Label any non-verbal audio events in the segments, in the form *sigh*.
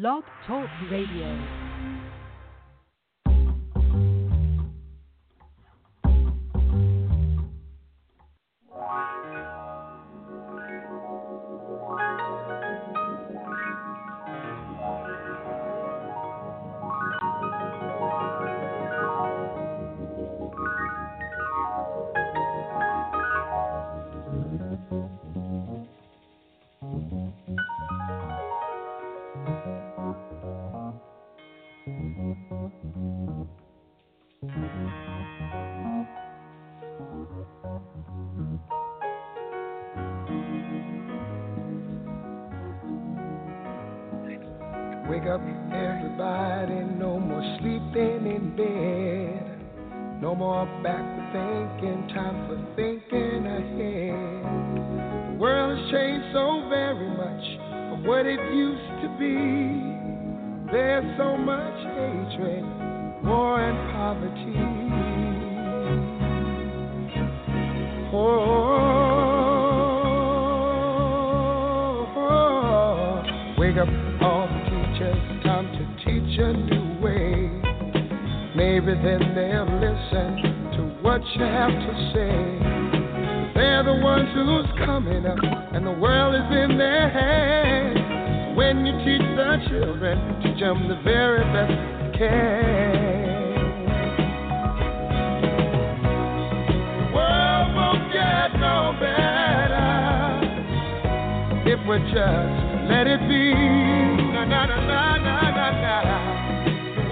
Blog Talk Radio. Everybody, no more sleeping in bed. No more backward thinking, time for thinking ahead. The world has changed so very much from what it used to be. There's so much hatred, war, and poverty. Oh, oh, oh, oh. wake up, Maybe then they'll listen to what you have to say. They're the ones who's coming up, and the world is in their hands. When you teach the children, teach them the very best you can. No better if we just let it be. Na na na.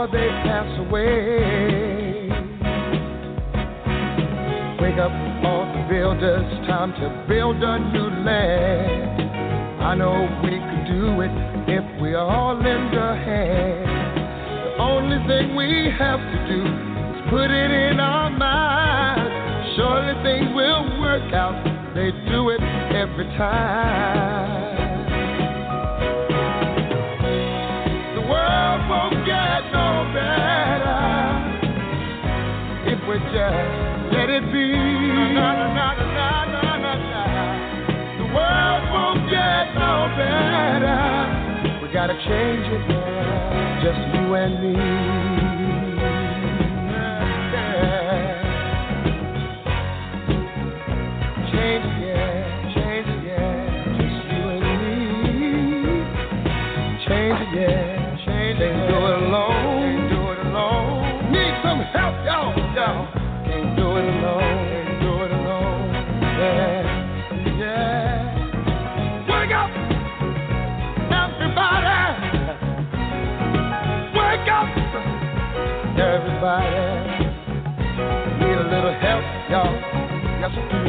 before they pass away? Wake up, all the builders, time to build a new land. I know we could do it if we all lend a hand. The only thing we have to do is put it in our minds. Surely things will work out. They do it every time. We just let it be. Na, na, na. The world won't get no better. We gotta change it, yeah. Just you and me. Change it, yeah. Change it, yeah. Just you and me. Change it, everybody. Need a little help, y'all. Yes, we do.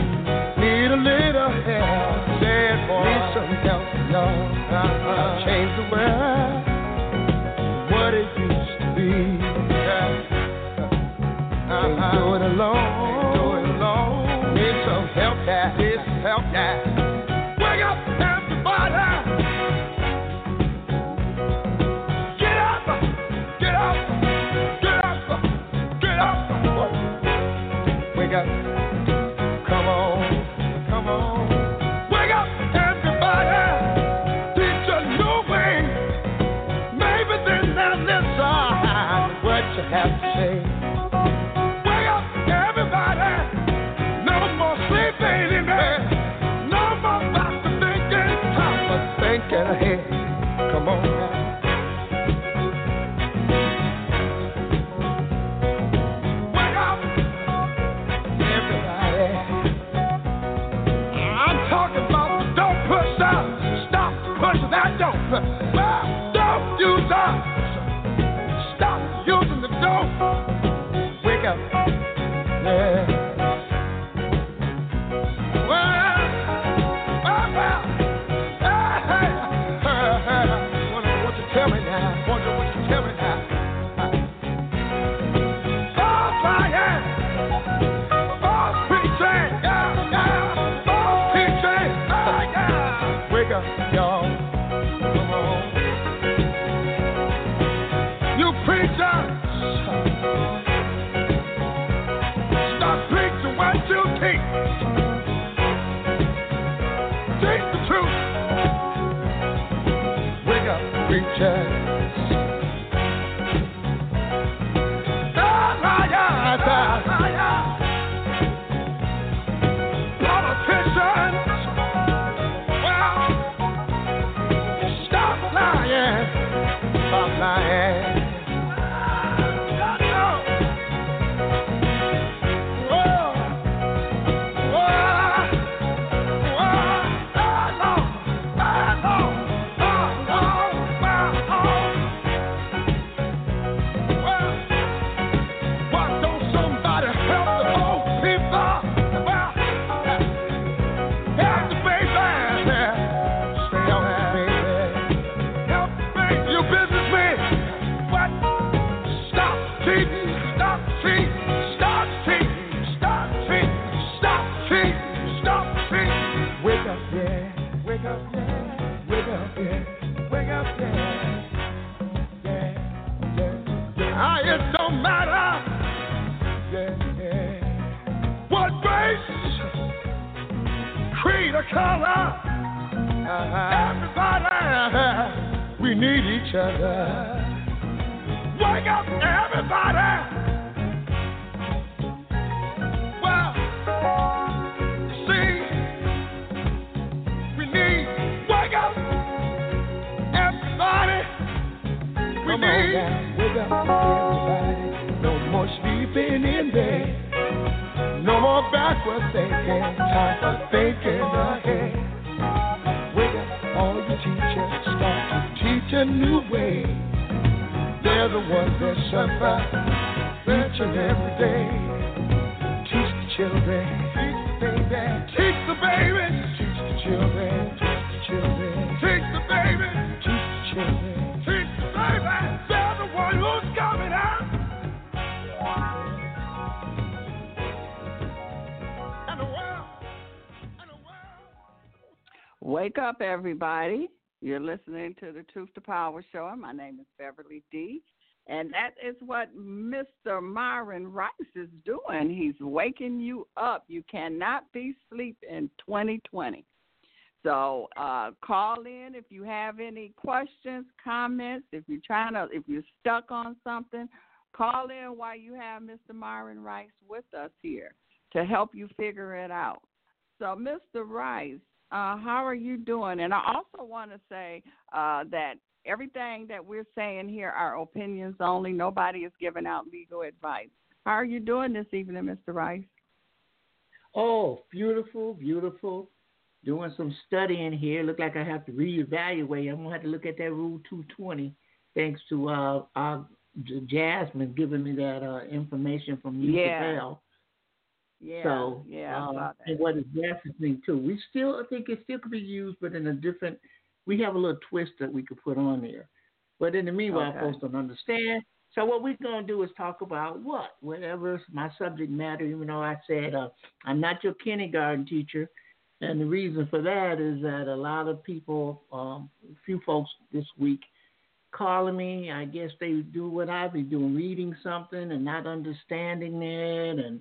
Need a little help. Say it, boy. Need some help, y'all. Uh-huh. Change the world. What it used to be. Uh-huh. Can't do it alone. Everybody. I'm talking about don't push. Stop pushing that. Don't push. Everybody. You're listening to the Truth to Power show. My name is Beverly D. And that is what Mr. Myron Rice is doing. He's waking you up. You cannot be asleep in 2020. So uh, call in if you have any questions, comments. If you're trying to, if you're stuck on something, call in while you have Mr. Myron Rice with us here to help you figure it out. So, Mr. Rice, uh, how are you doing? And I also want to say uh, that everything that we're saying here are opinions only. Nobody is giving out legal advice. How are you doing this evening, Mr. Rice? Oh, beautiful, beautiful. Doing some studying here. Look like I have to reevaluate. I'm gonna have to look at that Rule 220. Thanks to uh, J- Jasmine giving me that uh, information from. UCL. Yeah, So, yeah, uh, saw that. and what is interesting too, we still I think it still could be used, but in a different. We have a little twist that we could put on there. But in the meanwhile, Okay. folks don't understand. So what we're gonna do is talk about what, whatever my subject matter. Even though I said uh, I'm not your kindergarten teacher, and the reason for that is that a lot of people, um, a few folks this week, calling me. I guess they do what I be doing, reading something and not understanding it, and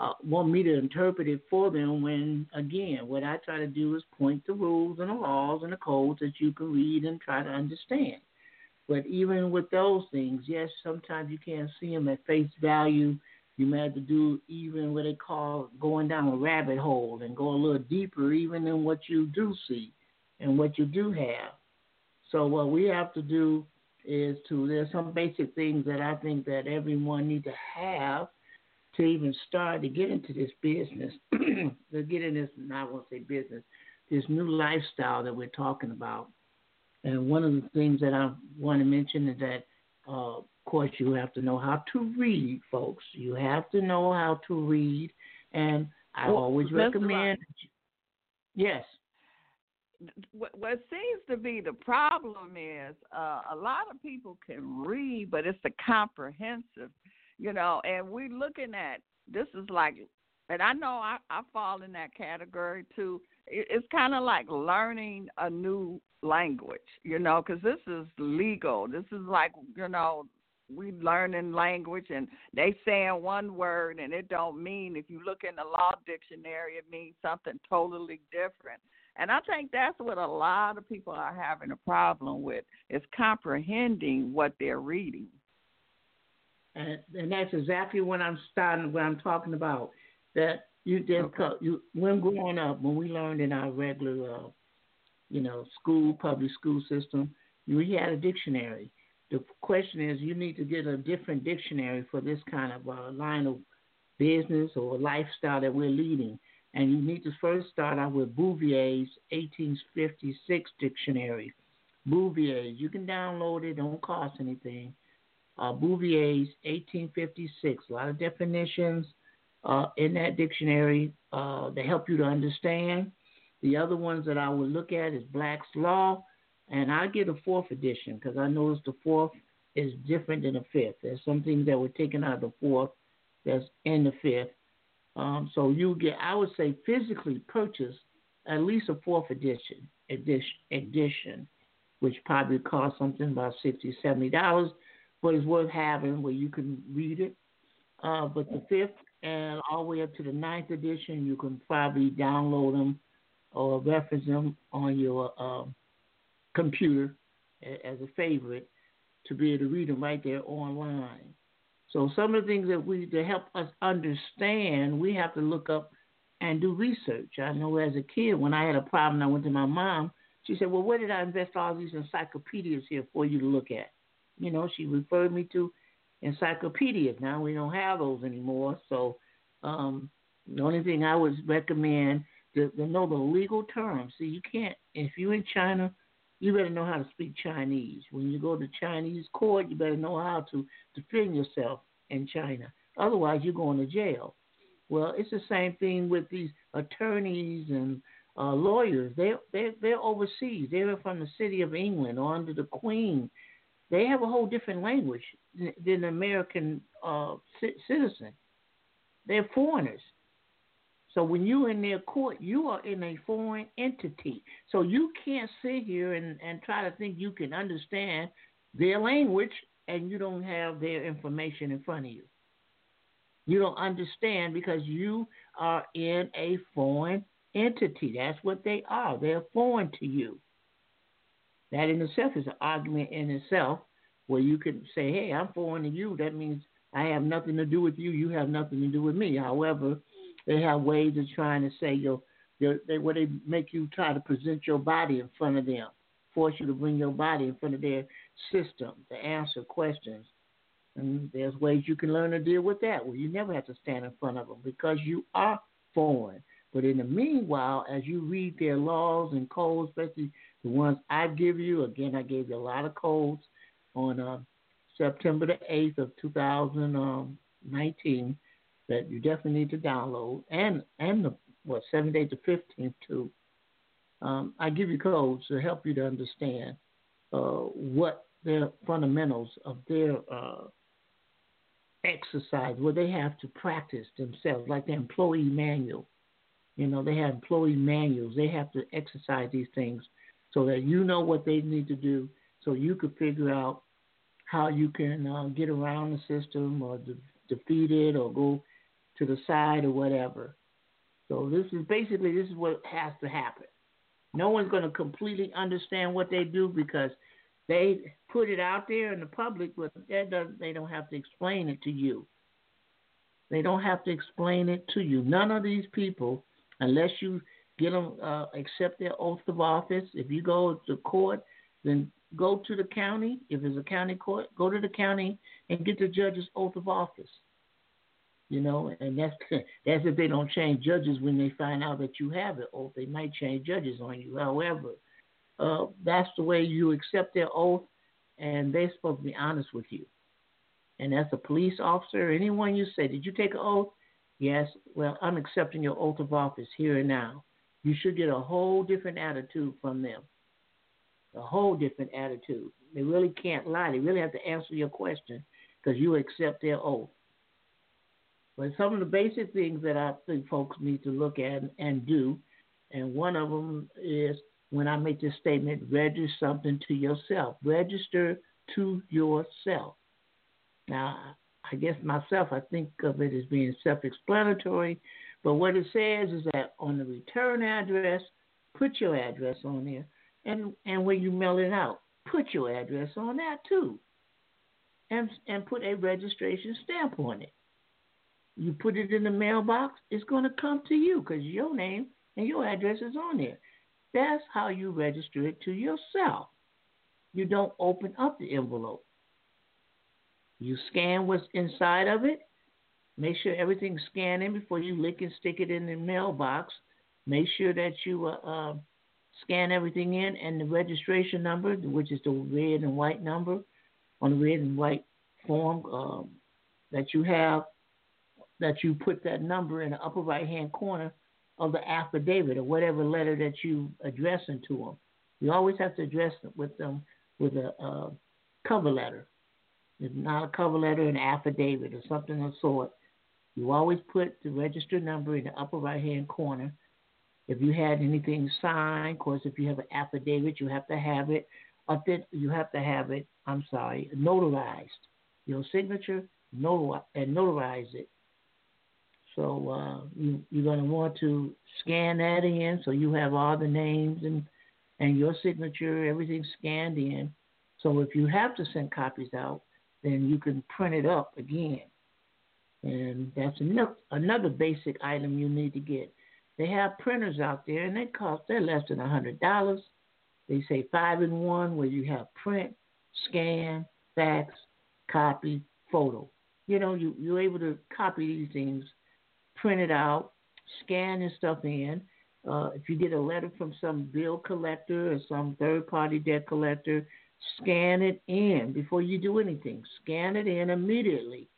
uh, want me to interpret it for them. When again, what I try to do is point the rules and the laws and the codes that you can read and try to understand. But even with those things, yes, sometimes you can't see them at face value. You may have to do even what they call going down a rabbit hole and go a little deeper, even in what you do see and what you do have. So what we have to do is to there's some basic things that I think that everyone need to have to even start to get into this business, *clears throat* to get in this, I won't say business, this new lifestyle that we're talking about. And one of the things that I want to mention is that, uh, of course, you have to know how to read, folks. You have to know how to read. And I Well, always recommend. Yes. what, what seems to be the problem is uh, a lot of people can read, but it's the comprehensive, you know. And we're looking at this is like, and I know I, I fall in that category too. It, it's kind of like learning a new language, you know, because this is legal. This is like, you know, we learning language and they saying one word and it don't mean if you look in the law dictionary it means something totally different and I think that's what a lot of people are having a problem with is comprehending what they're reading. And, and that's exactly what I'm starting, what I'm talking about. That you did, Okay. you when growing up, when we learned in our regular, uh, you know, school, public school system, we had a dictionary. The question is, you need to get a different dictionary for this kind of uh, line of business or lifestyle that we're leading. And you need to first start out with Bouvier's 1856 dictionary. Bouvier's, you can download it, don't cost anything. Uh, Bouvier's 1856, a lot of definitions uh, in that dictionary uh, to help you to understand. The other ones that I would look at is Black's Law, and I get a fourth edition because I noticed the fourth is different than the fifth. There's some things that were taken out of the fourth that's in the fifth. Um, so you get, I would say, physically purchase at least a fourth edition edition, edition which probably costs something about sixty, seventy dollars, but it's worth having where you can read it. Uh, but the fifth and all the way up to the ninth edition, you can probably download them or reference them on your uh, computer as a favorite to be able to read them right there online. So some of the things that we to help us understand, we have to look up and do research. I know as a kid, when I had a problem, I went to my mom. She said, "Well, where did I invest all these encyclopedias here for you to look at?" You know, she referred me to encyclopedias. Now we don't have those anymore. So um, the only thing I would recommend to, to know the legal terms. See, you can't if you're in China, you better know how to speak Chinese. When you go to Chinese court, you better know how to defend yourself in China. Otherwise, you're going to jail. Well, it's the same thing with these attorneys and uh, lawyers. They they they're overseas. They're from the city of England or under the Queen. They have a whole different language than an American uh, ci- citizen. They're foreigners. So when you're in their court, you are in a foreign entity. So you can't sit here and, and try to think you can understand their language and you don't have their information in front of you. You don't understand because you are in a foreign entity. That's what they are. They're foreign to you. That in itself is an argument in itself where you can say, hey, I'm foreign to you. That means I have nothing to do with you. You have nothing to do with me. However, they have ways of trying to say your, they where they make you try to present your body in front of them, force you to bring your body in front of their system to answer questions. And there's ways you can learn to deal with that. where you never have to stand in front of them because you are foreign. But in the meanwhile, as you read their laws and codes, especially the ones I give you, again, I gave you a lot of codes on uh, September the 8th of 2019 that you definitely need to download, and and the what seven days to 15th too. Um, I give you codes to help you to understand uh, what their fundamentals of their uh, exercise, what they have to practice themselves, like the employee manual. You know, they have employee manuals. They have to exercise these things so that you know what they need to do, so you can figure out how you can uh, get around the system or de- defeat it or go to the side or whatever. So this is basically this is what has to happen. No one's going to completely understand what they do because they put it out there in the public, but that doesn't, they don't have to explain it to you. They don't have to explain it to you. None of these people, unless you get them uh, accept their oath of office. If you go to court, then go to the county. If it's a county court, go to the county and get the judge's oath of office. You know, and that's *laughs* that's if they don't change judges when they find out that you have an oath. They might change judges on you. However, uh, that's the way you accept their oath, and they're supposed to be honest with you. And as a police officer, anyone you say, did you take an oath? Yes. Well, I'm accepting your oath of office here and now. You should get a whole different attitude from them. A whole different attitude. They really can't lie. They really have to answer your question because you accept their oath. But some of the basic things that I think folks need to look at and do, and one of them is when I make this statement, register something to yourself. Register to yourself. Now, I guess myself, I think of it as being self explanatory, but what it says is that on the return address, put your address on there, and, and when you mail it out, put your address on that too, and, and put a registration stamp on it. You put it in the mailbox, it's going to come to you because your name and your address is on there. That's how you register it to yourself. You don't open up the envelope. You scan what's inside of it. Make sure everything's scanned in before you lick and stick it in the mailbox. Make sure that you uh, uh, scan everything in and the registration number, which is the red and white number on the red and white form um, that you have, that you put that number in the upper right hand corner of the affidavit or whatever letter that you addressing to them. You always have to address it with them with a uh, cover letter. It's not a cover letter, an affidavit or something of the sort. You always put the register number in the upper right hand corner. If you had anything signed, of course, if you have an affidavit, you have to have it. Up you have to have it. I'm sorry, notarized. Your signature, notar- and notarize it so uh, you, you're going to want to scan that in so you have all the names and, and your signature, everything scanned in. So if you have to send copies out, then you can print it up again. And that's another, basic item you need to get. They have printers out there and they cost, they're less than a $100. They say five in one where you have print, scan, fax, copy, photo. You know, you, you're able to copy these things print it out, scan your stuff in. Uh, if you get a letter from some bill collector or some third party debt collector, scan it in before you do anything. Scan it in immediately.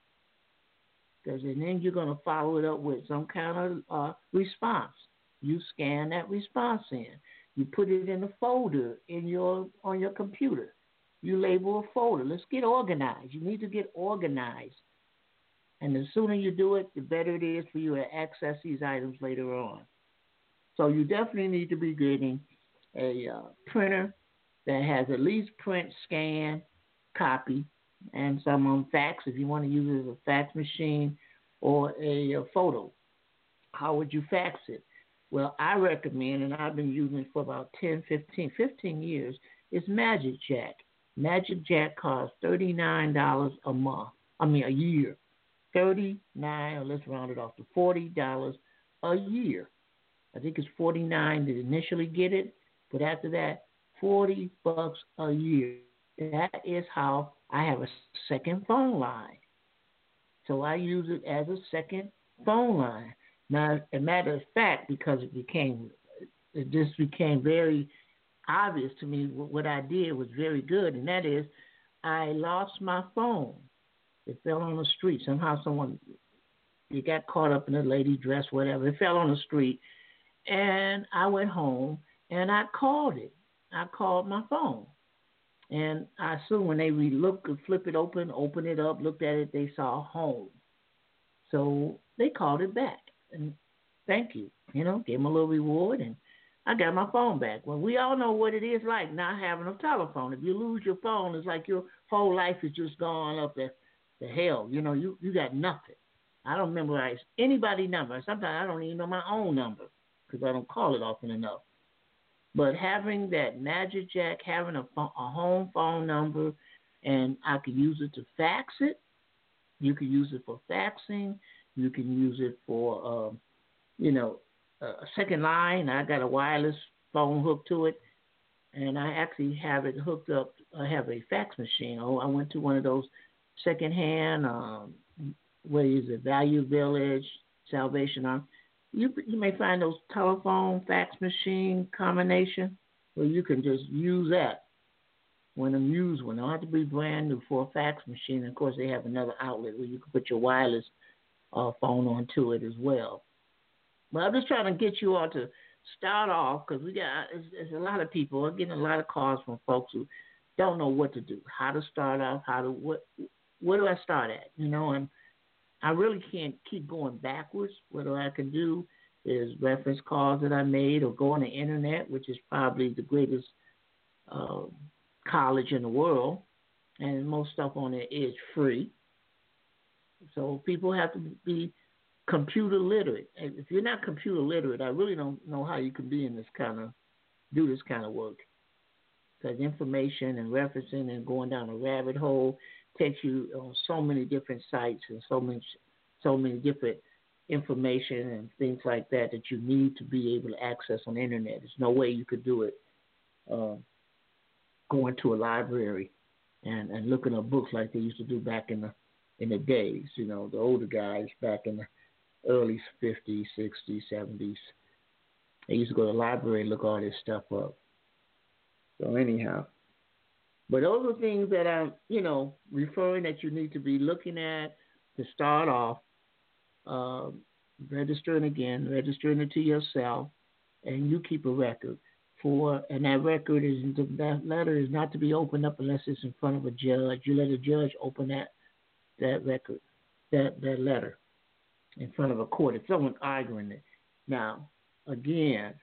And then you're going to follow it up with some kind of uh, response. You scan that response in. You put it in a folder in your on your computer. You label a folder. Let's get organized. You need to get organized. And the sooner you do it, the better it is for you to access these items later on. So you definitely need to be getting a uh, printer that has at least print, scan, copy, and some on fax if you want to use it as a fax machine or a, a photo. How would you fax it? Well, I recommend, and I've been using it for about 10, 15, 15 years, is Magic Jack. Magic Jack costs $39 a month, I mean a year. 39 or let's round it off to $40 a year. I think it's 49 to initially get it, but after that, 40 bucks a year. That is how I have a second phone line. So I use it as a second phone line. Now, a matter of fact, because it became, it just became very obvious to me what I did was very good, and that is I lost my phone. It fell on the street. Somehow someone you got caught up in a lady dress, whatever. It fell on the street. And I went home and I called it. I called my phone. And I assume when they look flip it open, open it up, looked at it, they saw a home. So they called it back. And thank you. You know, gave them a little reward and I got my phone back. Well, we all know what it is like not having a telephone. If you lose your phone, it's like your whole life is just gone up there the hell, you know, you, you got nothing. I don't memorize anybody's number. Sometimes I don't even know my own number because I don't call it often enough. But having that Magic Jack, having a, phone, a home phone number, and I could use it to fax it. You could use it for faxing. You can use it for, um, you know, a second line. I got a wireless phone hooked to it, and I actually have it hooked up. I have a fax machine. Oh, I went to one of those secondhand, um, what is it, Value Village, Salvation Army. You you may find those telephone fax machine combination. where you can just use that when I'm used one. Don't have to be brand new for a fax machine. of course, they have another outlet where you can put your wireless uh, phone onto it as well. But I'm just trying to get you all to start off because we got there's, a lot of people. I'm getting a lot of calls from folks who don't know what to do, how to start off, how to what where do I start at, you know, and I really can't keep going backwards. What I can do is reference calls that I made or go on the internet, which is probably the greatest uh, college in the world, and most stuff on it is free. So people have to be computer literate. And if you're not computer literate, I really don't know how you can be in this kind of do this kind of work. Because information and referencing and going down a rabbit hole takes you on so many different sites and so many so many different information and things like that that you need to be able to access on the internet. There's no way you could do it uh, going to a library and, and looking at books like they used to do back in the in the days. You know, the older guys back in the early 50s, 60s, 70s. They used to go to the library and look all this stuff up. So anyhow, but those are things that I'm, you know, referring that you need to be looking at to start off. Um, registering again, registering it to yourself, and you keep a record for, and that record is that letter is not to be opened up unless it's in front of a judge. You let a judge open that that record, that that letter, in front of a court. If someone's arguing it, now again,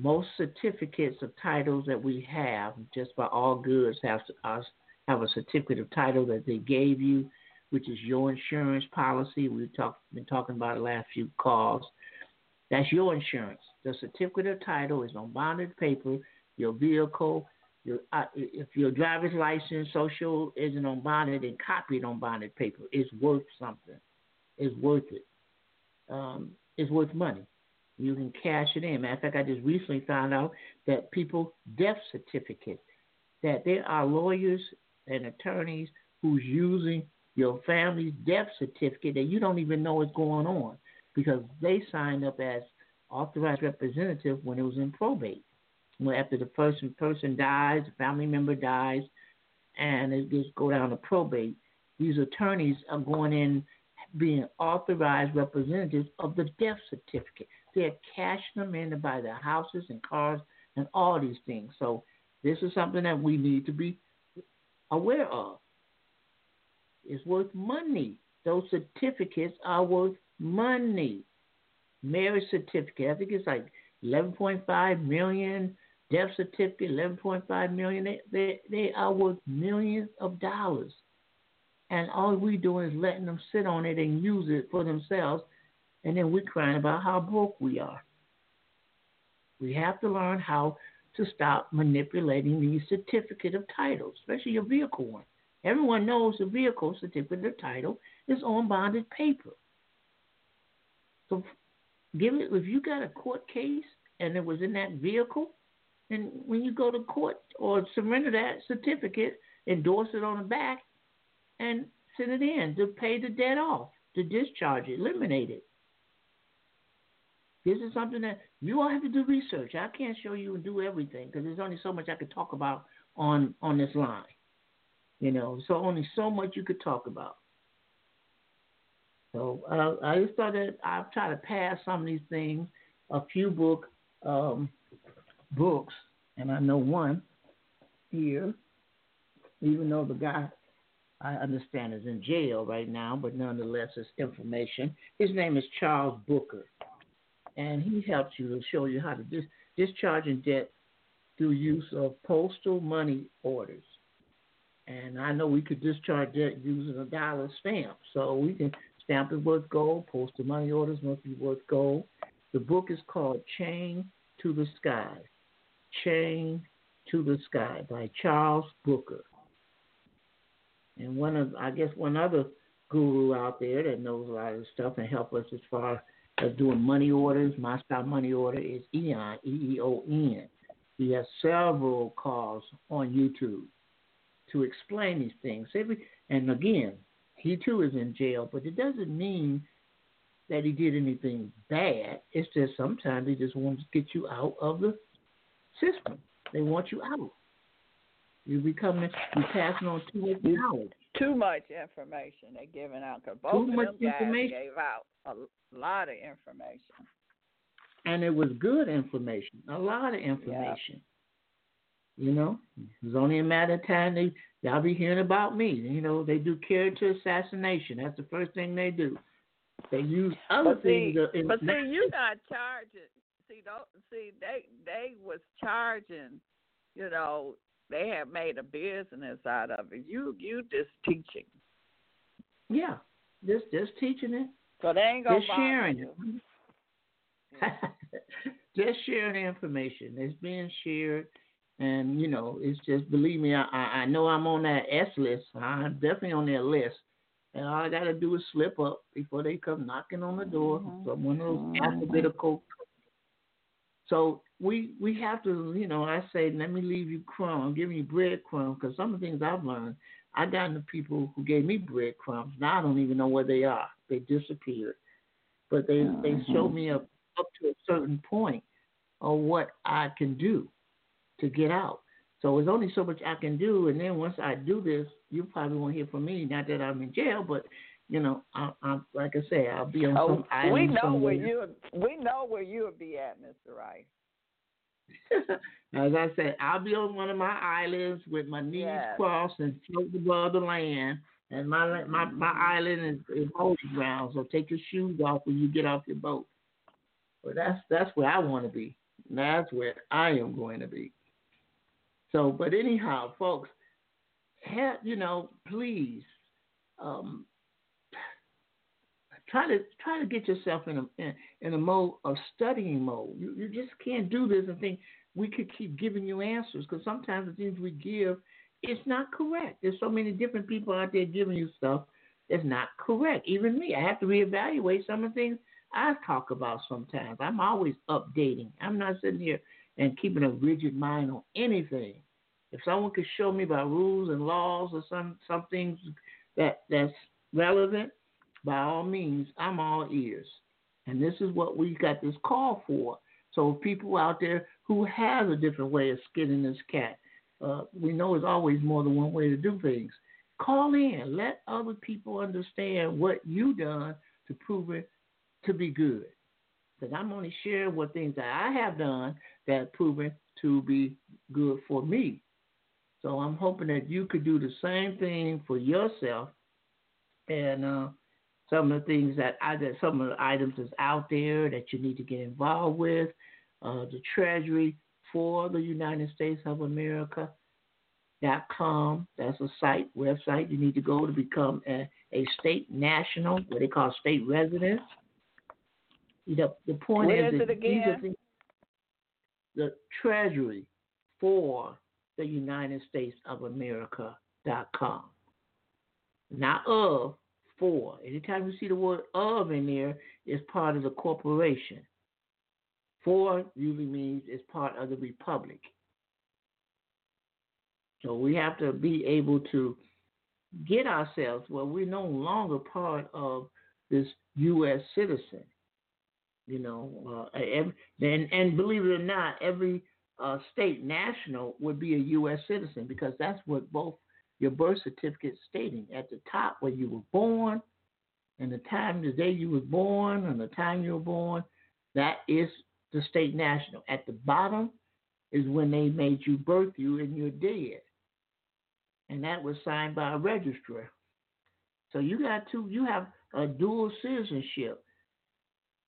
most certificates of titles that we have, just by all goods, have to, have a certificate of title that they gave you, which is your insurance policy. We've been talking about the last few calls. That's your insurance. The certificate of title is on bonded paper. Your vehicle, your uh, if your driver's license, social isn't on bonded and copied on bonded paper, it's worth something. It's worth it. Um, it's worth money. You can cash it in. Matter of fact, I just recently found out that people death certificate that there are lawyers and attorneys who's using your family's death certificate that you don't even know what's going on because they signed up as authorized representative when it was in probate. Well, after the person person dies, the family member dies, and it just go down to probate, these attorneys are going in being authorized representatives of the death certificate. They're cashing them in to buy their houses and cars and all these things. So this is something that we need to be aware of. It's worth money. Those certificates are worth money. Marriage certificate, I think it's like 11.5 million. Death certificate, 11.5 million. They, they, they are worth millions of dollars. And all we doing is letting them sit on it and use it for themselves. And then we're crying about how broke we are. We have to learn how to stop manipulating these certificate of titles, especially your vehicle one. Everyone knows the vehicle certificate of title is on bonded paper. So give it if you got a court case and it was in that vehicle, and when you go to court or surrender that certificate, endorse it on the back, and send it in to pay the debt off, to discharge it, eliminate it. This is something that you all have to do research. I can't show you and do everything because there's only so much I could talk about on on this line. You know, so only so much you could talk about. So uh, I just thought that I've tried to pass some of these things, a few book um, books, and I know one here, even though the guy I understand is in jail right now, but nonetheless, it's information. His name is Charles Booker, and he helps you to show you how to dis- discharge in debt through use of postal money orders. And I know we could discharge debt using a dollar stamp, so we can stamp it worth gold. Postal money orders must be worth gold. The book is called Chain to the Sky. Chain to the Sky by Charles Booker and one of I guess one other guru out there that knows a lot of stuff and help us as far doing money orders. My style money order is Eon E E O N. He has several calls on YouTube to explain these things. And again, he too is in jail, but it doesn't mean that he did anything bad. It's just sometimes they just want to get you out of the system. They want you out. You're becoming, you're passing on too much knowledge. Too much information they're giving out. Cause both Too of much them guys gave out a lot of information. and it was good information, a lot of information. Yeah. You know, it's only a matter of time they y'all be hearing about me. You know, they do character assassination. That's the first thing they do. They use other But things. to- but see, you not charging. See, don't see they they was charging. You know, they have made a business out of it. You you just teaching, yeah, just just teaching it, so they ain't gonna just sharing you. it. *laughs* just sharing the information. It's being shared, and you know, it's just believe me. I I know I'm on that S list. I'm definitely on their list. And all I gotta do is slip up before they come knocking on the door from one of those alphabetical. So we we have to, you know, I say, let me leave you crumbs, give me breadcrumbs, because some of the things I've learned, I got into people who gave me breadcrumbs. Now I don't even know where they are. They disappeared, but they they mm-hmm. showed me up up to a certain point of what I can do to get out. So there's only so much I can do, and then once I do this, you probably won't hear from me. Not that I'm in jail, but you know, I, I'm like I say, I'll be on Oh, some island we know somewhere. where you we know where you'll be at, Mister Rice. *laughs* As I said, I'll be on one of my islands with my knees Yes. crossed and float above the land. And my my my island is, is holy ground, so take your shoes off when you get off your boat. But that's that's where I want to be. That's where I am going to be. So, but anyhow, folks, have, you know, please, um, try to try to get yourself in a in, in a mode of studying mode. You you just can't do this and think we could keep giving you answers because sometimes the things we give it's not correct. There's so many different people out there giving you stuff that's not correct. Even me, I have to reevaluate some of the things I talk about sometimes. I'm always updating. I'm not sitting here and keeping a rigid mind on anything. If someone could show me by rules and laws or some some things that that's relevant, by all means, I'm all ears. And this is what we got this call for. So people out there who has a different way of skinning this cat, uh, we know there's always more than one way to do things. Call in. Let other people understand what you done to prove it to be good. Because I'm only sharing what things that I have done that proven to be good for me. So I'm hoping that you could do the same thing for yourself. And uh, some of the things that I that some of the items that's out there that you need to get involved with. Uh, the Treasury for the United States of America dot com. That's a site website you need to go to become a, a state national, what they call state residents. You know, the point is, is it these are things- the Treasury for the United States of America dot com. Not of, for. Anytime you see the word of in there, it's part of the corporation. For usually means it's part of the republic. So we have to be able to get ourselves well, we're no longer part of this U.S. citizen. You know, uh, every, and, and believe it or not, every uh, state national would be a U.S. citizen because that's what both your birth certificate stating at the top where you were born and the time, the day you were born and the time you were born, that is the state national. At the bottom is when they made you birth you and you're dead. And that was signed by a registrar. So you got two, you have a dual citizenship.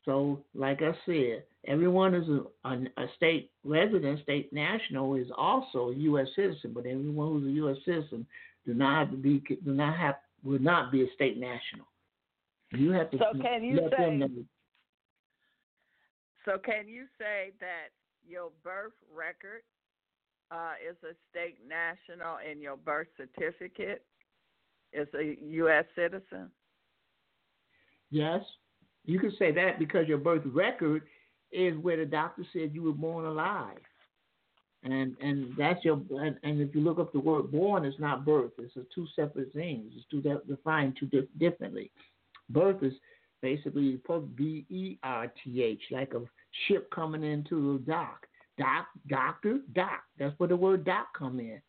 So, like I said, everyone is a, a, a state resident, state national is also a U.S. citizen, but everyone who's a U.S. citizen do not have to be, do not have, will not be a state national. You have to So can you say- So can you say that your birth record uh, is a state national and your birth certificate is a U.S. citizen? Yes, you can say that because your birth record is where the doctor said you were born alive, and and that's your and, and if you look up the word born, it's not birth. It's a two separate things. It's two de- defined two dif- differently. Birth is basically B E R T H, like a ship coming into the dock. doc, doctor, doc. That's where the word doc come in.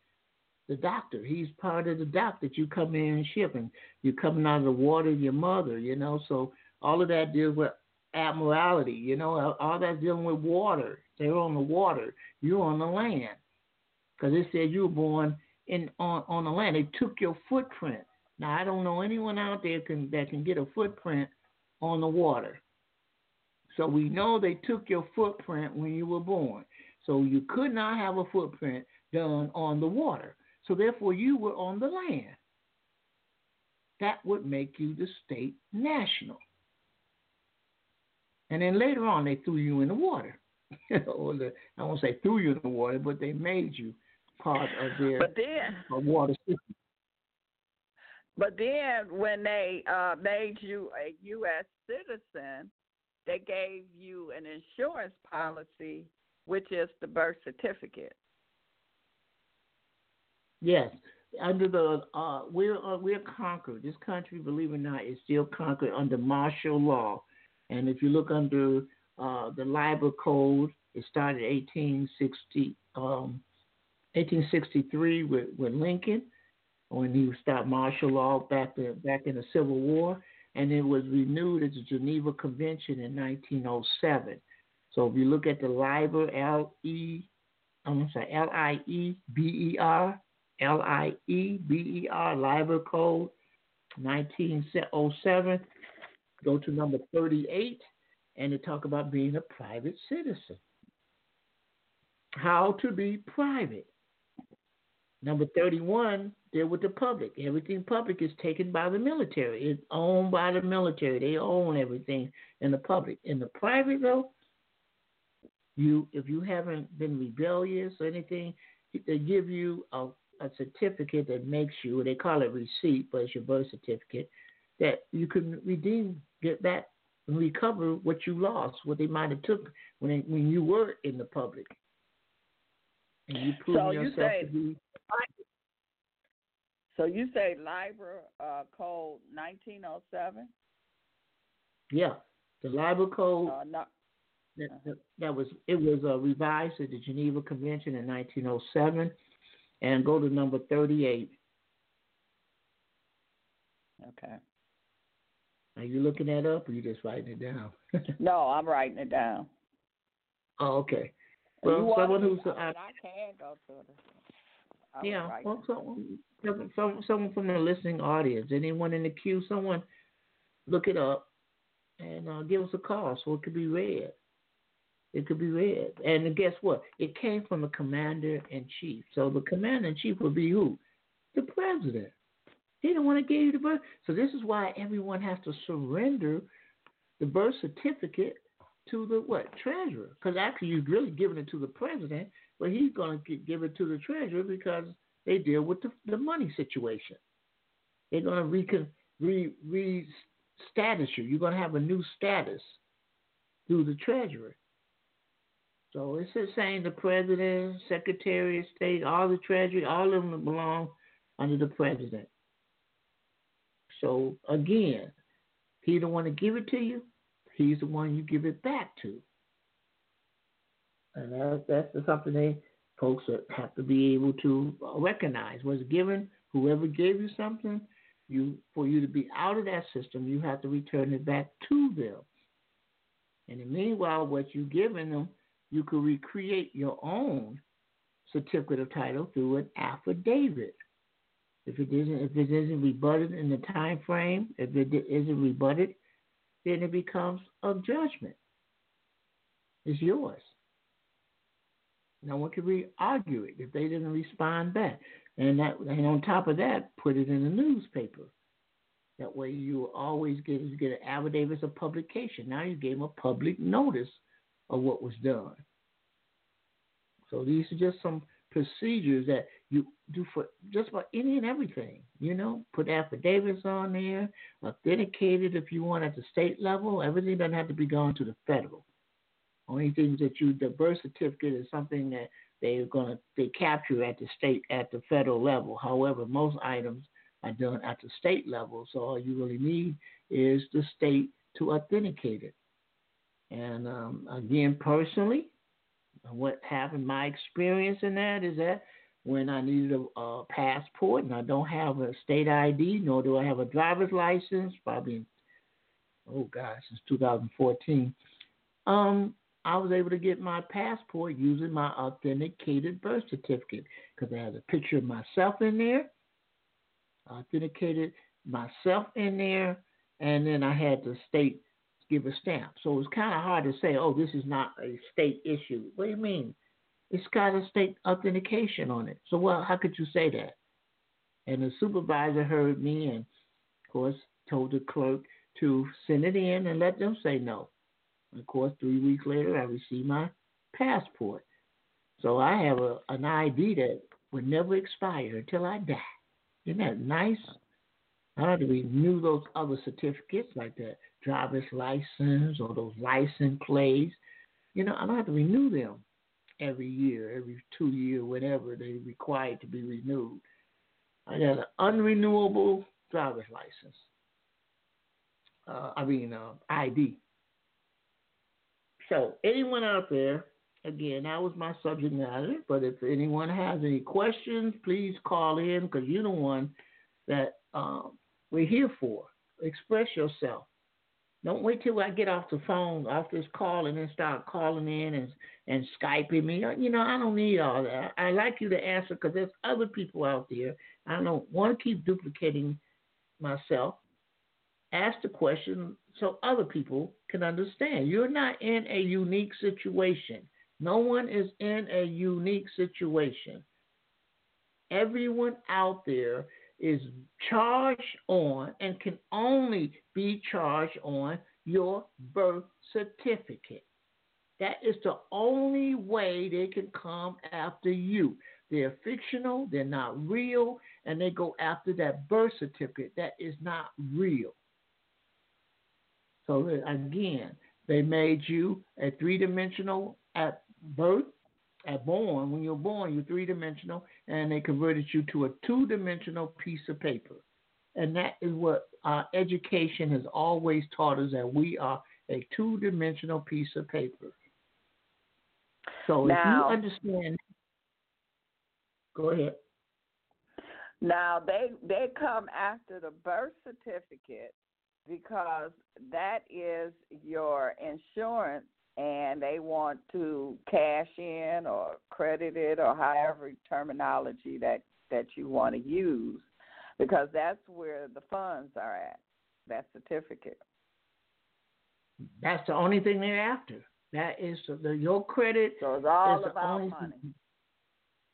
The doctor. He's part of the doc that you come in and ship, and you're coming out of the water your mother. You know, so all of that deals with admiralty. You know, all that's dealing with water. They're on the water. You're on the land, because it said you were born in on on the land. They took your footprint. Now I don't know anyone out there can that can get a footprint on the water. So we know they took your footprint when you were born. So you could not have a footprint done on the water. So therefore you were on the land. That would make you the state national. And then later on they threw you in the water. *laughs* or the, I won't say threw you in the water, but they made you part of their but then, water system. But then when they uh, made you a U.S. citizen, they gave you an insurance policy, which is the birth certificate. Yes, under the uh, we're uh, we're conquered. This country, believe it or not, is still conquered under martial law. And if you look under uh, the Lieber code, it started 1860, um, 1863 with, with Lincoln when he stopped martial law back back in the Civil War, and it was renewed at the Geneva Convention in 1907. So if you look at the Lieber, L E, I'm sorry, L I E B E R, L I E B E R, Lieber code, 1907. Go to number 38, and they talk about being a private citizen. How to be private. Number 31, deal with the public. Everything public is taken by the military. It's owned by the military. They own everything in the public. In the private, though, you if you haven't been rebellious or anything, they give you a, a certificate that makes you. They call it receipt, but it's your birth certificate that you can redeem, get back, and recover what you lost, what they might have took when when you were in the public. And you prove so yourself you say, to be so you say Lieber uh, code 1907? Yeah, the Lieber code. Uh, not, that, that, that, was it was uh, revised at the Geneva Convention in 1907, and go to number 38. Okay. Are you looking that up, or you just writing it down? *laughs* no, I'm writing it down. Oh, okay. Well, someone who's uh, I can go to it. Yeah, well, someone, some, someone from the listening audience, anyone in the queue, someone look it up and uh, give us a call so it could be read. It could be read. And guess what? It came from the commander in chief. So the commander in chief would be who? The president. He didn't want to give you the birth. So this is why everyone has to surrender the birth certificate to the what treasurer? Because actually you're really giving it to the president, but he's going to give it to the treasurer because they deal with the, the money situation. They're going to recon, re, re status you. You're going to have a new status through the treasurer. So it's just saying the president, secretary of state, all the treasury, all of them belong under the president. So again, he don't want to give it to you. He's the one you give it back to. And that's, that's something they folks have to be able to recognize. Was given, whoever gave you something, you for you to be out of that system, you have to return it back to them. And in meanwhile, what you've given them, you could recreate your own certificate of title through an affidavit. If it isn't, if it isn't rebutted in the time frame, if it isn't rebutted, then it becomes a judgment. It's yours. No one can re argue it if they didn't respond back. And that and on top of that, put it in the newspaper. That way you always get you get an affidavit of publication. Now you gave them a public notice of what was done. So these are just some procedures that you do for just about any and everything. You know, put affidavits on there, authenticate it if you want at the state level. Everything doesn't have to be going to the federal. Only things that you the birth certificate is something that they're gonna they capture at the state at the federal level. However, most items are done at the state level. So all you really need is the state to authenticate it. And um, again, personally, what happened, my experience in that is that when I needed a, a passport and I don't have a state ID, nor do I have a driver's license, probably, oh gosh, since 2014, um, I was able to get my passport using my authenticated birth certificate because I had a picture of myself in there, authenticated myself in there, and then I had the state give a stamp. So it's kind of hard to say, oh, this is not a state issue. What do you mean? It's got a state authentication on it. So well, how could you say that? And the supervisor heard me and, of course, told the clerk to send it in and let them say no. Of course, three weeks later, I received my passport. So I have a, an ID that would never expire until I die. Isn't that nice? I don't renew those other certificates like that driver's license or those license plates. You know, I don't have to renew them every year, every two year, whatever they require to be renewed. I got an unrenewable driver's license. Uh, I mean, uh, ID. So, anyone out there, again, that was my subject matter. But if anyone has any questions, please call in because you're the one that um, we're here for. Express yourself. Don't wait till I get off the phone, off this call, and then start calling in and and skyping me. You know, I don't need all that. I like you to answer because there's other people out there. I don't want to keep duplicating myself. Ask the question so other people can understand. You're not in a unique situation. No one is in a unique situation. Everyone out there is charged on and can only be charged on your birth certificate. That is the only way they can come after you. They're fictional, they're not real, and they go after that birth certificate that is not real. So again, they made you a three dimensional at birth, at born. When you're born, you're three dimensional, and they converted you to a two dimensional piece of paper. And that is what our education has always taught us that we are a two dimensional piece of paper. So now, if you understand, go ahead. Now they they come after the birth certificate because that is your insurance and they want to cash in or credit it or however terminology that that you want to use because that's where the funds are at that certificate. That's the only thing they're after. That is the, your credit so it's all about money. thing.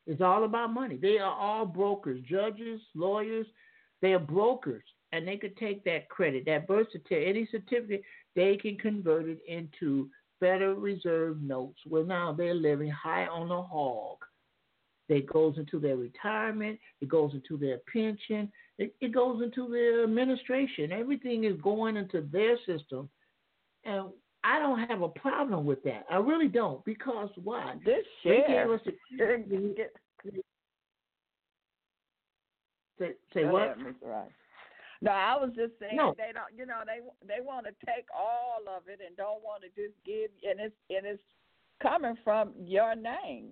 it's all about money. They are all brokers judges lawyers. They are brokers and they could take that credit, that birth certificate, any certificate, they can convert it into Federal Reserve notes Well, now they're living high on the hog. It goes into their retirement, it goes into their pension, it, it goes into their administration. Everything is going into their system. And I don't have a problem with that. I really don't. Because why? This share. They gave us a, *laughs* say, say what? Ahead, Mr. Rice. No, I was just saying no. they don't. You know, they they want to take all of it and don't want to just give. And it's and it's coming from your name.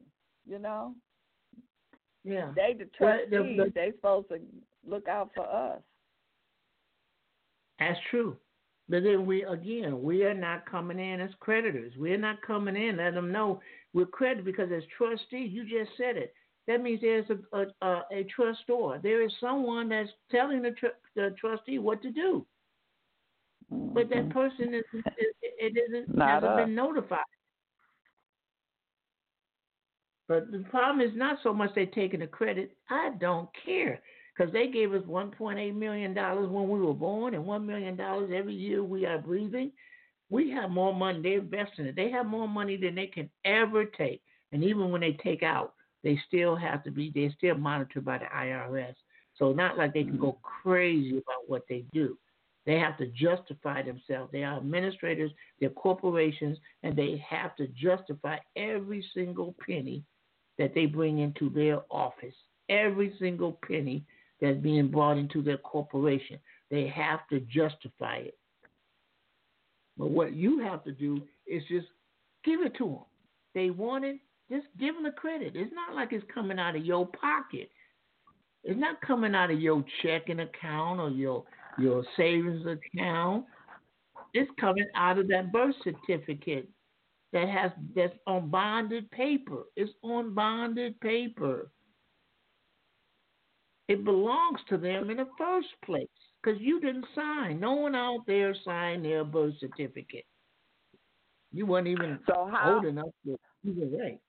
You know. Yeah. They the trustees. The, the, they supposed to look out for us. That's true. But then we again, we are not coming in as creditors. We're not coming in. Let them know we're credited because as trustees, you just said it that means there's a, a, a, a trustor. There is someone that's telling the, tr- the trustee what to do. But that mm-hmm. person is it, it isn't not hasn't us. been notified. But the problem is not so much they taking the credit. I don't care because they gave us 1.8 million dollars when we were born and one million dollars every year we are breathing. We have more money. They invest in it. They have more money than they can ever take. And even when they take out, they still have to be they're still monitored by the IRS. So not like they can go mm-hmm. crazy about what they do. They have to justify themselves. They are administrators, they're corporations, and they have to justify every single penny that they bring into their office. Every single penny that's being brought into their corporation. They have to justify it. But what you have to do is just give it to them. They want it, Just give them the credit. It's not like it's coming out of your pocket. It's not coming out of your checking account or your your savings account. It's coming out of that birth certificate that has that's on bonded paper. It's on bonded paper. It belongs to them in the first place because you didn't sign. No one out there signed their birth certificate. You weren't even so how, old enough to even right.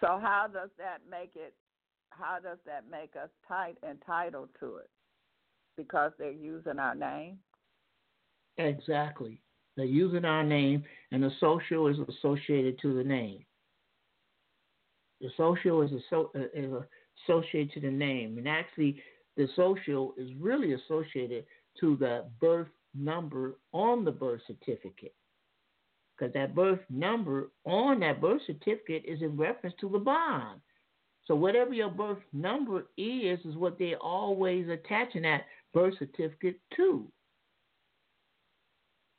So how does that make it? How does that make us tight entitled to it? Because they're using our name. Exactly. They're using our name, and the social is associated to the name. The social is, uh, is associated to the name, and actually, the social is really associated to the birth number on the birth certificate. Because that birth number on that birth certificate is in reference to the bond. So whatever your birth number is, is what they're always attaching that birth certificate to.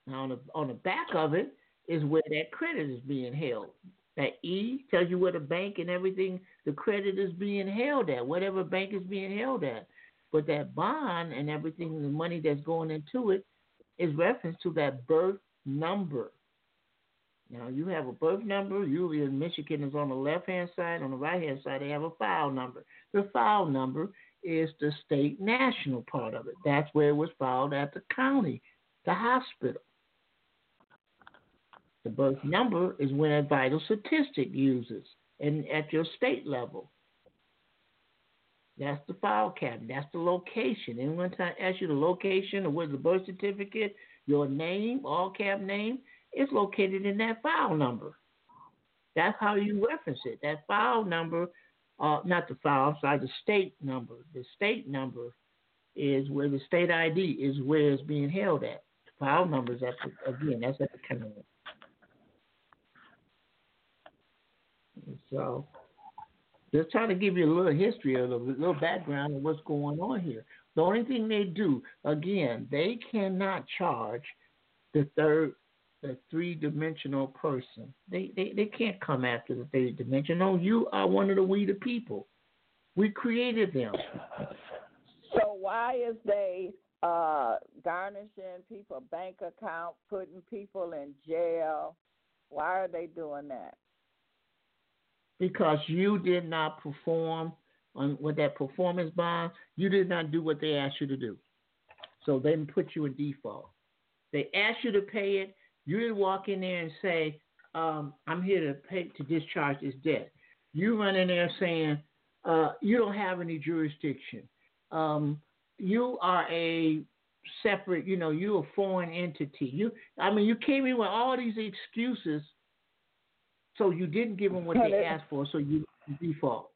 Now on the on the back of it is where that credit is being held. That E tells you where the bank and everything the credit is being held at, whatever bank is being held at. But that bond and everything, the money that's going into it, is reference to that birth number. Now you have a birth number. Usually in Michigan is on the left hand side. On the right hand side they have a file number. The file number is the state national part of it. That's where it was filed at the county, the hospital. The birth number is when a vital statistic uses and at your state level. That's the file cabinet. That's the location. Anyone time ask you the location or where's the birth certificate, your name, all cap name, it's located in that file number. That's how you reference it. That file number, uh, not the file, sorry, the state number. The state number is where the state ID is where it's being held at. The file number is at the, again, that's at the county. So just trying to give you a little history or a little background of what's going on here. The only thing they do, again, they cannot charge the third, the three dimensional person. They, they they can't come after the third dimension. No, you are one of the we the people. We created them. So why is they uh, garnishing people bank account, putting people in jail? Why are they doing that? because you did not perform on with that performance bond. You did not do what they asked you to do. So they put you in default. They asked you to pay it. You didn't walk in there and say, um, "I'm here to pay to discharge this debt." You run in there saying, uh, "You don't have any jurisdiction. Um, you are a separate. You know, you're a foreign entity. You, I mean, you came in with all these excuses so you didn't give them what they asked for, so you default.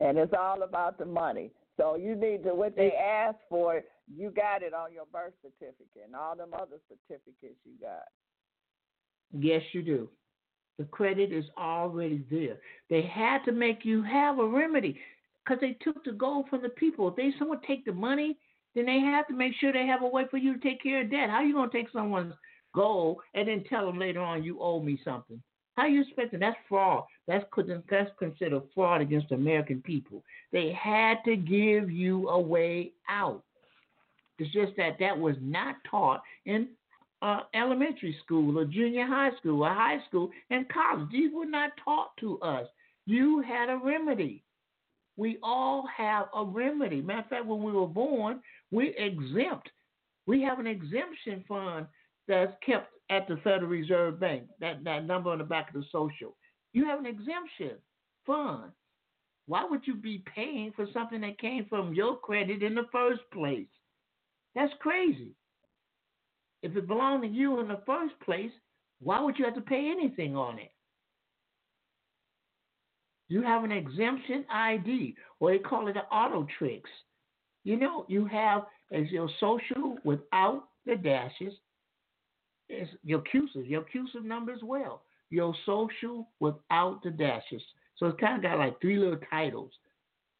And it's all about the money. So you need to what they asked for, you got it on your birth certificate and all them other certificates you got. Yes, you do. The credit is already there. They had to make you have a remedy because they took the gold from the people. If they someone take the money, then they have to make sure they have a way for you to take care of debt. How you to take someone's gold and then tell them later on you owe me something? How you expecting? That's fraud. That's that's considered fraud against American people. They had to give you a way out. It's just that that was not taught in uh, elementary school or junior high school or high school and college. These were not taught to us. You had a remedy. We all have a remedy. Matter of fact, when we were born, we exempt. We have an exemption fund that's kept at the Federal Reserve Bank, that, that number on the back of the social. You have an exemption fund. Why would you be paying for something that came from your credit in the first place? That's crazy. If it belonged to you in the first place, why would you have to pay anything on it? You have an exemption ID, or they call it an auto tricks. You know, you have as your social without the dashes, it's your CUSIP, your CUSIP number as well. Your social without the dashes. So it's kind of got like three little titles,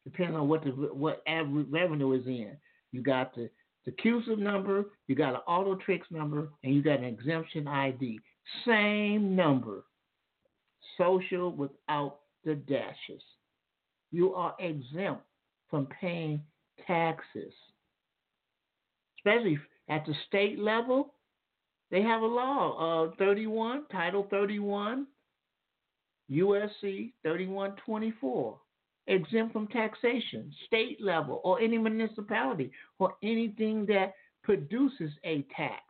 depending on what the what revenue is in. You got the the CUSIP number, you got an auto tricks number, and you got an exemption ID. Same number. social without the dashes. You are exempt from paying taxes, especially at the state level. They have a law, uh, 31, Title 31, USC 3124, exempt from taxation, state level, or any municipality, or anything that produces a tax.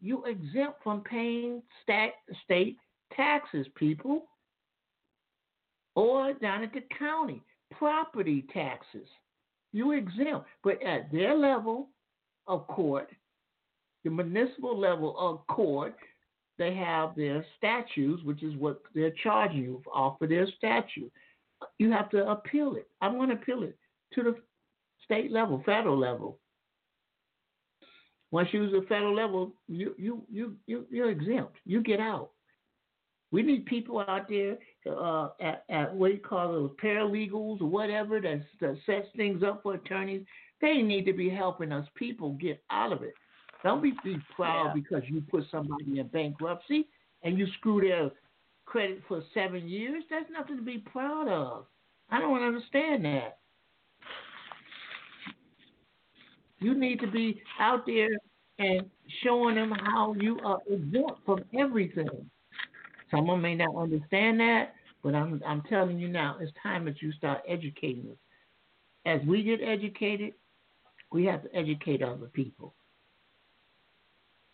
You exempt from paying stat, state taxes, people, or down at the county, property taxes. You exempt, but at their level of court, the municipal level of court, they have their statutes, which is what they're charging you off of their statute. You have to appeal it. I'm going to appeal it to the state level, federal level. Once you use the federal level, you you you you you're exempt. You get out. We need people out there uh, at, at what do you call those paralegals or whatever that, that sets things up for attorneys. They need to be helping us people get out of it. Don't be, be proud yeah. because you put somebody in bankruptcy and you screw their credit for seven years. That's nothing to be proud of. I don't understand that. You need to be out there and showing them how you are exempt from everything. Someone may not understand that, but I'm I'm telling you now, it's time that you start educating us. As we get educated, we have to educate other people.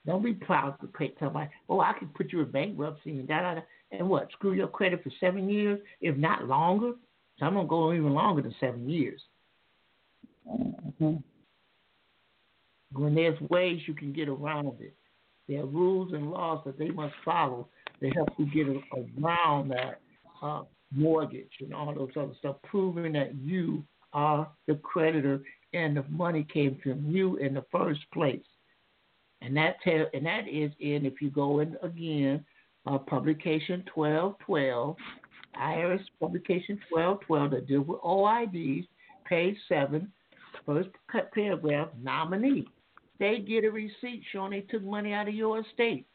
Don't be proud to pay somebody, oh, I can put you in bankruptcy and da da da. And what? Screw your credit for seven years, if not longer. Some will go even longer than seven years. Mm-hmm. When there's ways you can get around it, there are rules and laws that they must follow to help you get around that uh, mortgage and all those other stuff, proving that you are the creditor and the money came from you in the first place. And that tell, and that is in if you go in again, uh, publication twelve twelve, IRS publication twelve twelve that deal with OIDs, page seven, first paragraph, nominee. They get a receipt showing they took money out of your estate.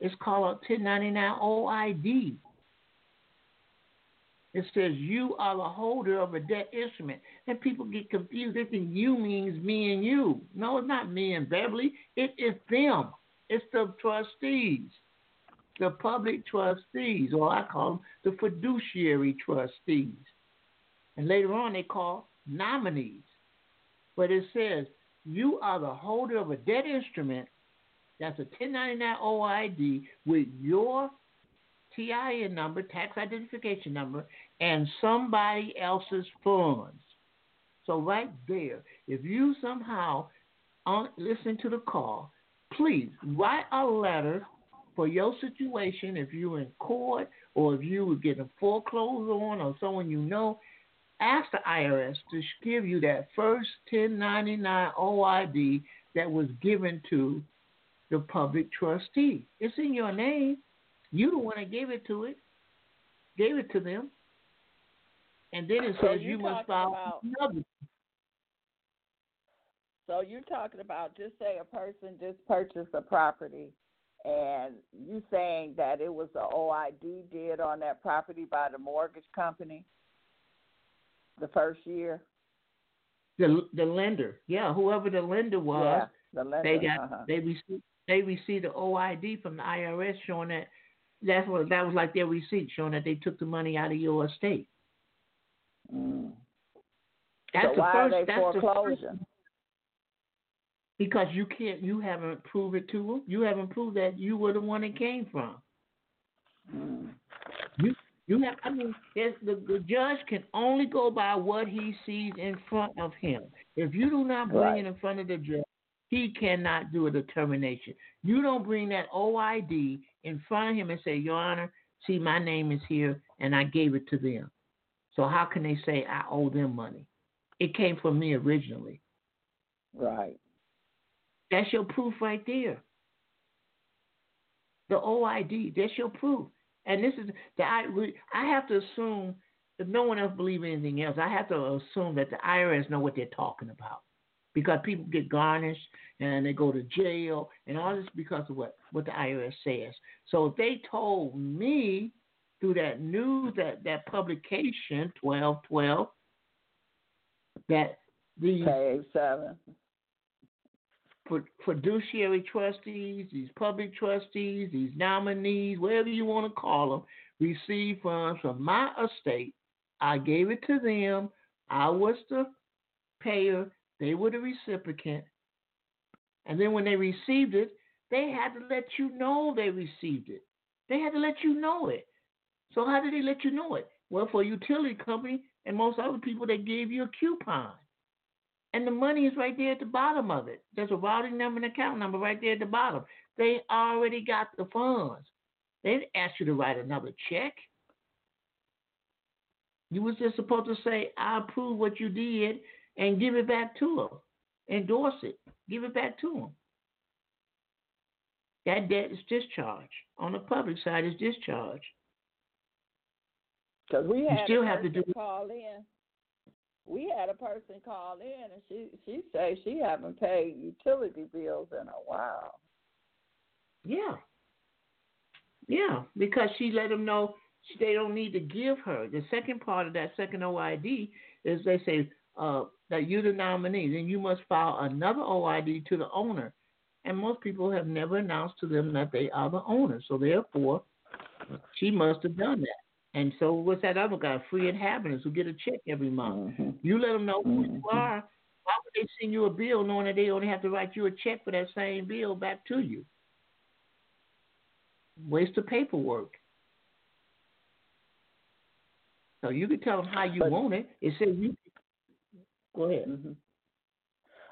It's called a 1099 OID. It says you are the holder of a debt instrument. And people get confused. They think you means me and you. No, it's not me and Beverly. It is them. It's the trustees, the public trustees, or I call them the fiduciary trustees. And later on, they call nominees. But it says you are the holder of a debt instrument that's a 1099 OID with your TIN number, tax identification number, and somebody else's funds. So right there, if you somehow un- listen to the call, please write a letter for your situation. If you're in court or if you were getting foreclosed on or someone you know, ask the IRS to give you that first 1099 OID that was given to the public trustee. It's in your name. You the one that gave it to it, gave it to them, and then it so says you must file another. So you're talking about just say a person just purchased a property, and you saying that it was the OID did on that property by the mortgage company the first year. The the lender, yeah, whoever the lender was, yeah, the lender, they got uh-huh. they received they received the OID from the IRS showing that that's what that was like their receipt showing that they took the money out of your estate. Mm. That's so the why first. are they that's foreclosing? The first, because you can't, you haven't proved it to them. You haven't proved that you were the one it came from. Mm. You, you have. I mean, the, the judge can only go by what he sees in front of him. If you do not bring right. it in front of the judge, he cannot do a determination. You don't bring that OID in front of him and say, Your Honor, see, my name is here and I gave it to them. So how can they say I owe them money? It came from me originally. Right. That's your proof right there. The OID, that's your proof. And this is the I I have to assume if no one else believes anything else, I have to assume that the IRS know what they're talking about because people get garnished and they go to jail and all this because of what what the IRS says. So if they told me through that news, that, that publication, 1212, that the page seven fiduciary trustees, these public trustees, these nominees, whatever you want to call them, receive funds from my estate. I gave it to them. I was the payer. They were the recipient. And then when they received it, they had to let you know they received it. They had to let you know it. So how did they let you know it? Well, for a utility company and most other people, they gave you a coupon. And the money is right there at the bottom of it. There's a routing number and account number right there at the bottom. They already got the funds. They didn't ask you to write another check. You was just supposed to say, I approve what you did and give it back to them. Endorse it. Give it back to them. That debt is discharged. On the public side, is discharged. Because we had you still have to do call in we had a person call in and she she say she haven't paid utility bills in a while. Yeah. Yeah, because she let them know they don't need to give her. The second part of that second OID is they say uh, that you're the nominee, then you must file another OID to the owner. And most people have never announced to them that they are the owner. So therefore, she must have done that. And so what's that other guy, free inhabitants who get a check every month? Mm-hmm. You let them know who mm-hmm. you are. Why would they send you a bill knowing that they only have to write you a check for that same bill back to you? Waste of paperwork. So you can tell them how you but, want it. It says you. Go ahead. Mm-hmm.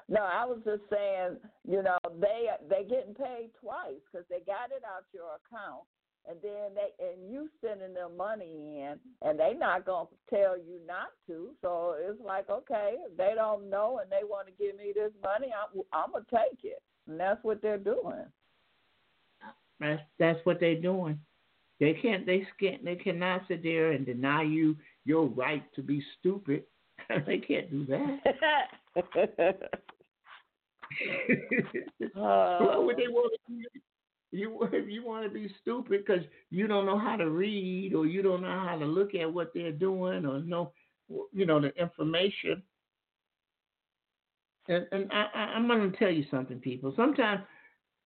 No, I was just saying, you know, they they getting paid twice because they got it out your account and then they and you sending them money in and they not gonna tell you not to. So it's like okay they don't know and they want to give me this money i'm i'm gonna take it. And that's what they're doing. That's that's what they're doing. They can't they can't they cannot sit there and deny you your right to be stupid. *laughs* They can't do that. *laughs* *laughs* Uh, what would they want to do you *laughs* if you want to be stupid because you don't know how to read or you don't know how to look at what they're doing or know you know the information. And, and I, I'm going to tell you something, people. Sometimes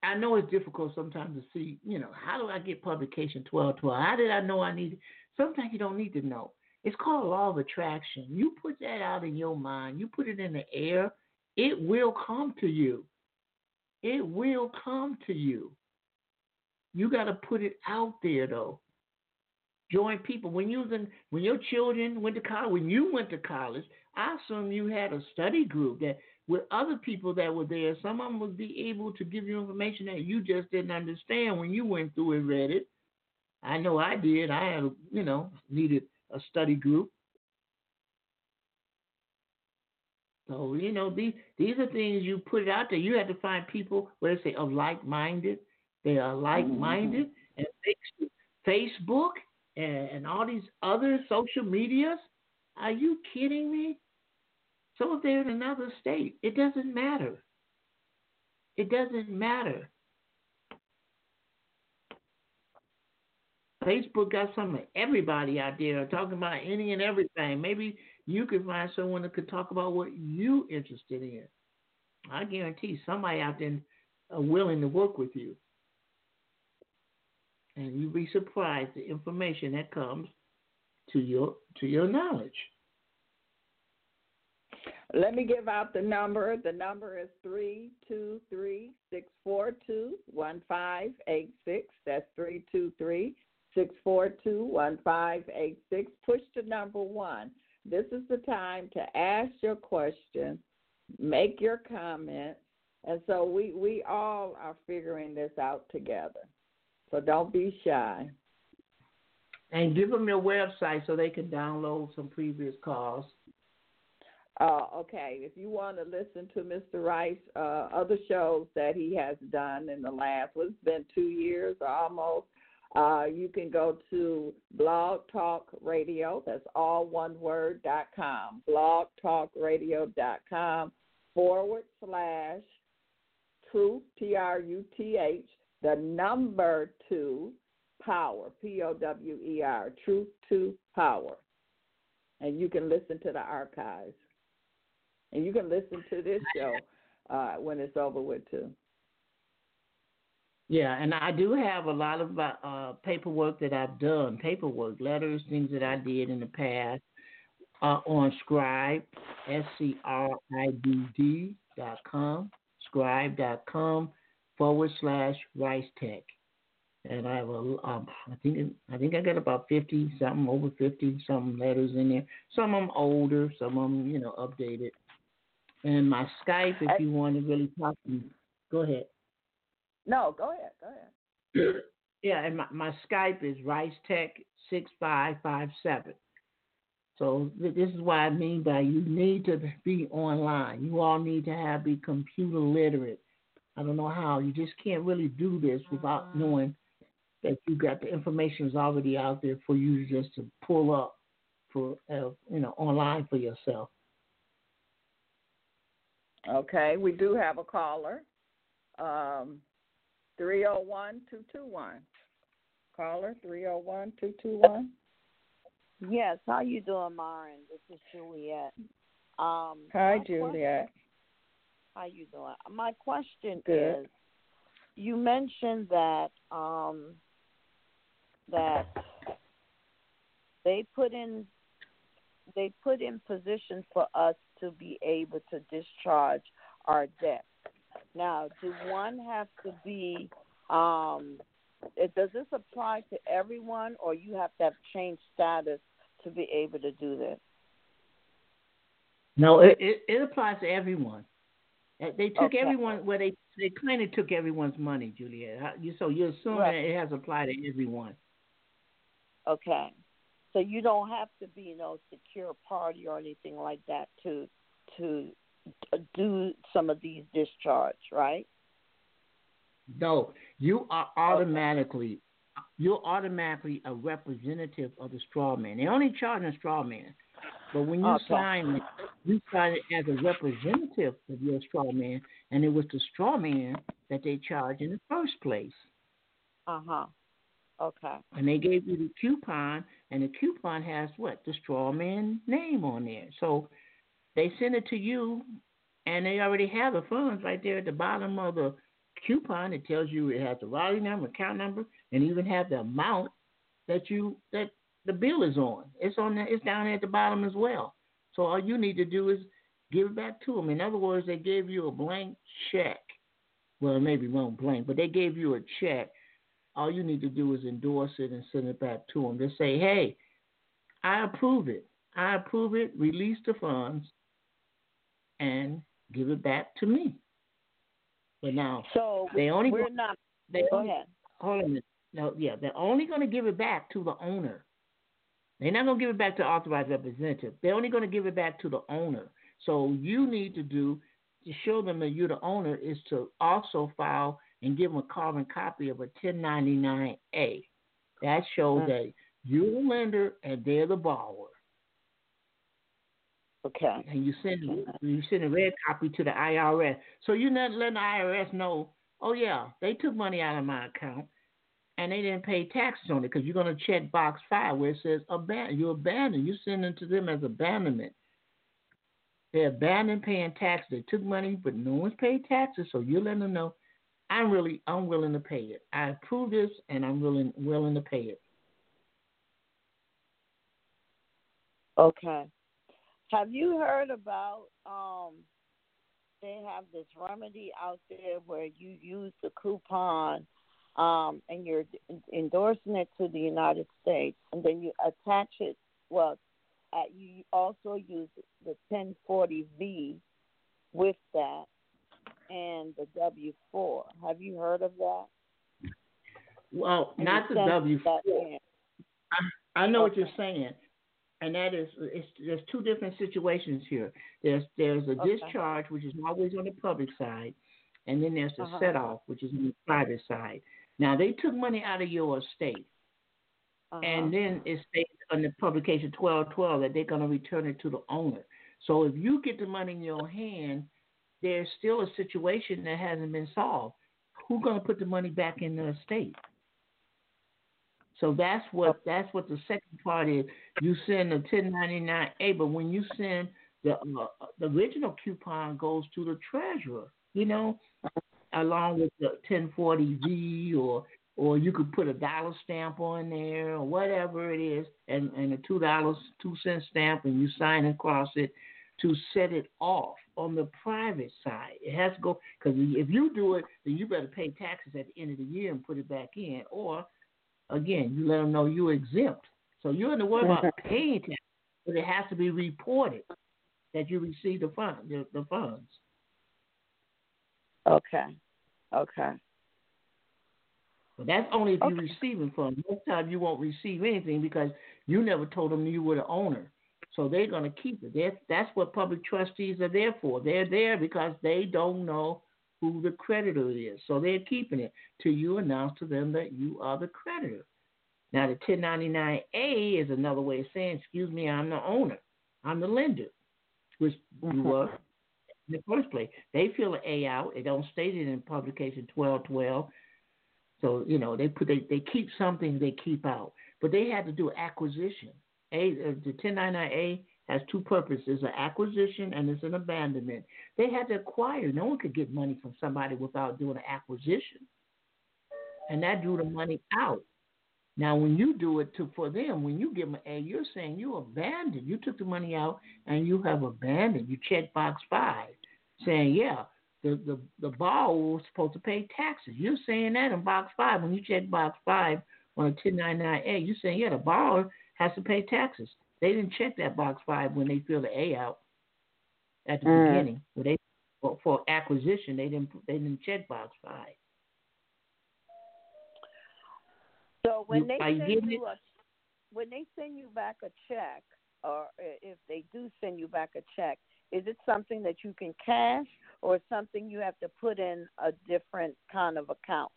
I know it's difficult sometimes to see, you know, how do I get publication 1212? How did I know I need Sometimes you don't need to know. It's called law of attraction. You put that out in your mind, you put it in the air, it will come to you. It will come to you. You got to put it out there though. Join people when you was in, when your children went to college. When you went to college, I assume you had a study group that with other people that were there. Some of them would be able to give you information that you just didn't understand when you went through and read it. I know I did. I had, you know, needed a study group. So you know these these are things you put it out there. You have to find people where they say oh, of like minded they are like minded. Mm-hmm. And Facebook and, and all these other social medias. Are you kidding me? So if they're in another state, it doesn't matter. It doesn't matter. Facebook got some of everybody out there talking about any and everything. Maybe you could find someone that could talk about what you interested in. I guarantee somebody out there are willing to work with you and you'd be surprised the information that comes to your to your knowledge. Let me give out the number. The number is three two three six four two one five eight six. That's three two three six four two one five eight six. Push the number one. This is the time to ask your question, make your comments, and so we we all are figuring this out together. So don't be shy. And give them your website so they can download some previous calls. Uh, okay, if you want to listen to Mr. Rice, uh, other shows that he has done in the last, well, it's been two years almost. Uh, you can go to Blog Talk Radio. That's all one word dot com. Blogtalkradio.com forward slash truth T R U T H the number two, Power, P O W E R, Truth to Power. And you can listen to the archives. And you can listen to this show uh, when it's over with, too. Yeah, and I do have a lot of uh, paperwork that I've done, paperwork, letters, things that I did in the past uh, on Scribe, S C R I B D dot com, scribe dot com forward slash Rice Tech. And I have a, um, I think I think I got about fifty something, over fifty something letters in there. Some of them older, some of them you know updated. And my Skype, if you want to really talk to me, go ahead. No, go ahead. Go ahead. *clears throat* yeah, and my, my Skype is Rice Tech six five five seven. So th- this is what I mean by you need to be online. You all need to have be computer literate. I don't know how. You just can't really do this without knowing that you got the information is already out there for you just to pull up for uh, you know online for yourself. Okay, we do have a caller. Um, 301 221. Caller 301 221. Yes, how you doing, Myron? This is Juliet. Um, Hi, my Juliet. How you doing? My question Good. is, you mentioned that um, that they put in they put in position for us to be able to discharge our debt. Now, do one have to be? Um, does this apply to everyone, or you have to have changed status to be able to do this? No, it, it, it applies to everyone. They took Okay. everyone where they they claim it took everyone's money, Juliet. You, so you're assuming Right. that it has applied to everyone. Okay. So you don't have to be no secure party or anything like that to to do some of these discharge, right? No, you are automatically you're automatically a representative of the straw man. They only charge a straw man, but when you Okay. sign it, you sign it as a representative of your straw man, and it was the straw man that they charged in the first place. Uh huh. Okay. And they gave you the coupon, and the coupon has what? The straw man name on there. So they send it to you, and they already have the funds right there at the bottom of the coupon. It tells you it has the routing number, account number, and even have the amount that you that the bill is on. It's on there. It's down there at the bottom as well. So all you need to do is give it back to them. In other words, they gave you a blank check. Well, maybe won't blank, but they gave you a check all you need to do is endorse it and send it back to them. Just say, hey, I approve it. I approve it. Release the funds and give it back to me. But now So they only we're not. they Go only, ahead. hold on a minute. No, yeah, they're only going to give it back to the owner. They're not going to give it back to authorized representative. They're only going to give it back to the owner. So you need to do to show them that you're the owner is to also file and give them a carbon copy of a 1099-A. That shows Mm. that you're the lender and they're the borrower. Okay. And you send you send a red copy to the IRS. So you're not letting the IRS know, oh yeah, they took money out of my account and they didn't pay taxes on it because you're going to check box five where it says abandon. You abandoned. You send it to them as abandonment. They abandoned paying taxes. They took money, but no one's paid taxes. So you're letting them know, I'm really, I'm willing to pay it. I approve this, and I'm willing, willing to pay it. Okay. Have you heard about um they have this remedy out there where you use the coupon um and you're endorsing it to the United States and then you attach it well uh, you also use the 1040V with that and the W4. Have you heard of that? Well, And not the send W that four. in. I know what you're saying, and that is it's there's two different situations here. There's there's a Okay. discharge which is always on the public side, and then there's the Uh-huh. set off which is on the private side. Now they took money out of your estate, Uh-huh. and then it states on the publication 1212 that they're going to return it to the owner. So if you get the money in your hand, there's still a situation that hasn't been solved. Who's going to put the money back in the estate? So that's what that's what the second part is. You send the 1099A, but when you send the uh, the original coupon goes to the treasurer, you know, along with the 1040V or or you could put a dollar stamp on there or whatever it is, and and a two dollars two cent stamp, and you sign across it to set it off on the private side. It has to go because if you do it, then you better pay taxes at the end of the year and put it back in, or again, you let them know you're exempt. So you're in the worry about paying tax, but it has to be reported that you receive the fund the, the funds. Okay. Okay. But that's only if okay. you're receiving funds. Most time you won't receive anything because you never told them you were the owner. So they're going to keep it. They're, that's what public trustees are there for. They're there because they don't know who the creditor is. So they're keeping it till you announce to them that you are the creditor. Now, the 1099A is another way of saying, excuse me, I'm the owner. I'm the lender, which mm-hmm. you were in the first place. They fill an A out. It don't state it in publication 1212. So, you know, they put they, they keep something they keep out. But they had to do acquisition. A, uh, the 1099A has two purposes an acquisition and it's an abandonment. They had to acquire. No one could get money from somebody without doing an acquisition. And that drew the money out. Now, when you do it to for them, when you give them an A, you're saying you abandoned. You took the money out and you have abandoned. You check box five, saying, yeah, the, the, the borrower was supposed to pay taxes. You're saying that in box five. When you check box five on a 1099A, you're saying, yeah, the borrower has to pay taxes. They didn't check that box five when they filled the A out at the mm. beginning. When they for, for acquisition, they didn't they didn't check box five. So when you, they send you a, when they send you back a check, or if they do send you back a check, is it something that you can cash, or something you have to put in a different kind of account,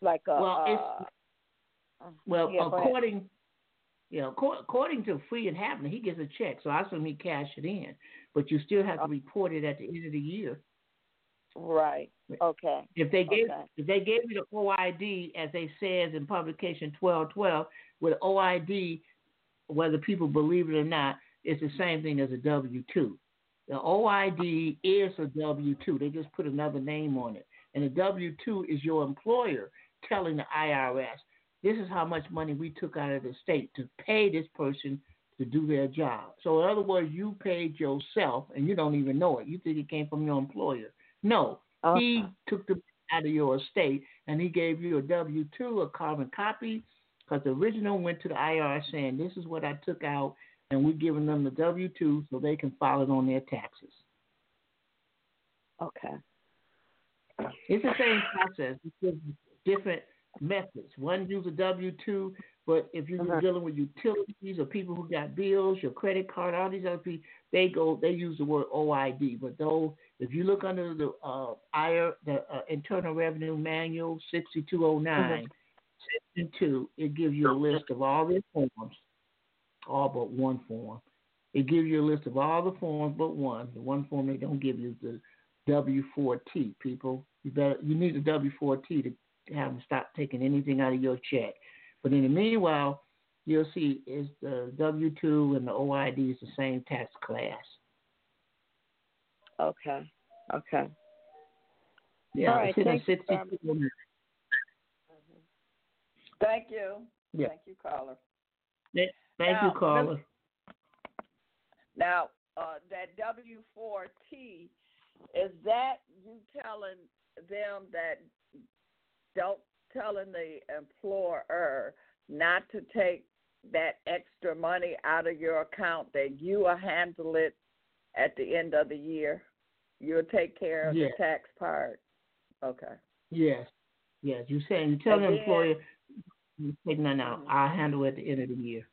like a? Well, uh, well, yeah, according you know, according to Free and Happening, he gets a check, so I assume he cash it in. But you still have to report it at the end of the year. Right. Okay. If they gave okay. if they gave you the OID as they says in publication twelve twelve, with OID, whether people believe it or not, it's the same thing as a W two. The OID is a W two. They just put another name on it. And a W two is your employer telling the IRS, this is how much money we took out of the state to pay this person to do their job. So, in other words, you paid yourself and you don't even know it. You think it came from your employer. No, he took the out of your estate and he gave you a W 2, a carbon copy, because the original went to the IRS saying, This is what I took out, and we're giving them the W 2 so they can file it on their taxes. Okay. It's the same process. It's just different methods. One use a W two, but if you're uh-huh. dealing with utilities or people who got bills, your credit card, all these other people, they go they use the word OID. But though if you look under the uh, IR, the uh, Internal Revenue Manual sixty two oh nine, uh-huh. section two, it gives you a list of all the forms, all but one form. It gives you a list of all the forms but one. The one form they don't give you is the W four T. People, you better you need the W4T to have them stop taking anything out of your check. But in the meanwhile, you'll see is the W two and the OID is the same tax class. Okay. Okay. Yeah, All right, thank, you, mm-hmm. thank you. Yeah. Thank you, caller. Thank now, you, caller. Now, uh, that W four T is that you telling them that don't telling the employer not to take that extra money out of your account that you will handle it at the end of the year. You'll take care of yes. the tax part. Okay. Yes. Yes. You're saying you tell the employer you take none out. Mm-hmm. I'll handle it at the end of the year.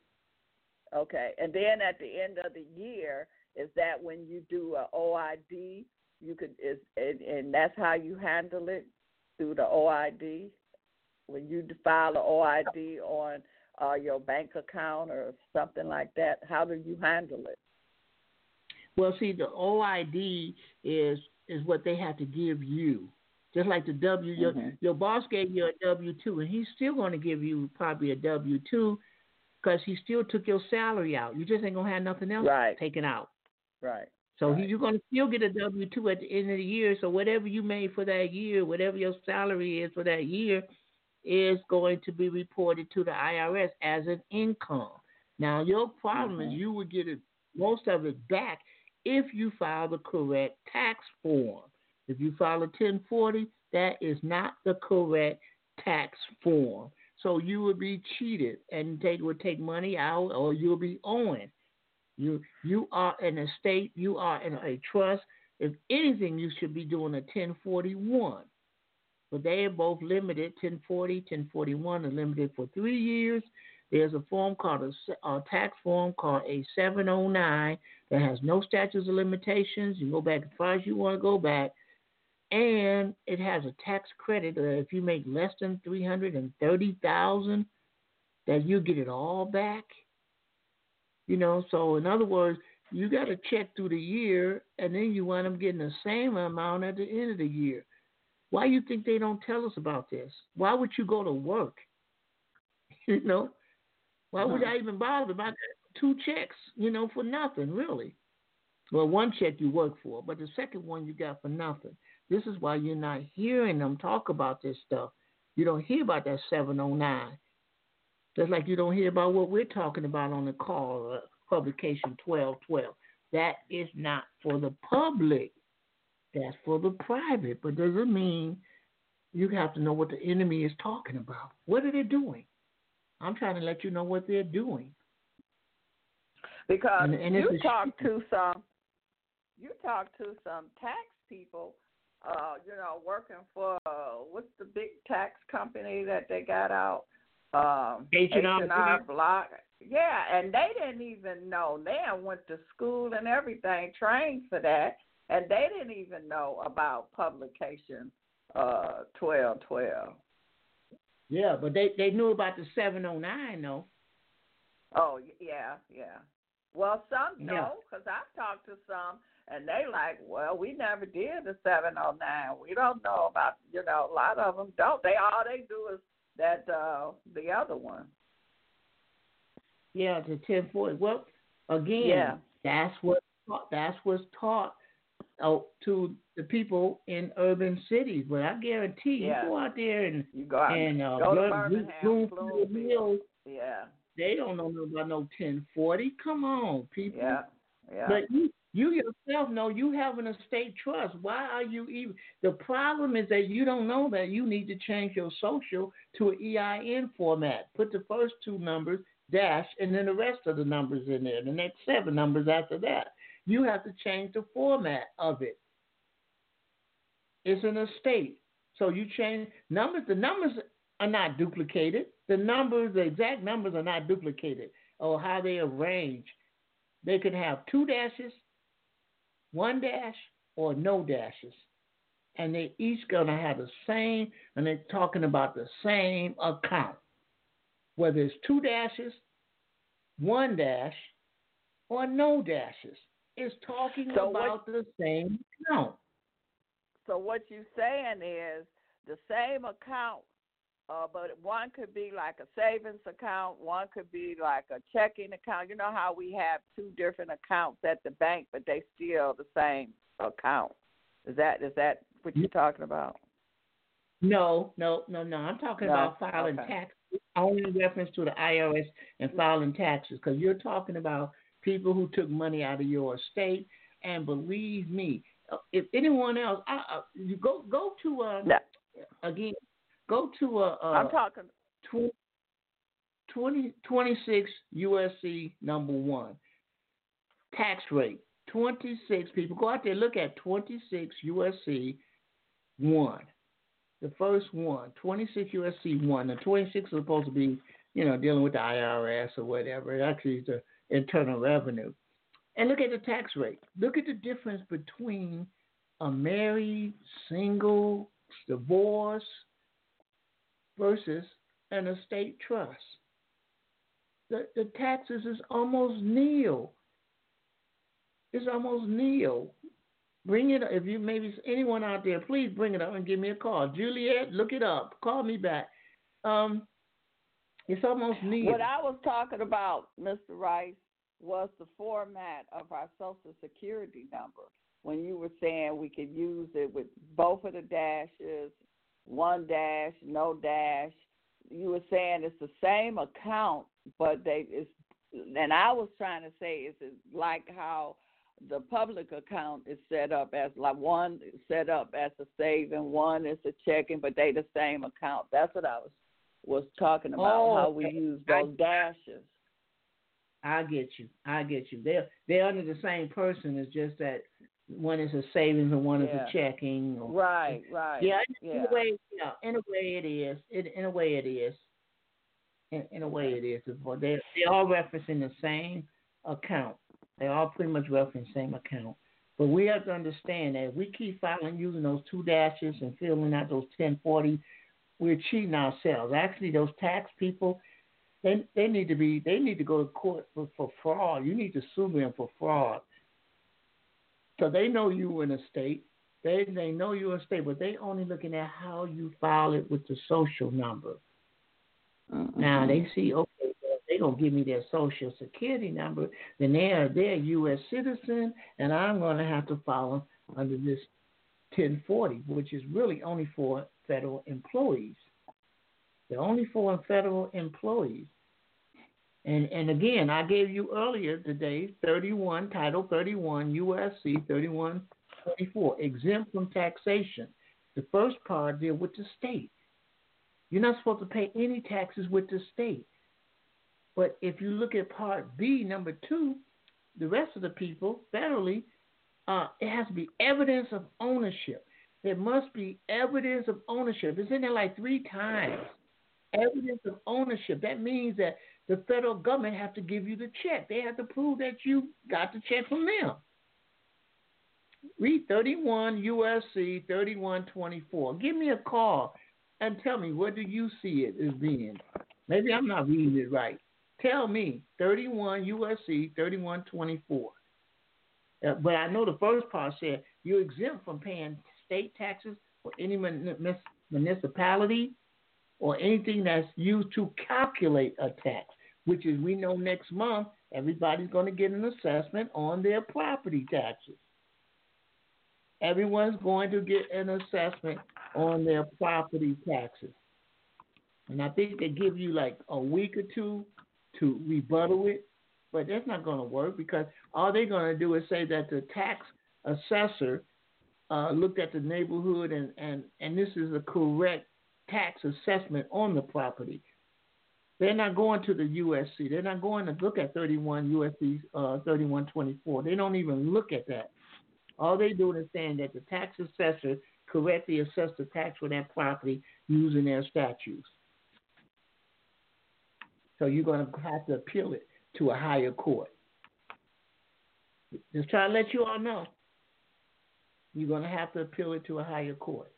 Okay. And then at the end of the year, is that when you do a OID, you could is and, and that's how you handle it? through the OID when you file an OID on uh, your bank account or something like that? How do you handle it? Well, see, the OID is is what they have to give you Just like the W, your Mm-hmm. your boss gave you a W two, and he's still going to give you probably a W two because he still took your salary out. You just ain't gonna have nothing else Right. taken out. Right. So Right. you're going to still get a W two at the end of the year. So whatever you made for that year, whatever your salary is for that year, is going to be reported to the IRS as an income. Now your problem is Mhm. you would get it most of it back if you file the correct tax form. If you file a 1040, that is not the correct tax form. So you would be cheated and take would take money out or you'll be owing. You you are an estate, you are in a trust. If anything, you should be doing a 1041. But they are both limited. 1040, 1041 are limited for three years. There's a form called a, a tax form called a 709 that has no statutes of limitations. You go back as far as you want to go back. And it has a tax credit that if you make less than 330000 that you get it all back. You know, so in other words, you got to check through the year, and then you wind up getting the same amount at the end of the year. Why you think they don't tell us about this? Why would you go to work? *laughs* You know, why would I even bother about two checks? You know, for nothing really. Well, one check you work for, but the second one you got for nothing. This is why you're not hearing them talk about this stuff. You don't hear about that 709. Just like you don't hear about what we're talking about on the call, uh, publication 1212. That is not for the public. That's for the private. But doesn't mean you have to know what the enemy is talking about. What are they doing? I'm trying to let you know what they're doing. Because And- and you talk to some, you talk to some tax people, uh, you know, working for uh, what's the big tax company that they got out? Um, H&R Block. Yeah, and they didn't even know. They went to school and everything, trained for that, and they didn't even know about publication uh twelve twelve. Yeah, but they, they knew about the 709 though. Oh yeah, yeah. Well, some Yeah. know because I've talked to some, and they like, well, we never did the seven oh nine. We don't know about, you know, a lot of them don't. They all they do is that uh the other one. Yeah, the 1040. Well, again, Yeah. that's what that's what's taught oh, to the people in urban cities. But I guarantee Yeah. you go out there and You go out and uh, go to Blood- Bloomfield Bloomfield. Hills, Yeah, they don't know about no 1040. Come on, people. yeah, yeah. But you, you yourself know you have an estate trust. Why are you even? The problem is that you don't know that you need to change your social to an EIN format. Put the first two numbers dash and then the rest of the numbers in there. The next seven numbers after that. You have to change the format of it. It's an estate. So you change numbers. The numbers are not duplicated. The numbers, the exact numbers are not duplicated or how they arrange. They could have two dashes, one dash, or no dashes. And they each gonna have the same, and they're talking about the same account. Whether it's two dashes, one dash, or no dashes. It's talking So what- about the same account. So what you're saying is the same account, uh, but one could be like a savings account, one could be like a checking account. You know how we have two different accounts at the bank, but they still the same account. Is that is that what you're talking about? No, no, no, no. I'm talking No, about filing okay. taxes. Only in reference to the IRS and filing taxes, because you're talking about people who took money out of your estate. And believe me, uh, if anyone else, I, uh, you go go to uh, No. again, go to uh, uh I'm talking. 20, 20, 26 USC number one. Tax rate 26. People go out there look at 26 USC one. The first one, 26 USC one. The 26 is supposed to be, you know, dealing with the IRS or whatever. It actually is the internal revenue. And look at the tax rate. Look at the difference between a married, single, divorce versus an estate trust. The, the taxes is almost nil. It's almost nil. bring it. If you maybe anyone out there, please bring it up and give me a call. Juliet, look it up. Call me back. Um, it's almost needed. What I was talking about, Mr. Rice, was the format of our Social Security number. When you were saying we could use it with both of the dashes, one dash, no dash. You were saying it's the same account, but they it's and I was trying to say it's like how the public account is set up as like one set up as a saving, one is a checking, but they the same account. That's what I was was talking about Oh, how we okay. use those dashes. I get you. I get you. They're they're under the same person. It's just that one is a savings and one is a checking. Or, Right, right. Yeah, in yeah. a way, yeah, in a way it is. It, in a way it is. In, in a way it is. But uh, they they all referencing the same account. They all pretty much reference the same account. But we have to understand that if we keep filing using those two dashes and filling out those ten forty, we're cheating ourselves. Actually, those tax people, they they need to be they need to go to court for, for fraud. You need to sue them for fraud. So they know you in a state. They they know you're a state, but they only looking at how you file it with the social number. Now they see okay, well, they gonna give me their social security number, then they're they're a U.S. citizen, and I'm gonna have to follow under this 1040, which is really only for federal employees. They're only for federal employees. And and again, I gave you earlier today 31 Title 31 USC 3124 exempt from taxation. The first part deal with the state. You're not supposed to pay any taxes with the state. But if you look at Part B, number two, the rest of the people federally, uh, it has to be evidence of ownership. There must be evidence of ownership. It's in there like three times. Evidence of ownership. That means that the federal government have to give you the check. They have to prove that you got the check from them. Read 31 USC 3124. Give me a call and tell me what do you see it as being. Maybe I'm not reading it right. Tell me 31 USC 3124. Uh, but I know the first part said you're exempt from paying state taxes or any mun- mun- municipality or anything that's used to calculate a tax, which is we know next month everybody's going to get an assessment on their property taxes. Everyone's going to get an assessment on their property taxes. And I think they give you like a week or two to rebuttal it, but that's not going to work because all they're going to do is say that the tax assessor uh, looked at the neighborhood and, and, and this is a correct tax assessment on the property. They're not going to the USC. They're not going to look at 31 USC uh, 3124. They don't even look at that. All they doing is saying that the tax assessor correctly assessed the tax for that property using their statutes. So you're going to have to appeal it to a higher court. Just try to let you all know. You're going to have to appeal it to a higher court.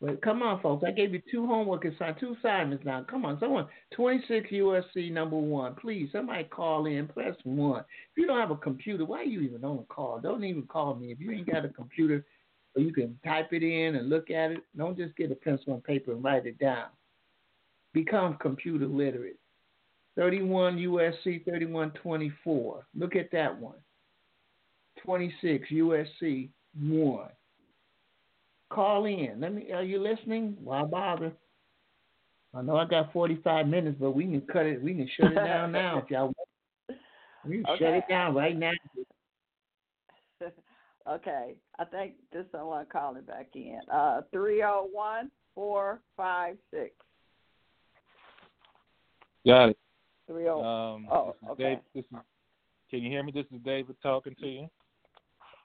But come on, folks. I gave you two homework assignments, two assignments now. Come on, someone. 26 USC number one. Please, somebody call in. Press one. If you don't have a computer, why you even on a call? Don't even call me. If you ain't got a computer, or you can type it in and look at it. Don't just get a pencil and paper and write it down. Become computer literate. 31 USC 3124. Look at that one. 26 USC 1. Call in. Let me. Are you listening? Why bother? I know I got 45 minutes, but we can cut it. We can shut it down now if y'all want. We can shut it down right now. *laughs* okay, I think there's someone calling back in. Uh, three zero one four five six Got it. three zero. Um, Oh, this is okay. Dave, this is, can you hear me? This is David talking to you.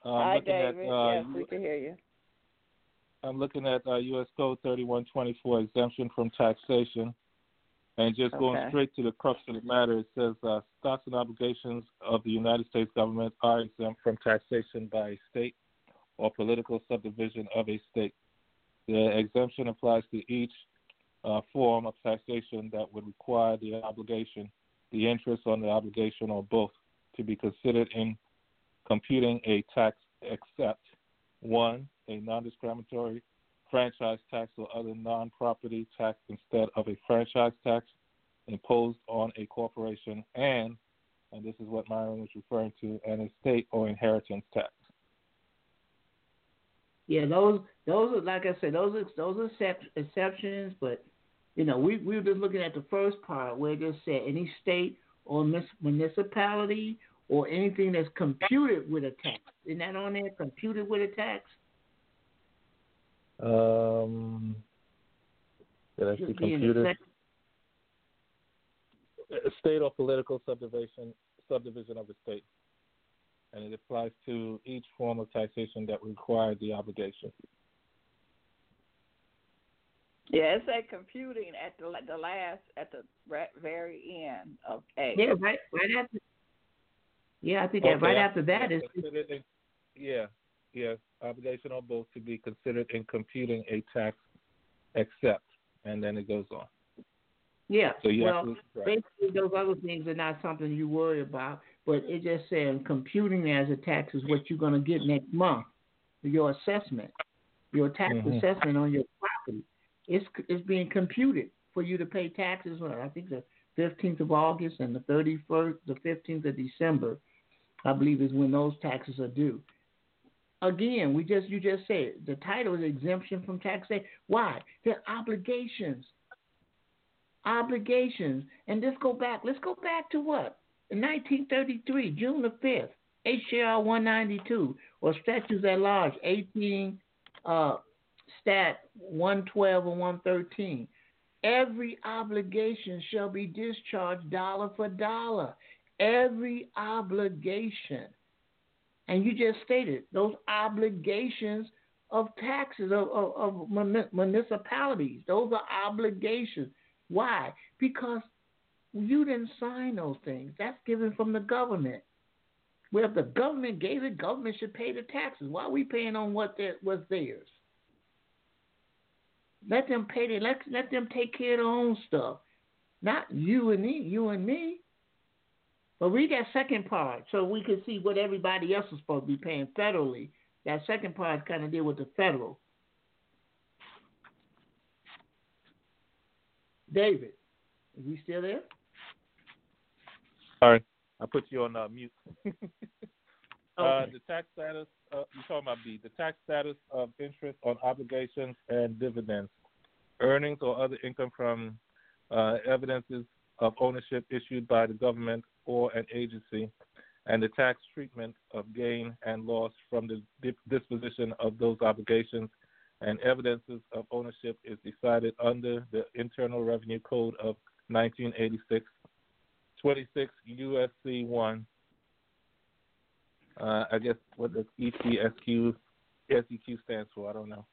Um, Hi, David. At, uh, yes, we can hear you. I'm looking at uh, U.S. Code 3124 exemption from taxation, and just going straight to the crux of the matter, it says uh, stocks and obligations of the United States government are exempt from taxation by a state or political subdivision of a state. The exemption applies to each uh, form of taxation that would require the obligation, the interest on the obligation, or both, to be considered in computing a tax except one, a non-discriminatory franchise tax or other non-property tax instead of a franchise tax imposed on a corporation, and and this is what Myron was referring to, an estate or inheritance tax. Yeah, those those are like I said, those are those are excep- exceptions, but you know, we we were just looking at the first part where it just said any state or municipality or anything that's computed with a tax. Isn't that on there? Computed with a tax? Um, did I see computed? A state or political subdivision subdivision of the state, and it applies to each form of taxation that requires the obligation. Yeah, it said computing at the the last at the very end of A. Yeah, right, right after. Yeah, I think okay, right after that is. In, yeah, yeah, obligation on both to be considered in computing a tax, except, and then it goes on. Yeah. So you well, basically, those other things are not something you worry about, but it just says computing as a tax is what you're going to get next month, your assessment, your tax mm-hmm. assessment on your property it's it's being computed for you to pay taxes on. I think the 15th of August and the 31st, the 15th of December, I believe is when those taxes are due. Again, we just you just said the title is exemption from taxation. Why? They're obligations. Obligations. And let's go back. Let's go back to what? In 1933, June the 5th, HJR 192, or statutes at large, 18 uh, stat 112 and 113. Every obligation shall be discharged dollar for dollar. Every obligation. And you just stated those obligations of taxes of, of, of municipalities. Those are obligations. Why? Because you didn't sign those things. That's given from the government. Well, if the government gave it, government should pay the taxes. Why are we paying on what that was theirs? Let them pay it. Let let them take care of their own stuff. Not you and me, you and me. But read that second part so we can see what everybody else is supposed to be paying federally. That second part kind of deal with the federal. David, are you still there? Sorry, I put you on uh, mute. *laughs* Uh, okay. uh, the tax status, uh, you're talking about B, the tax status of interest on obligations and dividends earnings or other income from uh, evidences of ownership issued by the government or an agency, and the tax treatment of gain and loss from the disposition of those obligations and evidences of ownership is decided under the Internal Revenue Code of 1986, 26 USC 1. Uh, I guess what the ECSQ SEQ stands for, I don't know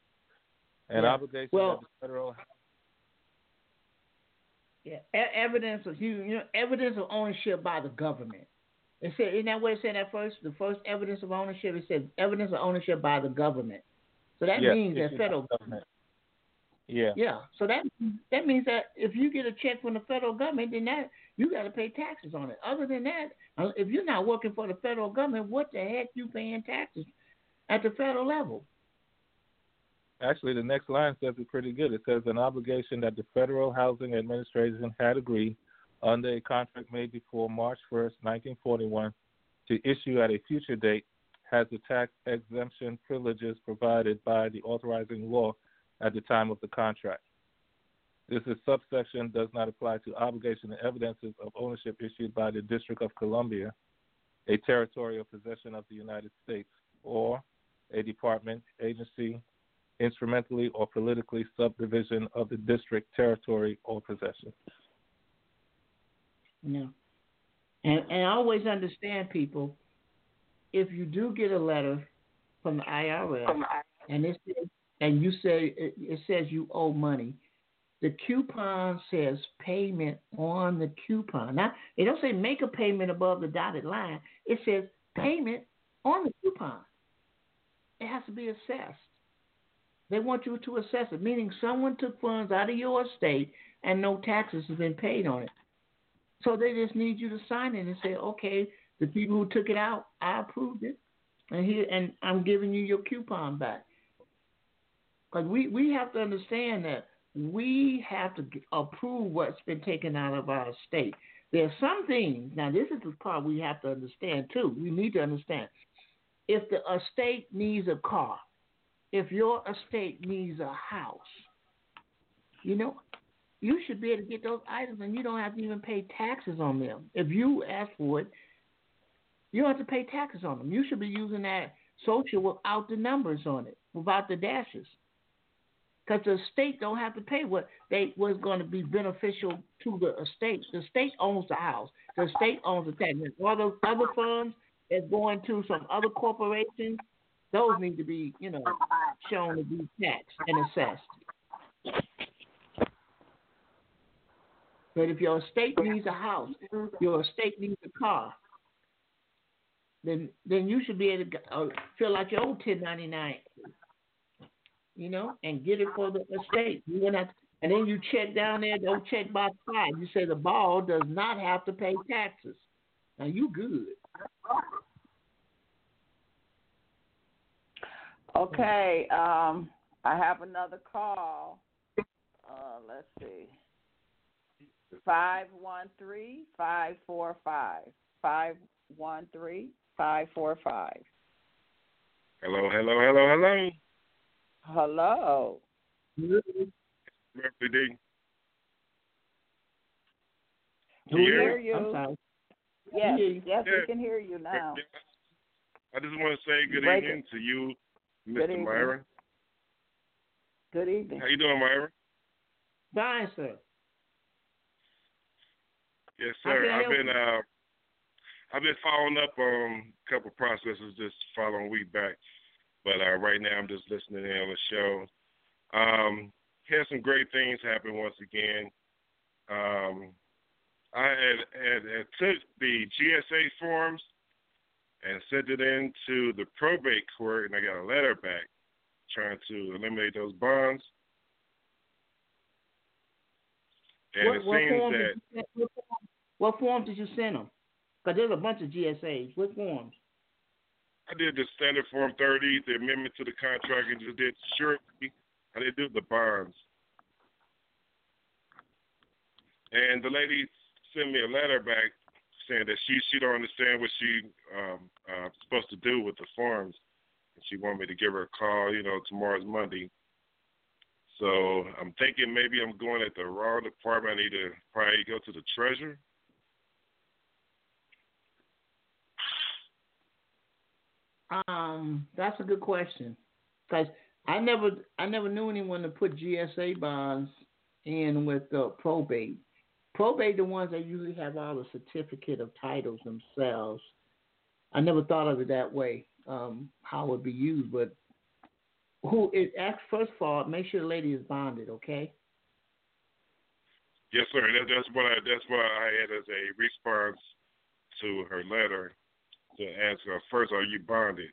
and yeah. obligations well, of the federal. Yeah, e- evidence of you, you know, evidence of ownership by the government. It said, isn't that what it said at first? The first evidence of ownership, it said evidence of ownership by the government. So that yes, means that federal government. Yeah. Yeah. So that that means that if you get a check from the federal government, then that you got to pay taxes on it. Other than that, uh, if you're not working for the federal government, what the heck you paying taxes at the federal level? Actually, the next line says it pretty good. It says an obligation that the Federal Housing Administration had agreed under a contract made before March 1st, 1941, to issue at a future date has the tax exemption privileges provided by the authorizing law at the time of the contract. This is subsection does not apply to obligation and evidences of ownership issued by the District of Columbia, a territorial possession of the United States, or a department, agency, instrumentally or politically subdivision of the district, territory, or possession. No. And, and I always understand people, if you do get a letter from the IRS and it says, and you say it, it says you owe money, the coupon says payment on the coupon. Now it don't say make a payment above the dotted line. It says payment on the coupon. It has to be assessed. They want you to assess it, meaning someone took funds out of your estate and no taxes have been paid on it. So they just need you to sign it and say, okay, the people who took it out, I approved it. and here and I'm giving you your coupon back. Because we we have to understand that we have to approve what's been taken out of our estate. There are some things. Now, this is the part we have to understand too. We need to understand if the estate needs a car, if your estate needs a house, you know, you should be able to get those items and you don't have to even pay taxes on them. If you ask for it, you don't have to pay taxes on them. You should be using that social without the numbers on it, without the dashes. Because the state don't have to pay what they was going to be beneficial to the estate. The state owns the house. The state owns the tax. All those other funds that's going to some other corporations, those need to be, you know, shown to be taxed and assessed. But if your estate needs a house, your estate needs a car, then then you should be able to uh, fill out your own 1099, you know, and get it for the estate. You to, and then you check down there, don't check box five. You say the ball does not have to pay taxes. Now you good. Okay, um, I have another call. Uh, let's see. 513 545. 513 545. Hello, hello, hello, hello. Hello. Murphy D. Can we hear you? I'm Yes, you. yes, Yeah. we can hear you now. I just want to say good Break evening it. to you, Mr. evening. Myron. Good evening. How you doing, Myron? Fine, sir. Yes, sir. I I've been uh, I've been following up on a couple processes this following week back, but uh, right now I'm just listening in on the show. Um, had some great things happen once again. Um, I had, had, had took the GSA forms and sent it into the probate court, and I got a letter back trying to eliminate those bonds. And what, it what, seems form that did you send, what, form, what form did you send them? Because there's a bunch of GSAs. What forms? I did the standard Form 30, the amendment to the contract, and just did surety. I didn't do the bonds. And the lady sent me a letter back saying that she she don't understand what she um uh supposed to do with the forms. And she wanted me to give her a call, you know, tomorrow's Monday. So I'm thinking maybe I'm going at the wrong department. I need to probably go to the treasurer. Um, that's a good question. Because I never, I never knew anyone to put GSA bonds in with uh, probate. Probate, the ones that usually have all the certificate of titles themselves. I never thought of it that way. Um, how it would be used, but who it ask first of all, make sure the lady is bonded, okay? Yes, sir. That, that's what I that's what I had as a response to her letter to ask her first, are you bonded?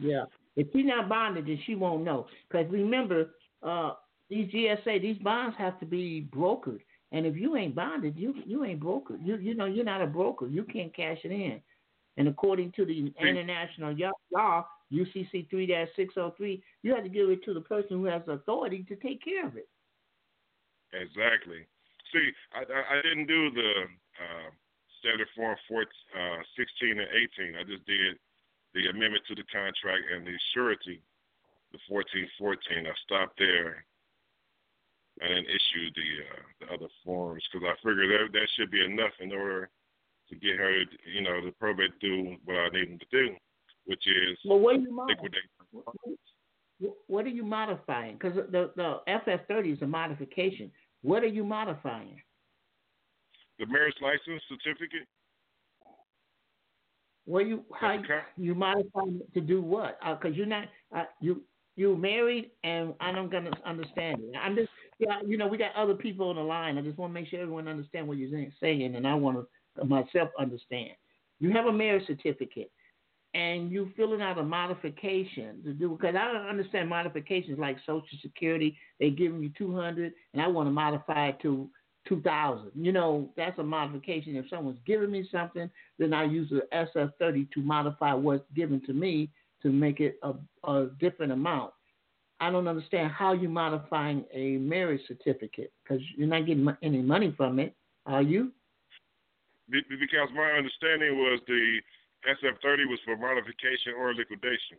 Yeah. If she's not bonded, then she won't know. Because remember, uh, these GSA, these bonds have to be brokered. And if you ain't bonded, you you ain't brokered. You you know you're not a broker. You can't cash it in. And according to the international law, UCC three six zero three, you have to give it to the person who has authority to take care of it. Exactly. See, I I, I didn't do the uh, standard form 4, uh, 16 and 18. I just did the amendment to the contract and the surety, the 14 14. I stopped there and then issued the uh, the other forms because I figured that that should be enough in order to get her, you know, the probate do what I need them to do, which is Well, what are you liquidate. Wh- What are you modifying? Because the the FS thirty is a modification. What are you modifying? The marriage license certificate. What you how you, you modifying it to do what? Because you're not uh, you you married and I don't gonna understand it. I'm just yeah you know we got other people on the line. I just want to make sure everyone understand what you're saying- saying, and I want to myself understand. You have a marriage certificate, and you filling out a modification to do because I don't understand modifications like Social Security. They giving you two hundred, and I want to modify it to two thousand. You know, that's a modification. If someone's giving me something, then I use the SF thirty to modify what's given to me to make it a, a different amount. I don't understand how you're modifying a marriage certificate because you're not getting any money from it, are you? Because my understanding was the SF30 was for modification or liquidation.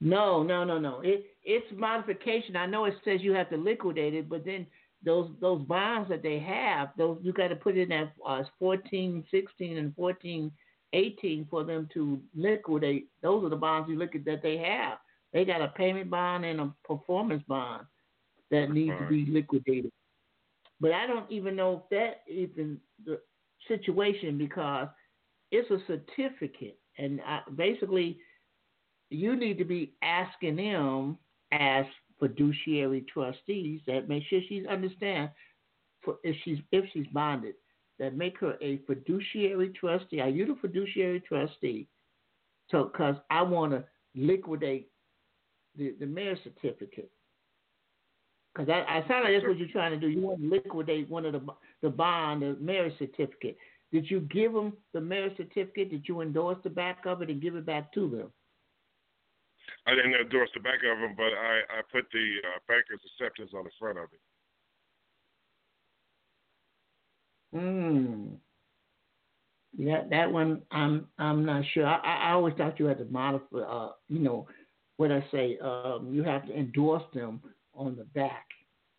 No, no, no, no. It it's modification. I know it says you have to liquidate it, but then those those bonds that they have, those you got to put in at uh, 14, 16, and 14, 18 for them to liquidate. Those are the bonds you look at that they have. They got a payment bond and a performance bond that need to be liquidated. But I don't even know if that even the situation because it's a certificate, and I, basically you need to be asking them as fiduciary trustees that make sure she's understand for if she's if she's bonded that make her a fiduciary trustee. Are you the fiduciary trustee? So, because I want to liquidate the the marriage certificate. Because I, I sound like that's what you're trying to do. You want to liquidate one of the the bond, the marriage certificate. Did you give them the marriage certificate? Did you endorse the back of it and give it back to them? I didn't endorse the back of them, but I, I put the uh, banker's acceptance on the front of it. Hmm. Yeah, that one I'm I'm not sure. I, I always thought you had to modify. Uh, you know, what I say. Um, you have to endorse them on the back.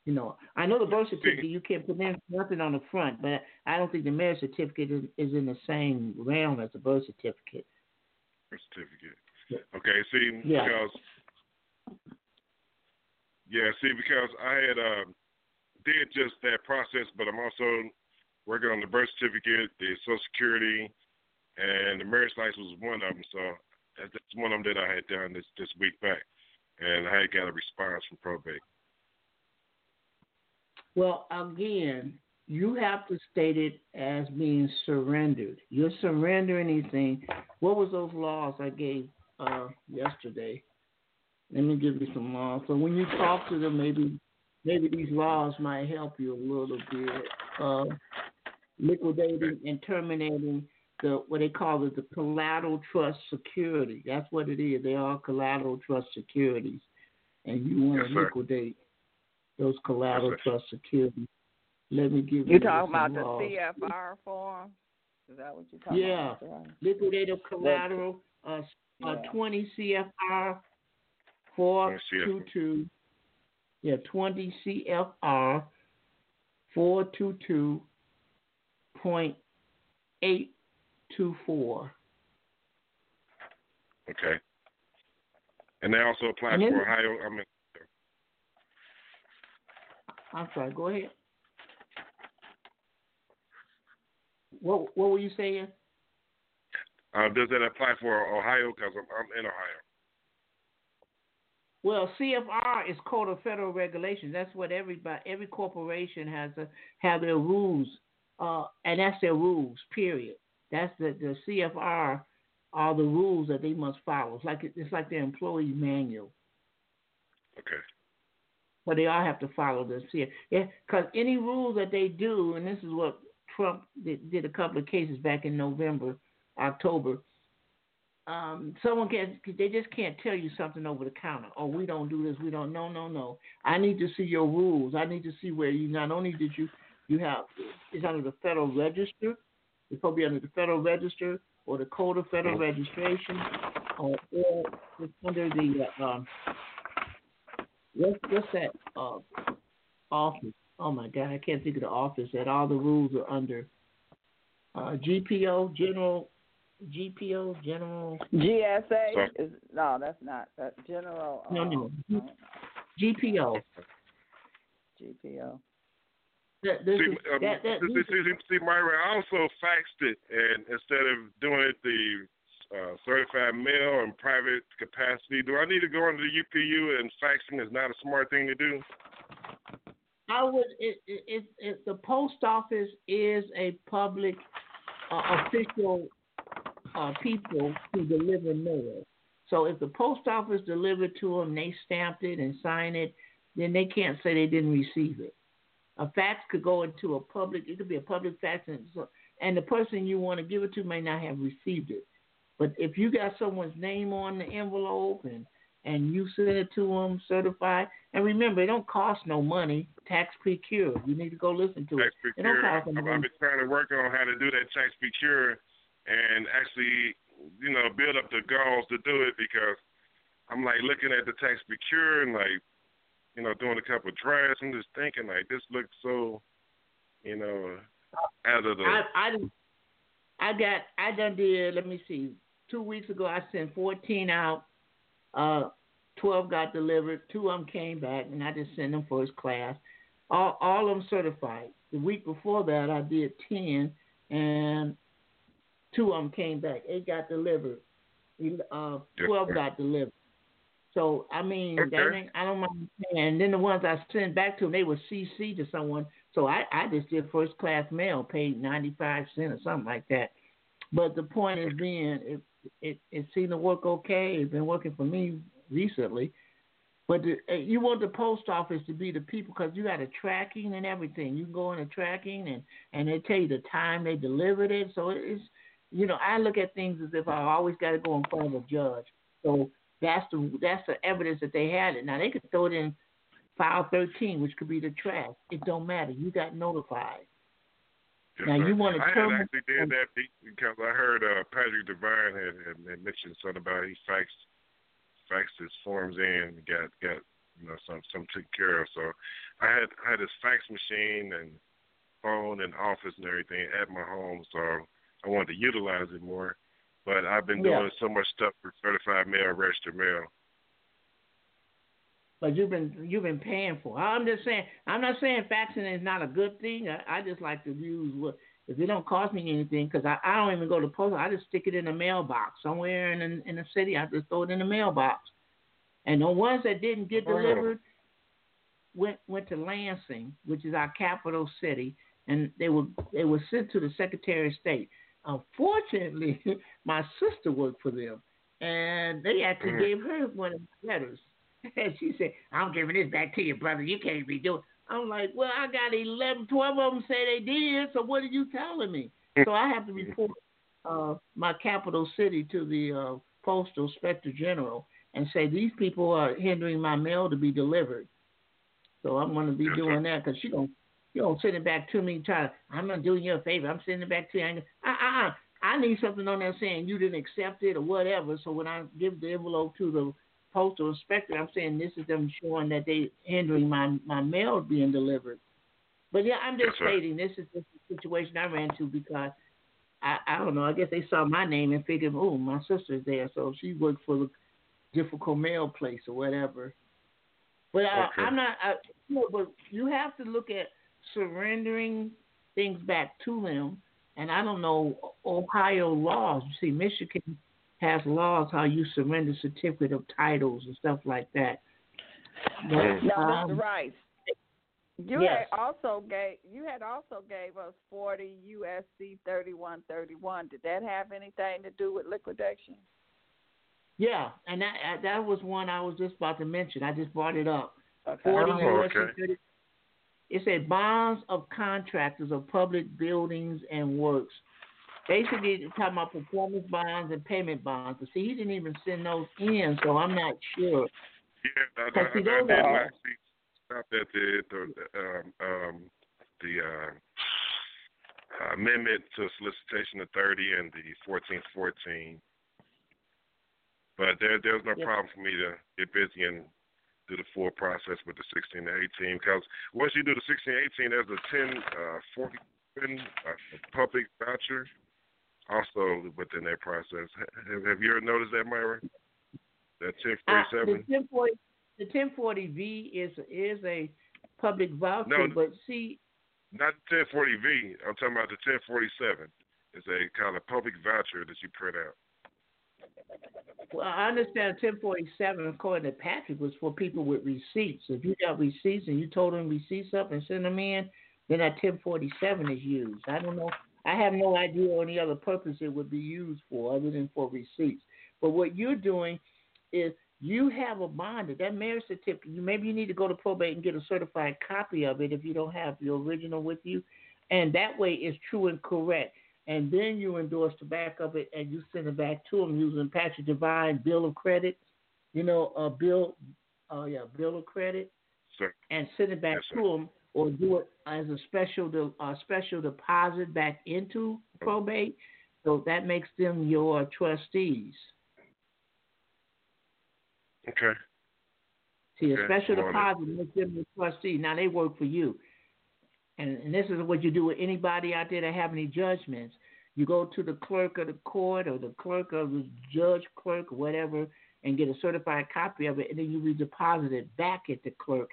You know, I know the birth certificate you can't put nothing on the front, but I don't think the marriage certificate is, is in the same realm as the birth certificate. Birth certificate. Okay, see, yeah. because yeah, see, because I had uh, did just that process, but I'm also working on the birth certificate, the Social Security, and the marriage license was one of them. So that's one of them that I had done this this week back, and I had got a response from probate. Well, again, you have to state it as being surrendered. You're surrendering anything. What was those laws I gave uh, yesterday. Let me give you some laws. So when you talk to them, maybe maybe these laws might help you a little bit. Uh, liquidating and terminating the what they call it the collateral trust security. That's what it is. They are collateral trust securities, and you want yes, to liquidate those collateral yes, trust securities. Let me give you. You talking about the. CFR form? Is that what you're talking yeah. about? Yeah, liquidative collateral. Uh, uh, 20 CFR 422. Yeah, 20 CFR 422.824. Okay. And they also apply for Ohio. I mean, I'm sorry, go ahead. What what were you saying? Uh, does that apply for Ohio? Because I'm, I'm in Ohio. Well, CFR is Code of Federal Regulations. That's what everybody, every corporation has to have their rules, uh, and that's their rules. Period. That's the the CFR are the rules that they must follow. It's like it's like their employee manual. Okay. But they all have to follow this here. Yeah, because any rules that they do, and this is what Trump did, did a couple of cases back in November, October. Um, someone can't. they just can't tell you something over the counter. Oh, we don't do this. We don't. No, no, no. I need to see your rules. I need to see where you not only did you you have it's under the Federal Register. It's supposed to be under the Federal Register or the Code of Federal Registration, or, or it's under the uh, um, what's what's that uh, office? Oh my God, I can't think of the office that all the rules are under. Uh, GPO, General GPO, General GSA is no, that's not that General. No, no, um, no. GPO. GPO. That, this see, is, um, that, that, see, see, see, see, Myra, I also faxed it, and instead of doing it the uh, certified mail and private capacity, do I need to go into the UPU and faxing is not a smart thing to do? I would. It, it, it, it, the post office is a public uh, official uh, people who deliver mail. So if the post office delivered to them, they stamped it and signed it, then they can't say they didn't receive it. A fax could go into a public. It could be a public fax, and, so, and the person you want to give it to may not have received it. But if you got someone's name on the envelope and and you send it to them certified, and remember, it don't cost no money. Tax precure. You need to go listen to tax it. Precure. It don't cost I've, I've been trying to work on how to do that tax precure and actually, you know, build up the goals to do it because I'm like looking at the tax precure and like, you know, doing a couple of drafts. I'm just thinking like this looks so, you know, out of the. I, I, I got, I done did. Let me see. Two weeks ago, I sent 14 out. Uh, 12 got delivered. Two of them came back, and I just sent them first class. All, all of them certified. The week before that, I did 10, and two of them came back. Eight got delivered. Uh, 12 got delivered. So I mean, Okay. that ain't, I don't mind. And then the ones I sent back to them, they were CC to someone. So I, I just did first class mail, paid ninety five cents or something like that. But the point is being, it it it seemed to work okay. It's been working for me recently. But the, uh, you want the post office to be the people because you got a tracking and everything. You can go into tracking and and they tell you the time they delivered it. So it's you know I look at things as if I always got to go in front of a judge. So that's the that's the evidence that they had it. Now they could throw it in file 13, which could be the trash. It don't matter. You got notified. Yes, now sir. you want to I had terminate. actually did that because I heard uh, Patrick Devine had, had, had mentioned something about he faxed faxed his forms in, and got got you know some some took care of. So I had I had his fax machine and phone and office and everything at my home, so I wanted to utilize it more. But I've been Yeah. doing so much stuff for certified mail, registered mail. But you've been you've been paying for. it. I'm just saying. I'm not saying faxing is not a good thing. I, I just like to use what if it don't cost me anything because I, I don't even go to post. I just stick it in a mailbox somewhere in the, in the city. I just throw it in the mailbox. And the ones that didn't get Oh. delivered went went to Lansing, which is our capital city, and they were they were sent to the Secretary of State. Unfortunately, *laughs* my sister worked for them, and they actually Mhm. gave her one of the letters. *laughs* And she said, I'm giving this back to you, brother. You can't be doing I'm like, well, I got 11, 12 of them say they did, so what are you telling me? So I have to report uh, my capital city to the uh, Postal Inspector General and say, these people are hindering my mail to be delivered. So I'm going to be doing that because she don't, you don't send it back to me. Try, I'm not doing you a favor. I'm sending it back to you. I, ain't- uh, uh, uh. I need something on there saying you didn't accept it or whatever. So when I give the envelope to the postal inspector, I'm saying this is them showing that they hindering my my mail being delivered. But yeah, I'm just Yes, stating this is just the situation I ran into because I I don't know. I guess they saw my name and figured, oh, my sister's there, so she worked for the difficult mail place or whatever. But I, Okay. I'm not. I, no, but you have to look at surrendering things back to them. And I don't know Ohio laws. You see, Michigan has laws how you surrender certificate of titles and stuff like that. But, Now, um, Mr. Rice, you yes. had also gave you had also gave us forty USC thirty one thirty one. Did that have anything to do with liquidation? Yeah, and that that was one I was just about to mention. I just brought it up. Okay. Forty Oh, USC okay. thirty. It said bonds of contractors of public buildings and works. Basically, talking about performance bonds and payment bonds. But see, he didn't even send those in, so I'm not sure. Yeah, I, I, Because I, see, I did are- actually stop at the the, um, um, the uh, amendment to solicitation of thirty and the fourteen fourteen. But there there's no Yeah. problem for me to get busy and do the full process with the sixteen to eighteen because once you do the sixteen to eighteen, there's a ten uh, forty uh, public voucher also within that process. Have, have you ever noticed that, Myron? That ten Uh, the seven. 1040 the 1040V is is a public voucher, No. but see, Not the 1040V. I'm talking about the 1047. It's a kind of public voucher that you print out. Well, I understand 1047 according to Patrick was for people with receipts. If you got receipts and you told them receipts up and send them in, then that 1047 is used. I don't know. I have no idea any other purpose it would be used for other than for receipts. But what you're doing is you have a bonded that marriage certificate. Maybe you need to go to probate and get a certified copy of it if you don't have your original with you, and that way it's true and correct. And then you endorse the back of it, and you send it back to them using Patrick Divine bill of credit. You know, a bill, oh uh, yeah, bill of credit, sir. and send it back yes, to them, or do it as a special de- uh, special deposit back into probate. So that makes them your trustees. Okay. See, okay. a special deposit makes them your trustee. Now they work for you. And, and this is what you do with anybody out there that have any judgments. You go to the clerk of the court or the clerk of the judge, clerk, or whatever, and get a certified copy of it, and then you redeposit it back at the clerk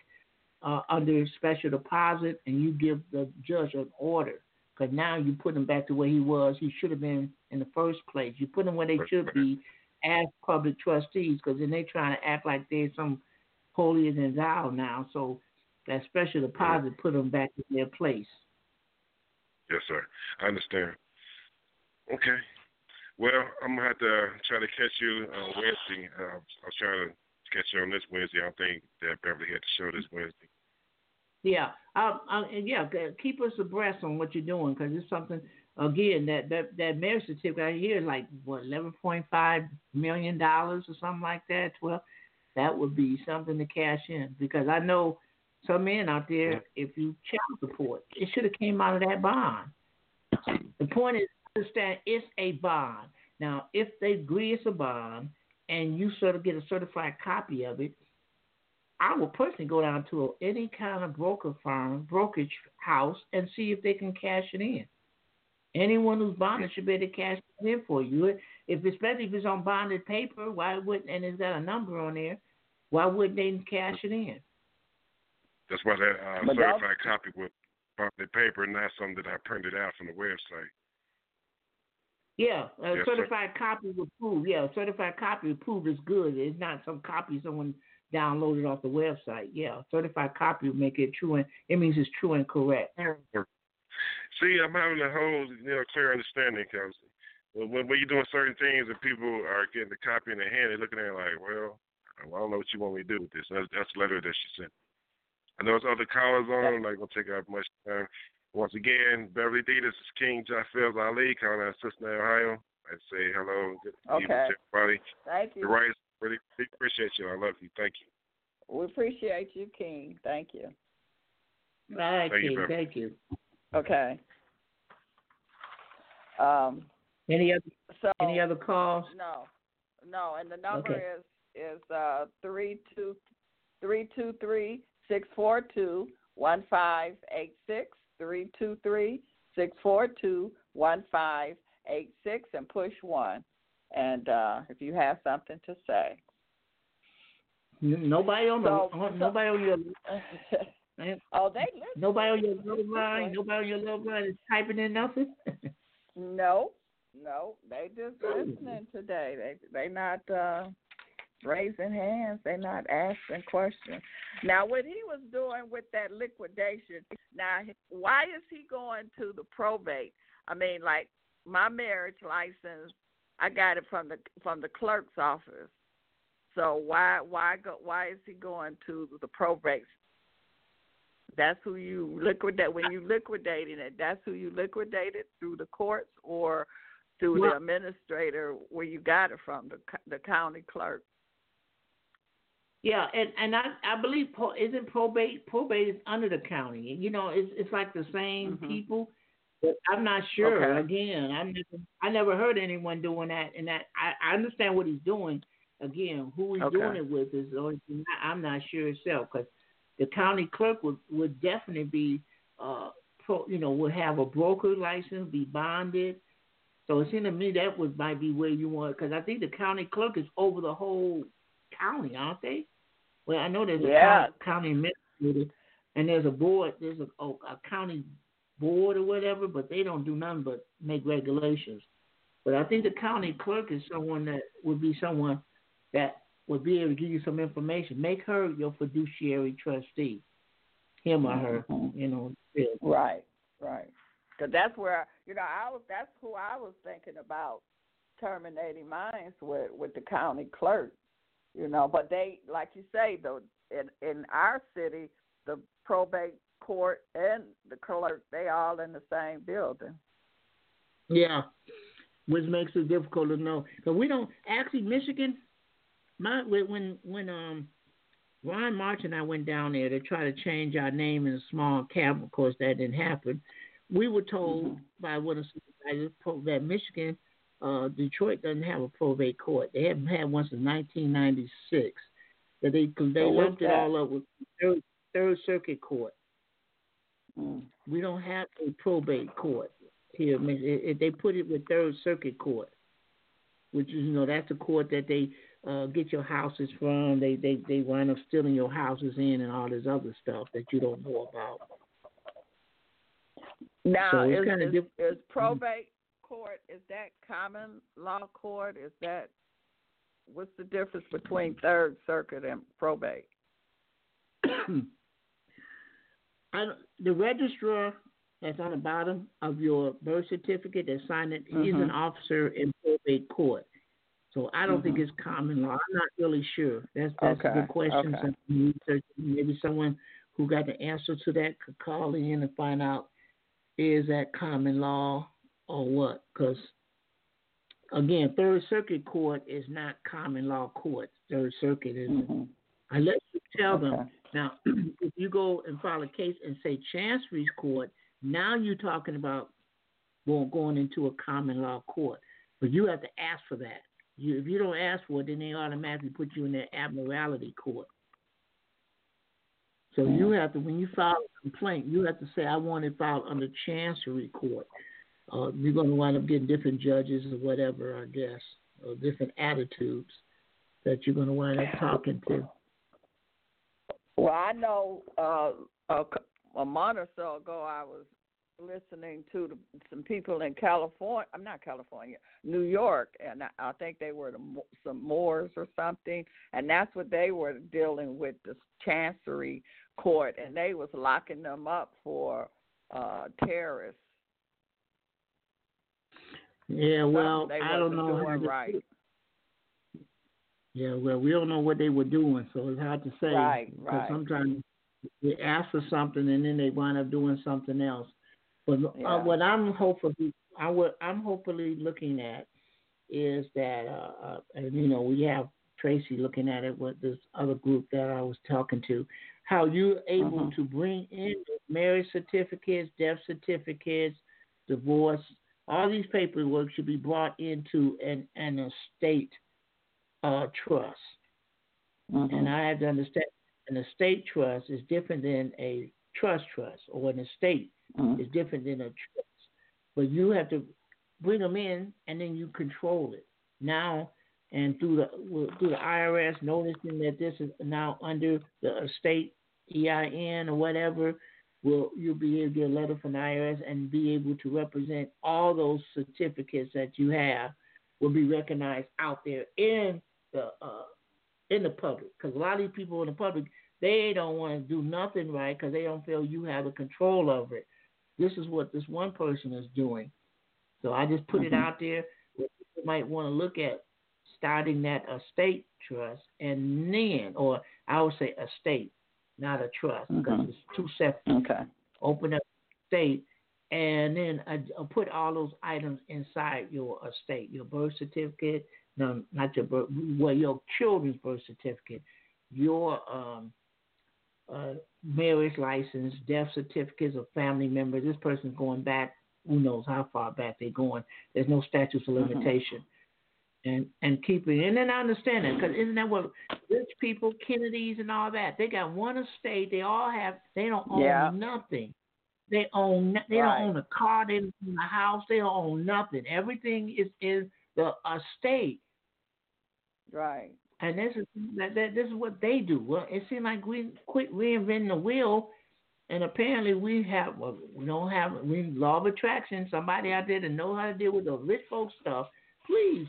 uh, under special deposit, and you give the judge an order. Because now you put him back to where he was. He should have been in the first place. You put them where they should be as public trustees, because then they trying to act like they're some holier than thou now. So that special deposit put them back in their place. Yes, sir. I understand. Okay. Well, I'm gonna have to try to catch you on Wednesday. Uh, I was trying to catch you on this Wednesday. I think that Beverly had to show this Wednesday. Yeah, um, uh, yeah. Keep us abreast on what you're doing because it's something. Again, that that that marriage certificate I hear like what eleven point five million dollars or something like that. Well, that would be something to cash in because I know some men out there. If you child support, it should have came out of that bond. The point is, understand it's a bond. Now, if they agree it's a bond, and you sort of get a certified copy of it, I will personally go down to any kind of broker firm, brokerage house, and see if they can cash it in. Anyone who's bonded should be able to cash it in for you. If especially if it's on bonded paper, why wouldn't and it's got a number on there, why wouldn't they cash it in? That's why that uh, certified copy was bonded paper, and not something that I printed out from the website. Yeah, a yes, certified sir. copy would prove. Yeah, a certified copy would prove it's good. It's not some copy someone downloaded off the website. Yeah, certified copy would make it true and it means it's true and correct. See, I'm having a whole you know clear understanding because when when you're doing certain things and people are getting the copy in their hand, they're looking at it like, well, I don't know what you want me to do with this. That's, that's the letter that she sent. I know there's other callers on. I'm not gonna take up much time. Once again, Beverly D, this is King Jaffield Ali calling out of Cincinnati, Ohio. I say hello good okay. evening to everybody. Thank you. The rights, really appreciate you. I love you. Thank you. We appreciate you, King. Thank you. Right, Thank you, King. Beverly. Thank you. Okay. Um, Any other so any other calls? no, no, and the number Okay. is is uh three two three two three six four two one five eight six three two three six four two one five eight six and push one. And uh if you have something to say. Nobody on the So- on- nobody on your *laughs* oh, they listen. nobody on your little line, nobody on your little line is typing in nothing. *laughs* No, no, they just listening today. They they not uh raising hands. They're not asking questions. Now, what he was doing with that liquidation. Now, why is he going to the probate? I mean, like my marriage license, I got it from the from the clerk's office. So why why go why is he going to the probate? That's who you liquidate when you liquidating it. That's who you liquidated through the courts or through Well- the administrator where you got it from the the county clerk. Yeah, and and I I believe pro, isn't probate probate is under the county. You know, it's it's like the same Mhm. people. But I'm not sure. Okay. Again, I never I never heard anyone doing that. And that I, I understand what he's doing. Again, who he's Okay. doing it with is the only thing I- I'm not sure itself because the county clerk would would definitely be uh pro, you know would have a broker license, be bonded. So it seemed to me that would might be where you want because I think the county clerk is over the whole county, aren't they? Well, I know there's a county, county administrator, and there's a board. There's a, a, a county board or whatever, but they don't do nothing but make regulations. But I think the county clerk is someone that would be someone that would be able to give you some information. Make her your fiduciary trustee, him or her. Mhm. You know. Right, right. Because that's where you know I was. That's who I was thinking about terminating mines with with the county clerk. You know, but they, like you say, though, in in our city, the probate court and the clerk, they all in the same building. Yeah, which makes it difficult to know. But we don't actually Michigan. My when when um Ron March and I went down there to try to change our name in a small camp. Of course, that didn't happen. We were told mm-hmm. by one of the that Michigan, uh, Detroit doesn't have a probate court. They haven't had one since 1996. That they they lumped it all up with third, third Circuit Court. Mm. We don't have a probate court here. It, it, they put it with Third Circuit Court, which is you know that's a court that they uh, get your houses from. They they they wind up stealing your houses in and all this other stuff that you don't know about. Now, so is, is, is probate court is that common law court? Is that what's the difference between Third Circuit and probate? *clears throat* I, the registrar that's on the bottom of your birth certificate that signed it, mm-hmm. he's an officer in probate court. So I don't mm-hmm. think it's common law. I'm not really sure. That's that's okay. a good question. Okay. Maybe someone who got the answer to that could call in and find out is that common law or what? Because again, Third Circuit Court is not common law court. Third Circuit is mm-hmm. unless you tell okay. them. Now, *clears throat* if you go and file a case and say Chancery's Court, now you're talking about going into a common law court, but you have to ask for that. You, if you don't ask for it, then they automatically put you in their admiralty court. So you mm-hmm. have to, when you file a complaint, you have to say, I want it filed under chancery court. Uh, you're going to wind up getting different judges or whatever, I guess, or different attitudes that you're going to wind up talking to. Well, I know uh, a, a month or so ago, I was listening to the, some people in California. I'm not California, New York, and I, I think they were the, some Moors or something, and that's what they were dealing with the Chancery Court, and they was locking them up for uh terrorists. Yeah, well, I don't know. Doing right. Yeah, well, we don't know what they were doing, so it's hard to say. Right, right. Sometimes they ask for something and then they wind up doing something else. But uh, yeah. uh, what I'm hopefully, I what I'm hopefully looking at is that, uh, uh, and you know, we have Tracy looking at it with this other group that I was talking to, how you're able uh-huh. to bring in marriage certificates, death certificates, divorce, all these paperwork should be brought into an an estate uh, trust. Uh-huh. And I have to understand an estate trust is different than a trust trust or an estate mm-hmm. is different than a trust. But you have to bring them in and then you control it now. And through the through the IRS noticing that this is now under the estate EIN or whatever, will you'll be able to get a letter from the IRS and be able to represent all those certificates that you have will be recognized out there in the uh, in the public. Because a lot of these people in the public they don't want to do nothing right because they don't feel you have the control over it. This is what this one person is doing. So I just put mm-hmm. it out there. You might want to look at starting that estate trust and then, or I would say estate, not a trust, because mm-hmm. it's two separate. Okay. Open up estate, and then I, I put all those items inside your estate, your birth certificate, no, not your birth, well, your children's birth certificate, your um, uh, marriage license, death certificates of family members. This person's going back, who knows how far back they're going. There's no statute of mm-hmm. limitation. Mm-hmm. And and keep it, and then I understand it because isn't that what rich people, Kennedys, and all that? They got one estate. They all have. They don't own yeah. nothing. They own. They right. don't own a car. They don't own a house. They don't own nothing. Everything is in the estate. Right. And this is that, that this is what they do. Well, it seems like we quit reinventing the wheel, and apparently we have well, we don't have we law of attraction. Somebody out there to know how to deal with the rich folks stuff. Please,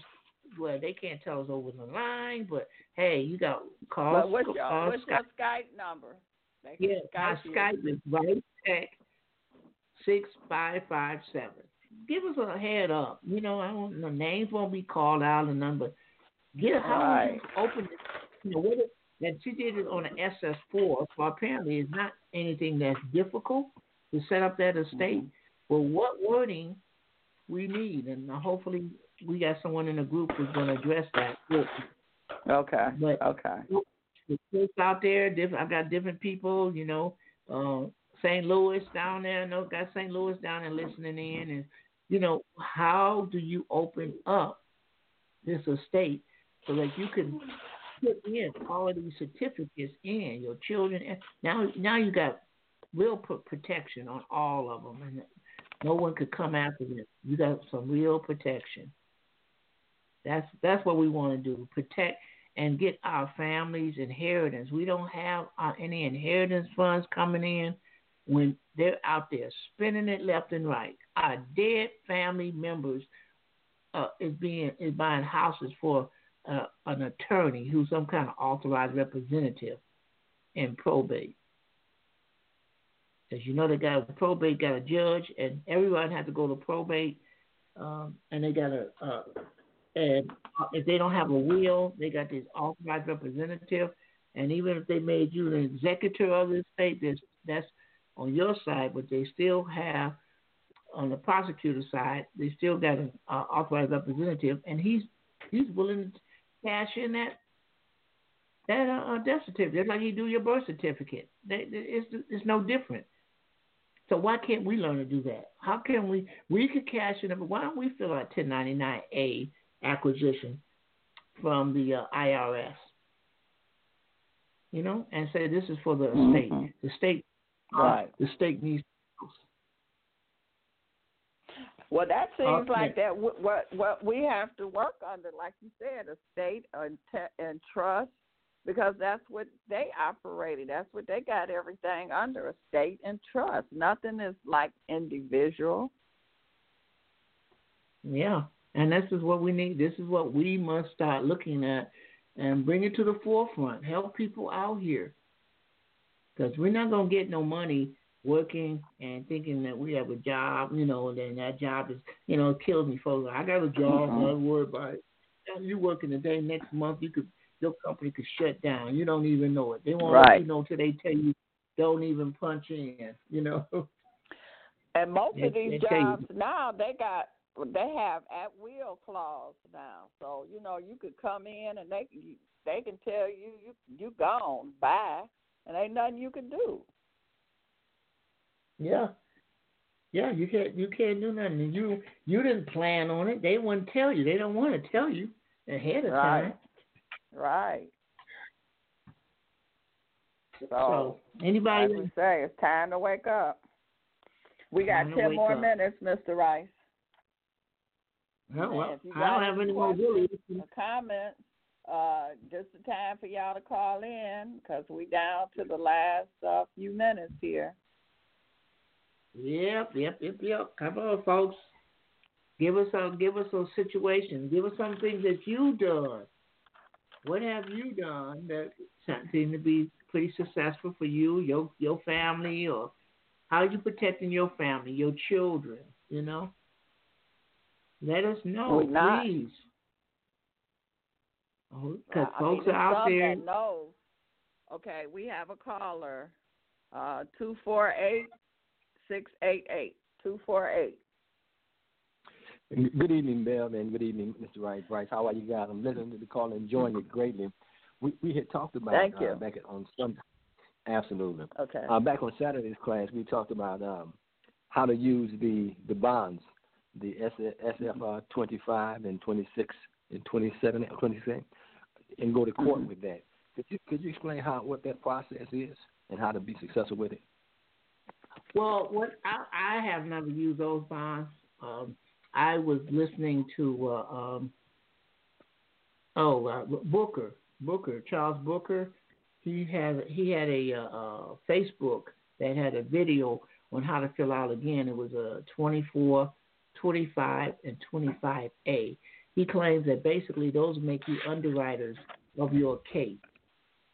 well, they can't tell us over the line, but hey, you got call. But what's your, uh, what's Skype. your Skype number? They yeah, Skype my Skype is right tech six five five seven. Give us a head up. You know, I don't, the names won't be called out and none, but Get how right. open you know, what it, and she did it on an SS4, so apparently it's not anything that's difficult to set up that estate. But what wording we need, and hopefully we got someone in the group who's going to address that. Okay. But okay. It's out there. Different. I've got different people. You know, uh, St. Louis down there. I know got St. Louis down there listening in, and you know, how do you open up this estate so that you can put in all of these certificates in your children? And now, now you got real protection on all of them, and no one could come after them. You got some real protection. That's that's what we want to do: protect and get our families' inheritance. We don't have uh, any inheritance funds coming in when they're out there spending it left and right. Our dead family members uh, is being is buying houses for uh, an attorney who's some kind of authorized representative in probate. As you know, they got a probate, got a judge, and everyone has to go to probate, um, and they got a uh, and if they don't have a will, they got this authorized representative. And even if they made you an executor of the estate, that's, that's on your side, but they still have on the prosecutor side, they still got an uh, authorized representative, and he's he's willing to cash in that that uh, uh death certificate, just like you do your birth certificate. They, it's it's no different. So why can't we learn to do that? How can we? We could cash in, but why don't we fill out 1099A acquisition from the uh, IRS. You know, and say this is for the mm-hmm. state. The state, uh, right? The state needs. Well, that seems okay. like that. What what we have to work under, like you said, a state and and trust, because that's what they operated. That's what they got everything under a state and trust. Nothing is like individual. Yeah, and this is what we need. This is what we must start looking at and bring it to the forefront. Help people out here. Because we're not going to get no money working and thinking that we have a job, you know, and then that job is, you know, kills me, folks. I got a job, mm-hmm. don't worry about it. You working today, next month, you could your company could shut down. You don't even know it. They won't right. let you know until they tell you don't even punch in, you know. And most of these jobs now they got they have at will clause now, so you know you could come in and they they can tell you you you gone bye, and ain't nothing you can do. Yeah, yeah, you can't you can't do nothing. You you didn't plan on it. They wouldn't tell you. They don't want to tell you ahead of right. time. Right. So, so anybody say it's time to wake up. We got ten more up. minutes, Mr. Rice. Oh, well, I don't have any more really. Comments. Uh, just the time for y'all to call in because we down to the last uh, few minutes here. Yep, yep, yep, yep. Come on, folks. Give us a give us a situation. Give us some things that you've done. What have you done that seem to be pretty successful for you, your your family, or how are you protecting your family, your children? You know. Let us know, please. Because oh, folks mean, are out there. No. Okay, we have a caller. Uh, two four eight six eight eight two four eight. Good evening, Bev, and good evening, Mr. Rice. Bryce, how are you guys? I'm listening to the call and enjoying it greatly. We we had talked about Thank uh, you. back on Sunday. Absolutely. Okay. Uh, back on Saturday's class, we talked about um, how to use the the bonds the SFR 25 and 26 and 27 and 27 and go to court mm-hmm. with that. Could you could you explain how what that process is and how to be successful with it? Well, what I, I have never used those bonds. Um, I was listening to uh, um, oh uh, Booker Booker Charles Booker. He had he had a uh, uh Facebook that had a video on how to fill out again. It was a 24 25 and 25A. He claims that basically those make you underwriters of your case.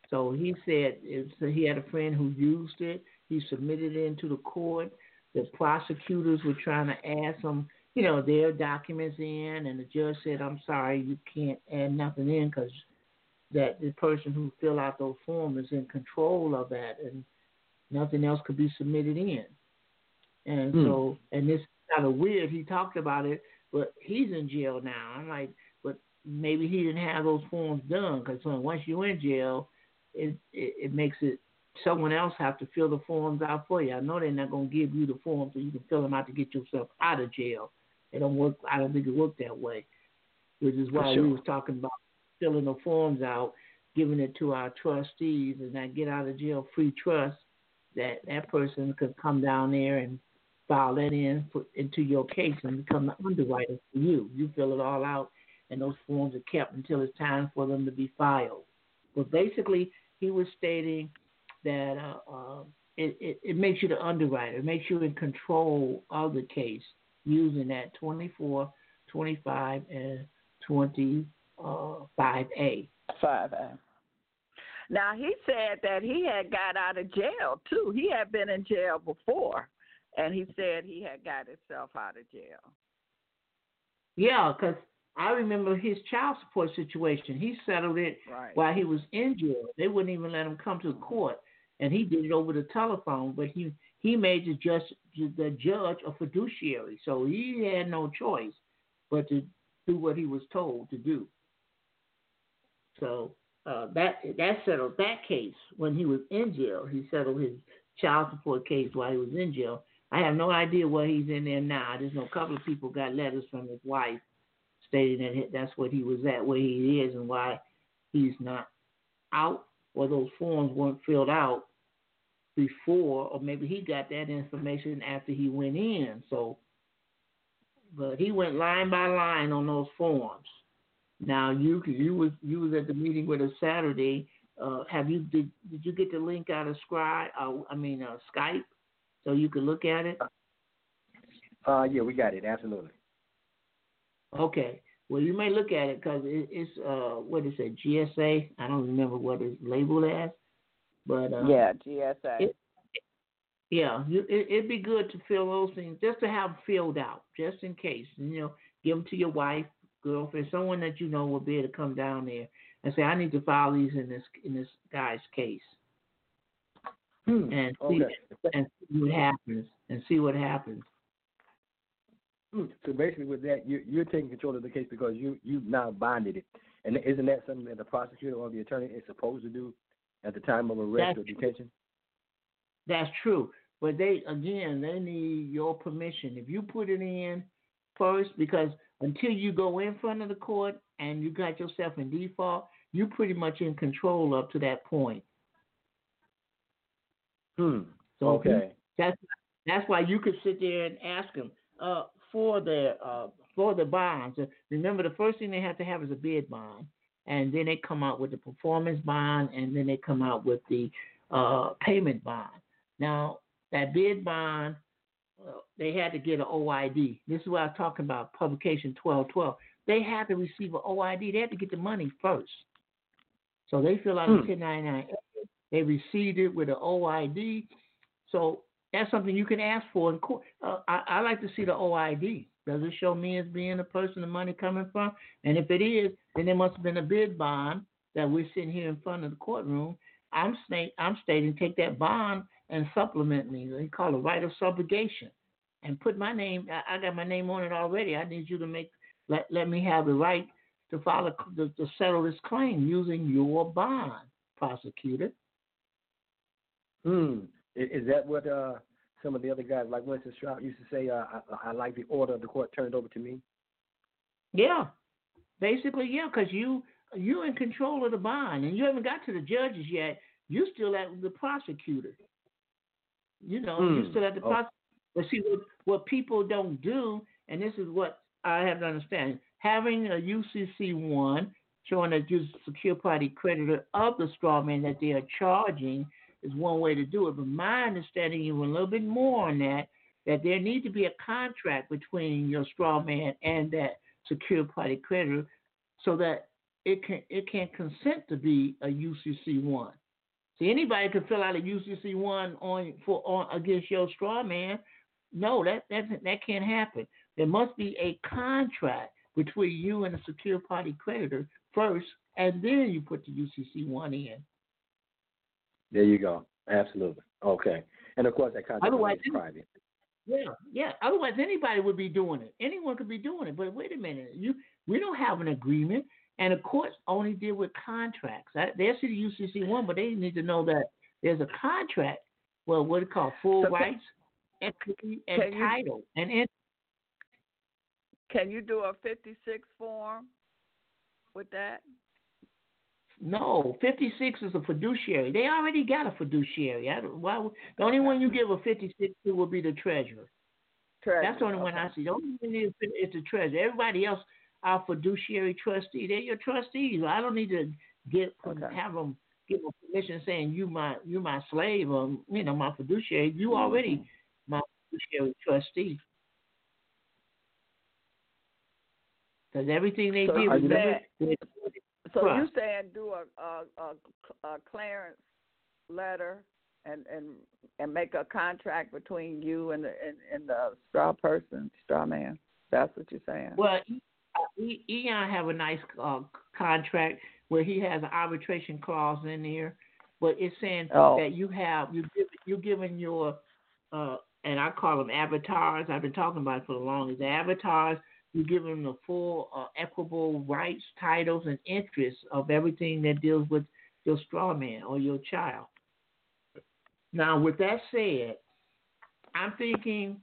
So he said so he had a friend who used it. He submitted it into the court. The prosecutors were trying to add some, you know, their documents in, and the judge said, "I'm sorry, you can't add nothing in because that the person who fill out those forms is in control of that, and nothing else could be submitted in. And Hmm. so, and this is kind of weird. He talked about it, but he's in jail now. I'm like, but maybe he didn't have those forms done because once you're in jail, it, it it makes it someone else have to fill the forms out for you. I know they're not gonna give you the forms so you can fill them out to get yourself out of jail. It don't work. I don't think it worked that way, which is why sure. we was talking about filling the forms out, giving it to our trustees, and that get out of jail free trust. That that person could come down there and file that in for, into your case and become the underwriter for you. You fill it all out, and those forms are kept until it's time for them to be filed. But basically, he was stating that uh, uh, it, it, it makes you the underwriter, it makes you in control of the case using that 24, 25, and 25A. Five A. Now he said that he had got out of jail too. He had been in jail before, and he said he had got himself out of jail. Yeah, because I remember his child support situation. He settled it Right. while he was in jail. They wouldn't even let him come to court, and he did it over the telephone. But he he made the judge the judge a fiduciary, so he had no choice but to do what he was told to do. So uh, that that settled that case when he was in jail. He settled his child support case while he was in jail. I have no idea where he's in there now. I just know a couple of people got letters from his wife stating that that's what he was at, where he is, and why he's not out, or those forms weren't filled out before, or maybe he got that information after he went in. So, but he went line by line on those forms. Now you you was you was at the meeting with us Saturday. Uh, have you did did you get the link out of Scribe? Uh, I mean uh, Skype, so you can look at it. Uh, yeah, we got it. Absolutely. Okay. Well, you may look at it because it, it's uh, what is it? GSA. I don't remember what it's labeled as, but uh, yeah, GSA. It, yeah, it, it'd be good to fill those things just to have filled out, just in case. You know, give them to your wife, girlfriend, someone that you know will be able to come down there and say, "I need to file these in this in this guy's case," Hmm. and see Okay. and what happens, and see what happens. Hmm. So basically, with that, you, you're taking control of the case because you you've now bonded it, and isn't that something that the prosecutor or the attorney is supposed to do at the time of arrest That's or detention? That's true. But they again, they need your permission. If you put it in first, because until you go in front of the court and you got yourself in default, you're pretty much in control up to that point. Hmm. So okay. that's that's why you could sit there and ask them uh, for the uh, for the bonds. Uh, Remember, the first thing they have to have is a bid bond, and then they come out with the performance bond, and then they come out with the uh, payment bond. Now, that bid bond, uh, they had to get an OID. This is what I'm talking about. Publication 1212. They had to receive an OID. They had to get the money first. So they fill out Hmm. a 1099. They received it with an OID. So that's something you can ask for. Uh, I, I like to see the OID. Does it show me as being the person the money coming from? And if it is, then there must have been a bid bond that we're sitting here in front of the courtroom. I'm I'm stating take that bond and supplement me. They call it right of subrogation, and put my name. I, I got my name on it already. I need you to make let let me have the right to file a, to, to settle this claim using your bond, prosecutor. Hmm. Is, is that what uh, some of the other guys, like Winston Stroud, used to say? Uh, I, I like the order of the court turned over to me. Yeah, basically, yeah, because you you're in control of the bond, and you haven't got to the judges yet. You're still at the prosecutor. You know, you Hmm. still at the Oh. prosecutor. But see, what what people don't do, and this is what I have to understand: having a UCC one showing that you're a secure party creditor of the straw man that they are charging is one way to do it. But my understanding even a little bit more on that, that there need to be a contract between your straw man and that secure party creditor so that it can it can consent to be a UCC one. See anybody can fill out a UCC one on for on against your straw man. No, that that that can't happen. There must be a contract between you and a secure party creditor first and then you put the UCC one in. There you go. Absolutely. Okay. And of course, that contract Otherwise, is private. Yeah, yeah. Otherwise, anybody would be doing it. Anyone could be doing it. But wait a minute, you we don't have an agreement, and the courts only deal with contracts. They see the UCC one, but they need to know that there's a contract. Well, what it called full So can- rights, equity, and can you- title, and in, Can you do a 56 form with that? No, 56 is a fiduciary. They already got a fiduciary. I don't, why, the only one you give a 56 to will be the treasurer. Treasurer, That's the only one I see. The only one is, is the treasurer. Everybody else are fiduciary trustee. They're your trustees. I don't need to get have them give them permission saying you my you my slave or you know my fiduciary. You mm-hmm. already my fiduciary trustee. Because everything they So do, you remember, saying- So Right. you saying do a, a a a clearance letter and and and make a contract between you and the and, and the straw person, straw man. That's what you're saying. Well, E- Eon have a nice uh, contract where he has an arbitration clause in there, but it's saying Oh. that you have you give you giving your uh, and I call them avatars. I've been talking about it for the longest. The avatars, you give them the full uh, equitable rights, titles, and interests of everything that deals with your straw man or your child. Now, with that said, I'm thinking,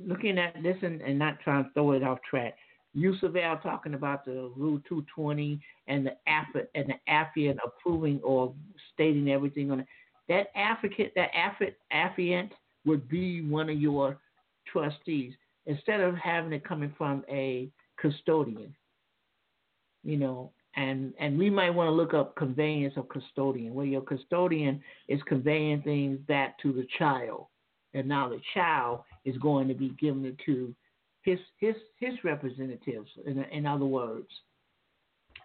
looking at this and, and not trying to throw it off track. Yusuf Al talking about the Rule 220 and the affi- and the affiant approving or stating everything on it. That affiant, that affi- affiant would be one of your trustees instead of having it coming from a custodian. You know, and and we might want to look up conveyance of custodian, where your custodian is conveying things back to the child, and now the child is going to be giving it to his his his representatives. In in other words,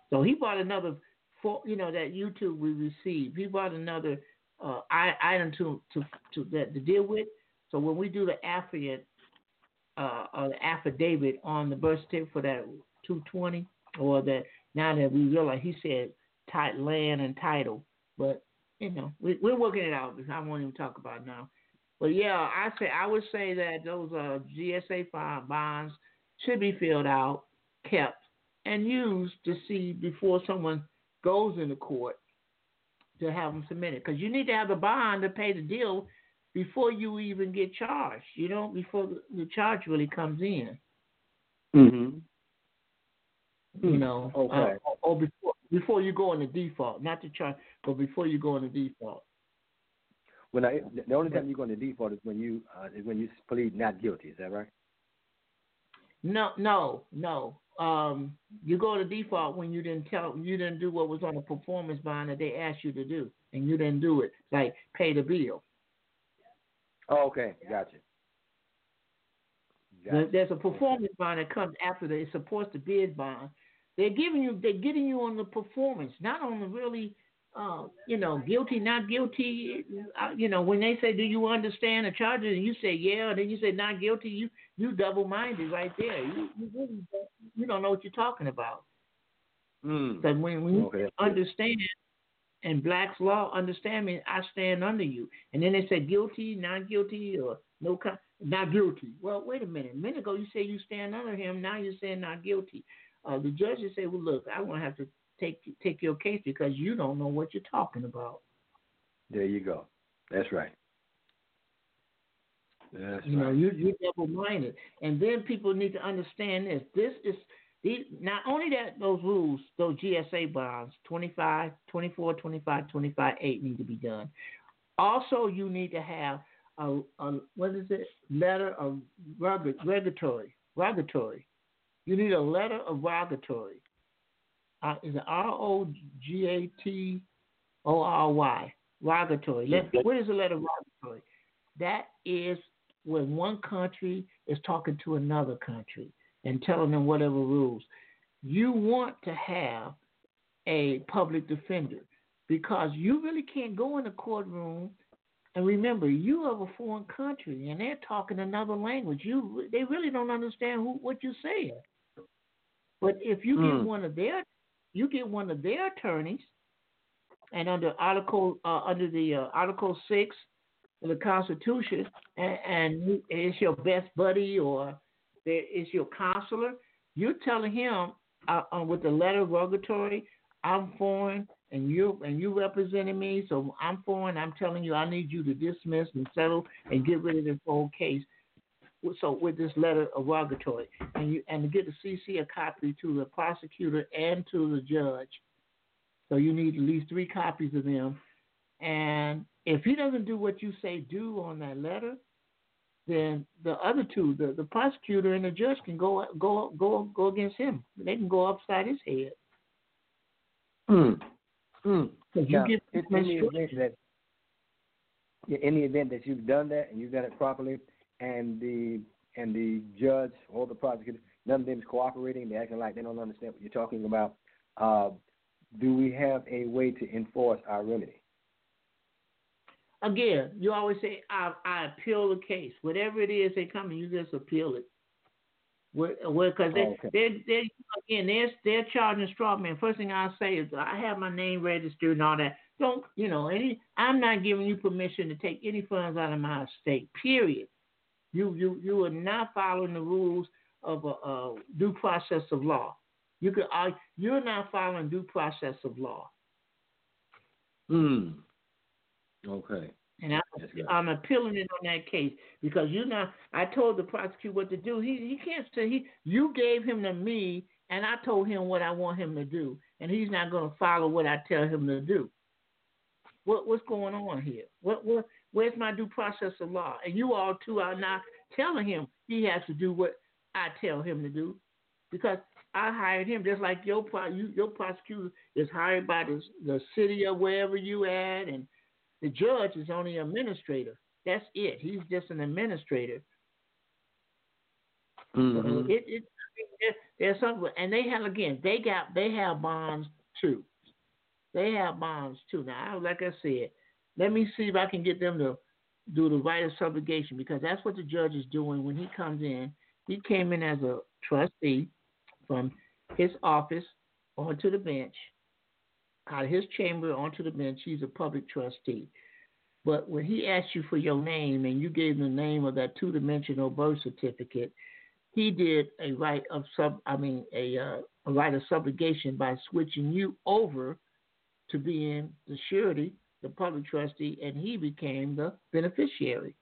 so he bought another for you know that YouTube we received. He bought another uh, item to to to that to deal with. So when we do the affiant uh, the affidavit on the birth certificate for that 220 or that now that we realize he said tit- land and title, but you know we, we're working it out. I won't even talk about now. But yeah, I say I would say that those uh, GSA fi- bonds should be filled out, kept, and used to see before someone goes into court to have them submitted. Because you need to have the bond to pay the deal before you even get charged. You know, before the, the charge really comes in. Mm-hmm. You know, Okay. uh, or, or before before you go into default, not the charge, but before you go into default. When I, the only time you go into default is when you uh, is when you plead not guilty. Is that right? No, no, no. Um, you go to default when you didn't tell you didn't do what was on the performance bond that they asked you to do, and you didn't do it, like pay the bill. Oh, okay, gotcha. There- There's a performance bond that comes after that. It supports the bid bond. They're giving you, they're getting you on the performance, not on the really, uh, you know, guilty, not guilty. You know, when they say, "Do you understand the charges?" and you say, "Yeah," and then you say, "Not guilty," you you double minded right there. You you, really don't, you don't know what you're talking about. Mm. Because when, when you Okay. understand and Black's law, understand me, I stand under you. And then they say guilty, not guilty, or no, con- not guilty. Well, wait a minute. A minute ago you say you stand under him. Now you're saying not guilty. Uh, the judges say, well, look, I won't have to take take your case because you don't know what you're talking about. There you go. That's right. That's you know, right. you you double minded, and then people need to understand this. This is these not only that those rules, those GSA bonds, 25, 24, 25, 25, 8 need to be done. Also, you need to have a, a what is it? Letter of regu- regulatory, regulatory. You need a letter of regulatory. Uh, is it R O G A T O R Y? Regulatory. Let- What is a letter of regulatory? That is when one country is talking to another country and telling them whatever rules. You want to have a public defender because you really can't go in the courtroom and remember you are a foreign country and they're talking another language. You they really don't understand who, what you're saying. But if you Mm. get one of their you get one of their attorneys, and under article uh, under the uh, Article Six of the Constitution, and, and it's your best buddy or it's your counselor. You're telling him uh, uh, with the letter of rogatory, I'm foreign and you and you representing me, so I'm foreign. I'm telling you, I need you to dismiss and settle and get rid of this whole case. So with this letter of rogatory, and you and to get the CC a copy to the prosecutor and to the judge. So you need at least three copies of them. And if he doesn't do what you say do on that letter, then the other two, the, the prosecutor and the judge, can go go go go against him. They can go upside his head. Hmm. Hmm. You in, in the event that in the event that you've done that and you've done it properly, and the and the judge or the prosecutor, none of them is cooperating. They're acting like they don't understand what you're talking about. Uh, do we have a way to enforce our remedy? Again, you always say, I, I appeal the case. Whatever it is they come and you just appeal it. Because they, oh, okay. they're, they're, again, they're, they're charging straw man. First thing I say is, I have my name registered and all that. Don't, you know, any, I'm not giving you permission to take any funds out of my estate, period. You, you, you are not following the rules of a, a due process of law. You could, uh, you're not following due process of law. Hmm. Okay. And I, I'm appealing it on that case because you know I told the prosecutor what to do. He he can't say he you gave him to me and I told him what I want him to do and he's not going to follow what I tell him to do. What what's going on here? What what where's my due process of law? And you all too are not telling him he has to do what I tell him to do because I hired him just like your you, your prosecutor is hired by the the city or wherever you at and the judge is only an administrator. That's it. He's just an administrator. Mm-hmm. it, it, it, there's something, and they have again. They got they have bonds too. They have bonds too. Now, like I said, let me see if I can get them to do the right of subrogation because that's what the judge is doing when he comes in. He came in as a trustee from his office onto the bench out of his chamber onto the bench. He's a public trustee. But when he asked you for your name and you gave him the name of that two dimensional birth certificate, he did a right of sub I mean a, uh, a right of subrogation by switching you over to being the surety, the public trustee, and he became the beneficiary.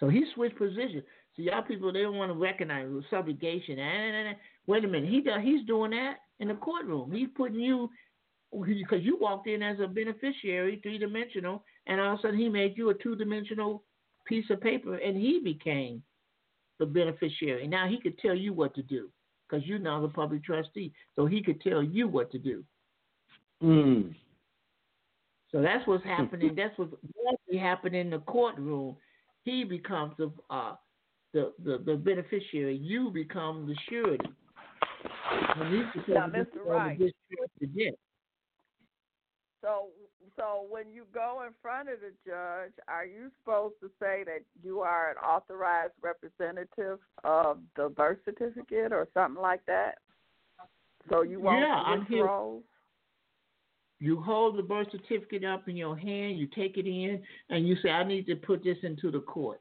So he switched positions. So y'all people they don't want to recognize subrogation. Wait a minute, he does, he's doing that in the courtroom. He's putting you because you walked in as a beneficiary, three dimensional, and all of a sudden he made you a two dimensional piece of paper, and he became the beneficiary. Now he could tell you what to do because you're now the public trustee, so he could tell you what to do. Mm. So that's what's happening. *laughs* that's what's mostly happening in the courtroom. He becomes the uh, the, the the beneficiary. You become the surety. Now, Mr. Right. So, so when you go in front of the judge, are you supposed to say that you are an authorized representative of the birth certificate or something like that? So you won't yeah, switch roles. You hold the birth certificate up in your hand, you take it in, and you say, "I need to put this into the court."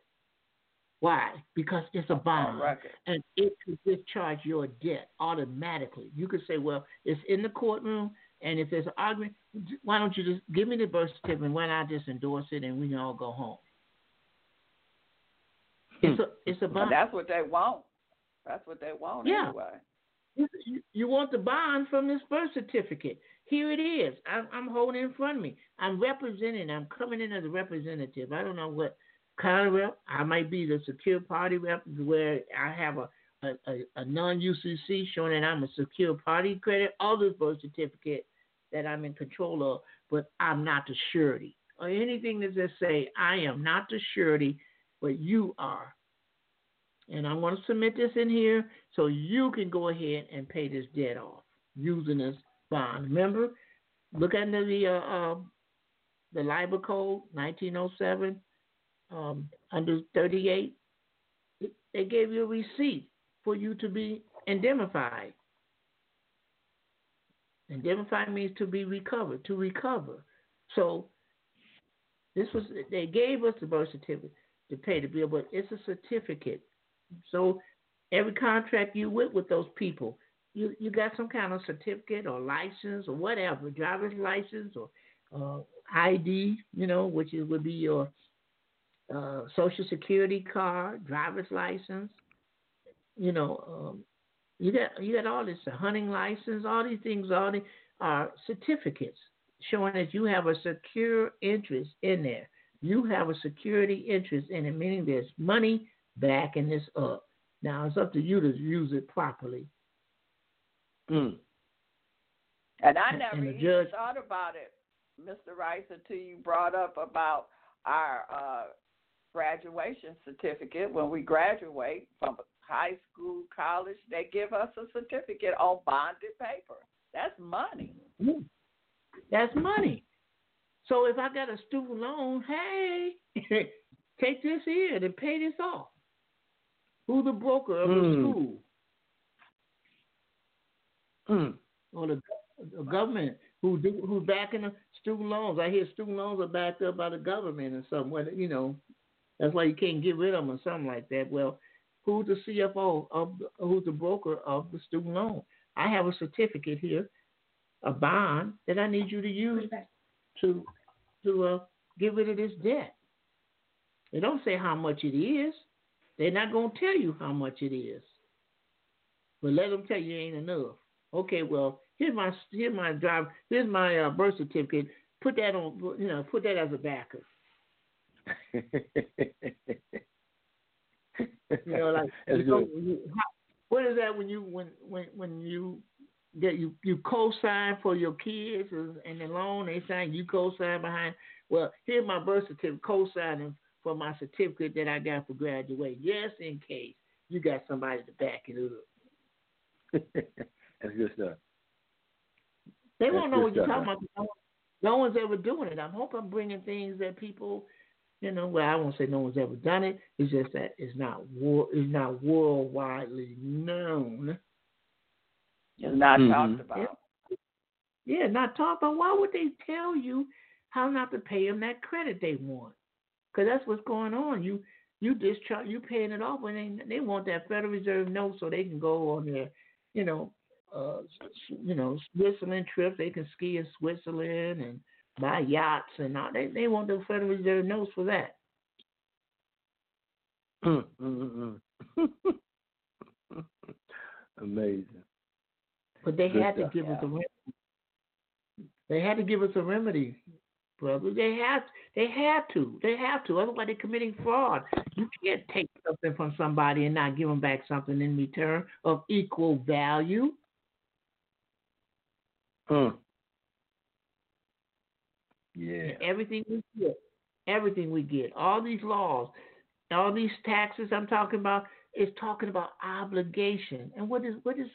Why? Because it's a bond, and it could discharge your debt automatically. You could say, "Well, it's in the courtroom." And if there's an argument, why don't you just give me the birth certificate and why not just endorse it and we can all go home? It's a it's a bond. That's what they want. That's what they want yeah. anyway. You, you want the bond from this birth certificate. Here it is. I'm, I'm holding it in front of me. I'm representing. I'm coming in as a representative. I don't know what kind of rep. I might be the secure party rep where I have a a, a, a non UCC showing that I'm a secure party credit, all this birth certificate that I'm in control of, but I'm not the surety. Or anything that says say, I am not the surety, but you are. And I want to submit this in here so you can go ahead and pay this debt off using this bond. Remember, look under the uh, uh, the Lieber code 1907 um, under 38. They gave you a receipt for you to be indemnified. Indemnified means to be recovered, to recover. So this was they gave us the birth certificate to pay the bill, but it's a certificate. So every contract you with with those people, you you got some kind of certificate or license or whatever, driver's license or uh, ID, you know, which is, would be your uh, social security card, driver's license. You know, um, you got you got all this a hunting license, all these things, all these are certificates showing that you have a secure interest in there. You have a security interest in it, meaning there's money backing this up. Now it's up to you to use it properly. Mm. And I never and even judge, thought about it, Mr. Rice, until you brought up about our uh, graduation certificate. When we graduate from high school, college, they give us a certificate on bonded paper. That's money. Mm. That's money. So if I got a student loan, hey, *laughs* take this here and pay this off. Who's the broker of mm. the school? Mm. Or the, the government who do who's backing the student loans. I hear student loans are backed up by the government or something. You know, that's why you can't get rid of them or something like that. Well, who's the CFO of the, who's the broker of the student loan? I have a certificate here, a bond that I need you to use to to uh, get rid of this debt. They don't say how much it is. They're not gonna tell you how much it is. But let them tell you ain't enough. Okay, well here's my here's my drive here's my uh, birth certificate. Put that on you know put that as a backer. *laughs* you know, like *laughs* you know, what is that when you when when when you get you you co-sign for your kids and the loan they sign you co-sign behind. Well, here's my birth certificate co-signing for my certificate that I got for graduation, just in case you got somebody to back it up. *laughs* That's good stuff. They That's won't know what you're talking about. No, no one's ever doing it. I hope I'm bringing things that people you know, well, I won't say no one's ever done it. It's just that it's not war, it's not worldwide known. It's not mm-hmm. talked about. Yeah. yeah, not talked about. Why would they tell you how not to pay them that credit they want? Because that's what's going on. You you discharge, you paying it off, and they they want that Federal Reserve note so they can go on their, you know, uh, you know, Switzerland trips. They can ski in Switzerland and buy yachts and all. They they want the Federal Reserve notes for that. *laughs* Amazing. But they Good had stuff. to give us a remedy. They had to give us a remedy, brother. They have they have to. They have to. Otherwise, they're committing fraud. You can't take something from somebody and not give them back something in return of equal value. Hmm. Yeah. everything we get, everything we get, all these laws, all these taxes I'm talking about is talking about obligation. And what is what is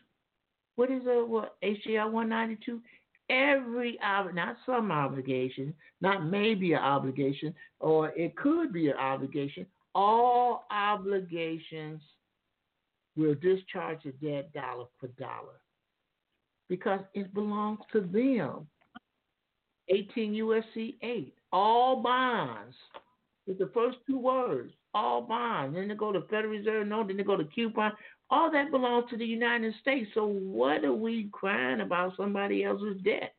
what is a what HJR 192? Every not some obligation, not maybe an obligation, or it could be an obligation. All obligations will discharge the debt dollar for dollar because it belongs to them. 18 USC 8. All bonds. It's the first two words. All bonds. Then they go to Federal Reserve note. Then they go to coupon. All that belongs to the United States. So what are we crying about somebody else's debt?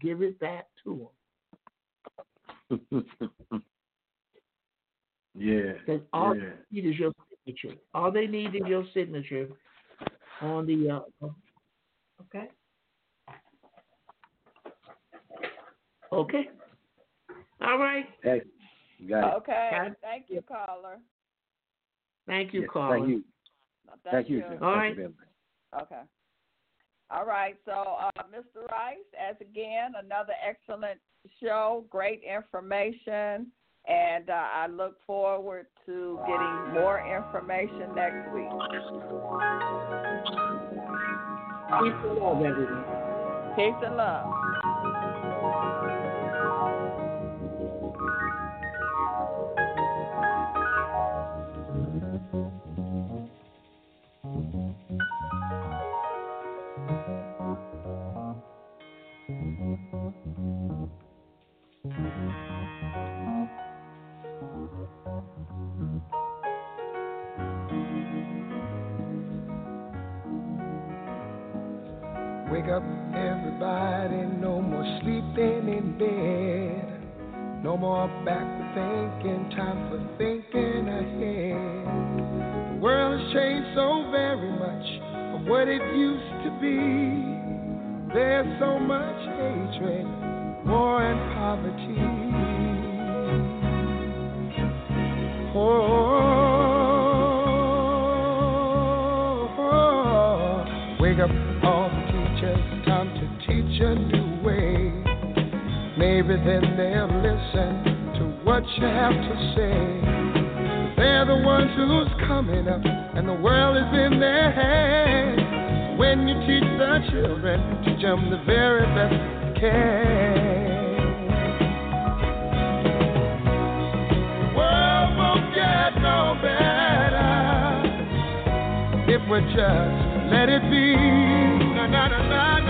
Give it back to them. *laughs* yeah. Because all yeah. they need is your signature. All they need is your signature on the. Uh, okay. Okay. All right. Hey, you got it. Okay. Thank you, caller. Thank you, yes, caller. Thank you. thank, thank, you. you. All right. Okay. All right. So, uh, Mr. Rice, as again, another excellent show, great information, and uh, I look forward to getting more information next week. Peace and love, everyone. Peace and love. Wake More backward thinking, time for thinking ahead. The world has changed so very much from what it used to be. There's so much hatred, war, and poverty. Oh, wake up, all the teachers, time to teach a new way. Maybe then they'll what you have to say. They're the ones who's coming up, and the world is in their hands. When you teach the children, teach them the very best you can. World won't get no better if we just let it be. Na na na.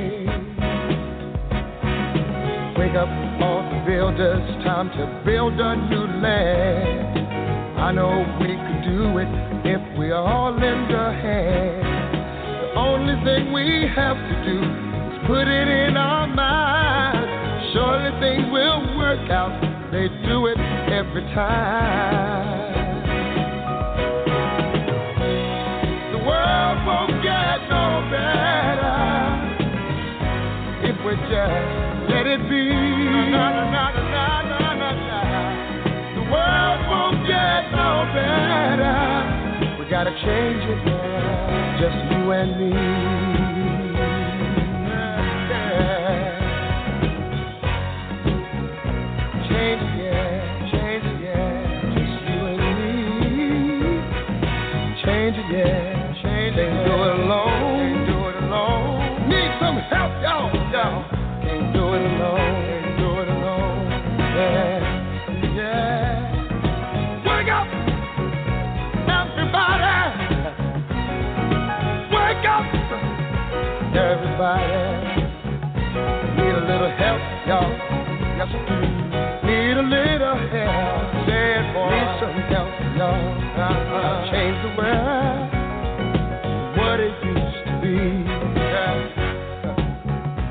Wake up, the builders, time to build a new land. I know we could do it if we all lend a hand. The only thing we have to do is put it in our minds. Surely things will work out. They do it every time. The world won't get no better if we just let it be. The world won't get no better. We gotta change it, girl. Just you and me. Yeah. Change it, yeah. Change it, yeah. Just you and me. Change it, yeah. Change it. Can't do it alone. Can't do it alone. Need some help, y'all. Y'all. Everybody. Need a little help, y'all. Yes, we do. Need a little help. Say it, boy. Need some help, y'all. Uh-huh. Change the world. What it used to be. Yeah.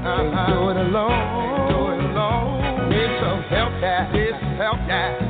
Can't do it alone. Do it alone. Need some help, yeah. Need some help, yeah.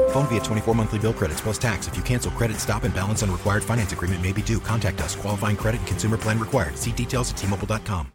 Phone via 24 monthly bill credits plus tax. If you cancel credit, stop and balance on required finance agreement may be due. Contact us. Qualifying credit and consumer plan required. See details at tmobile.com.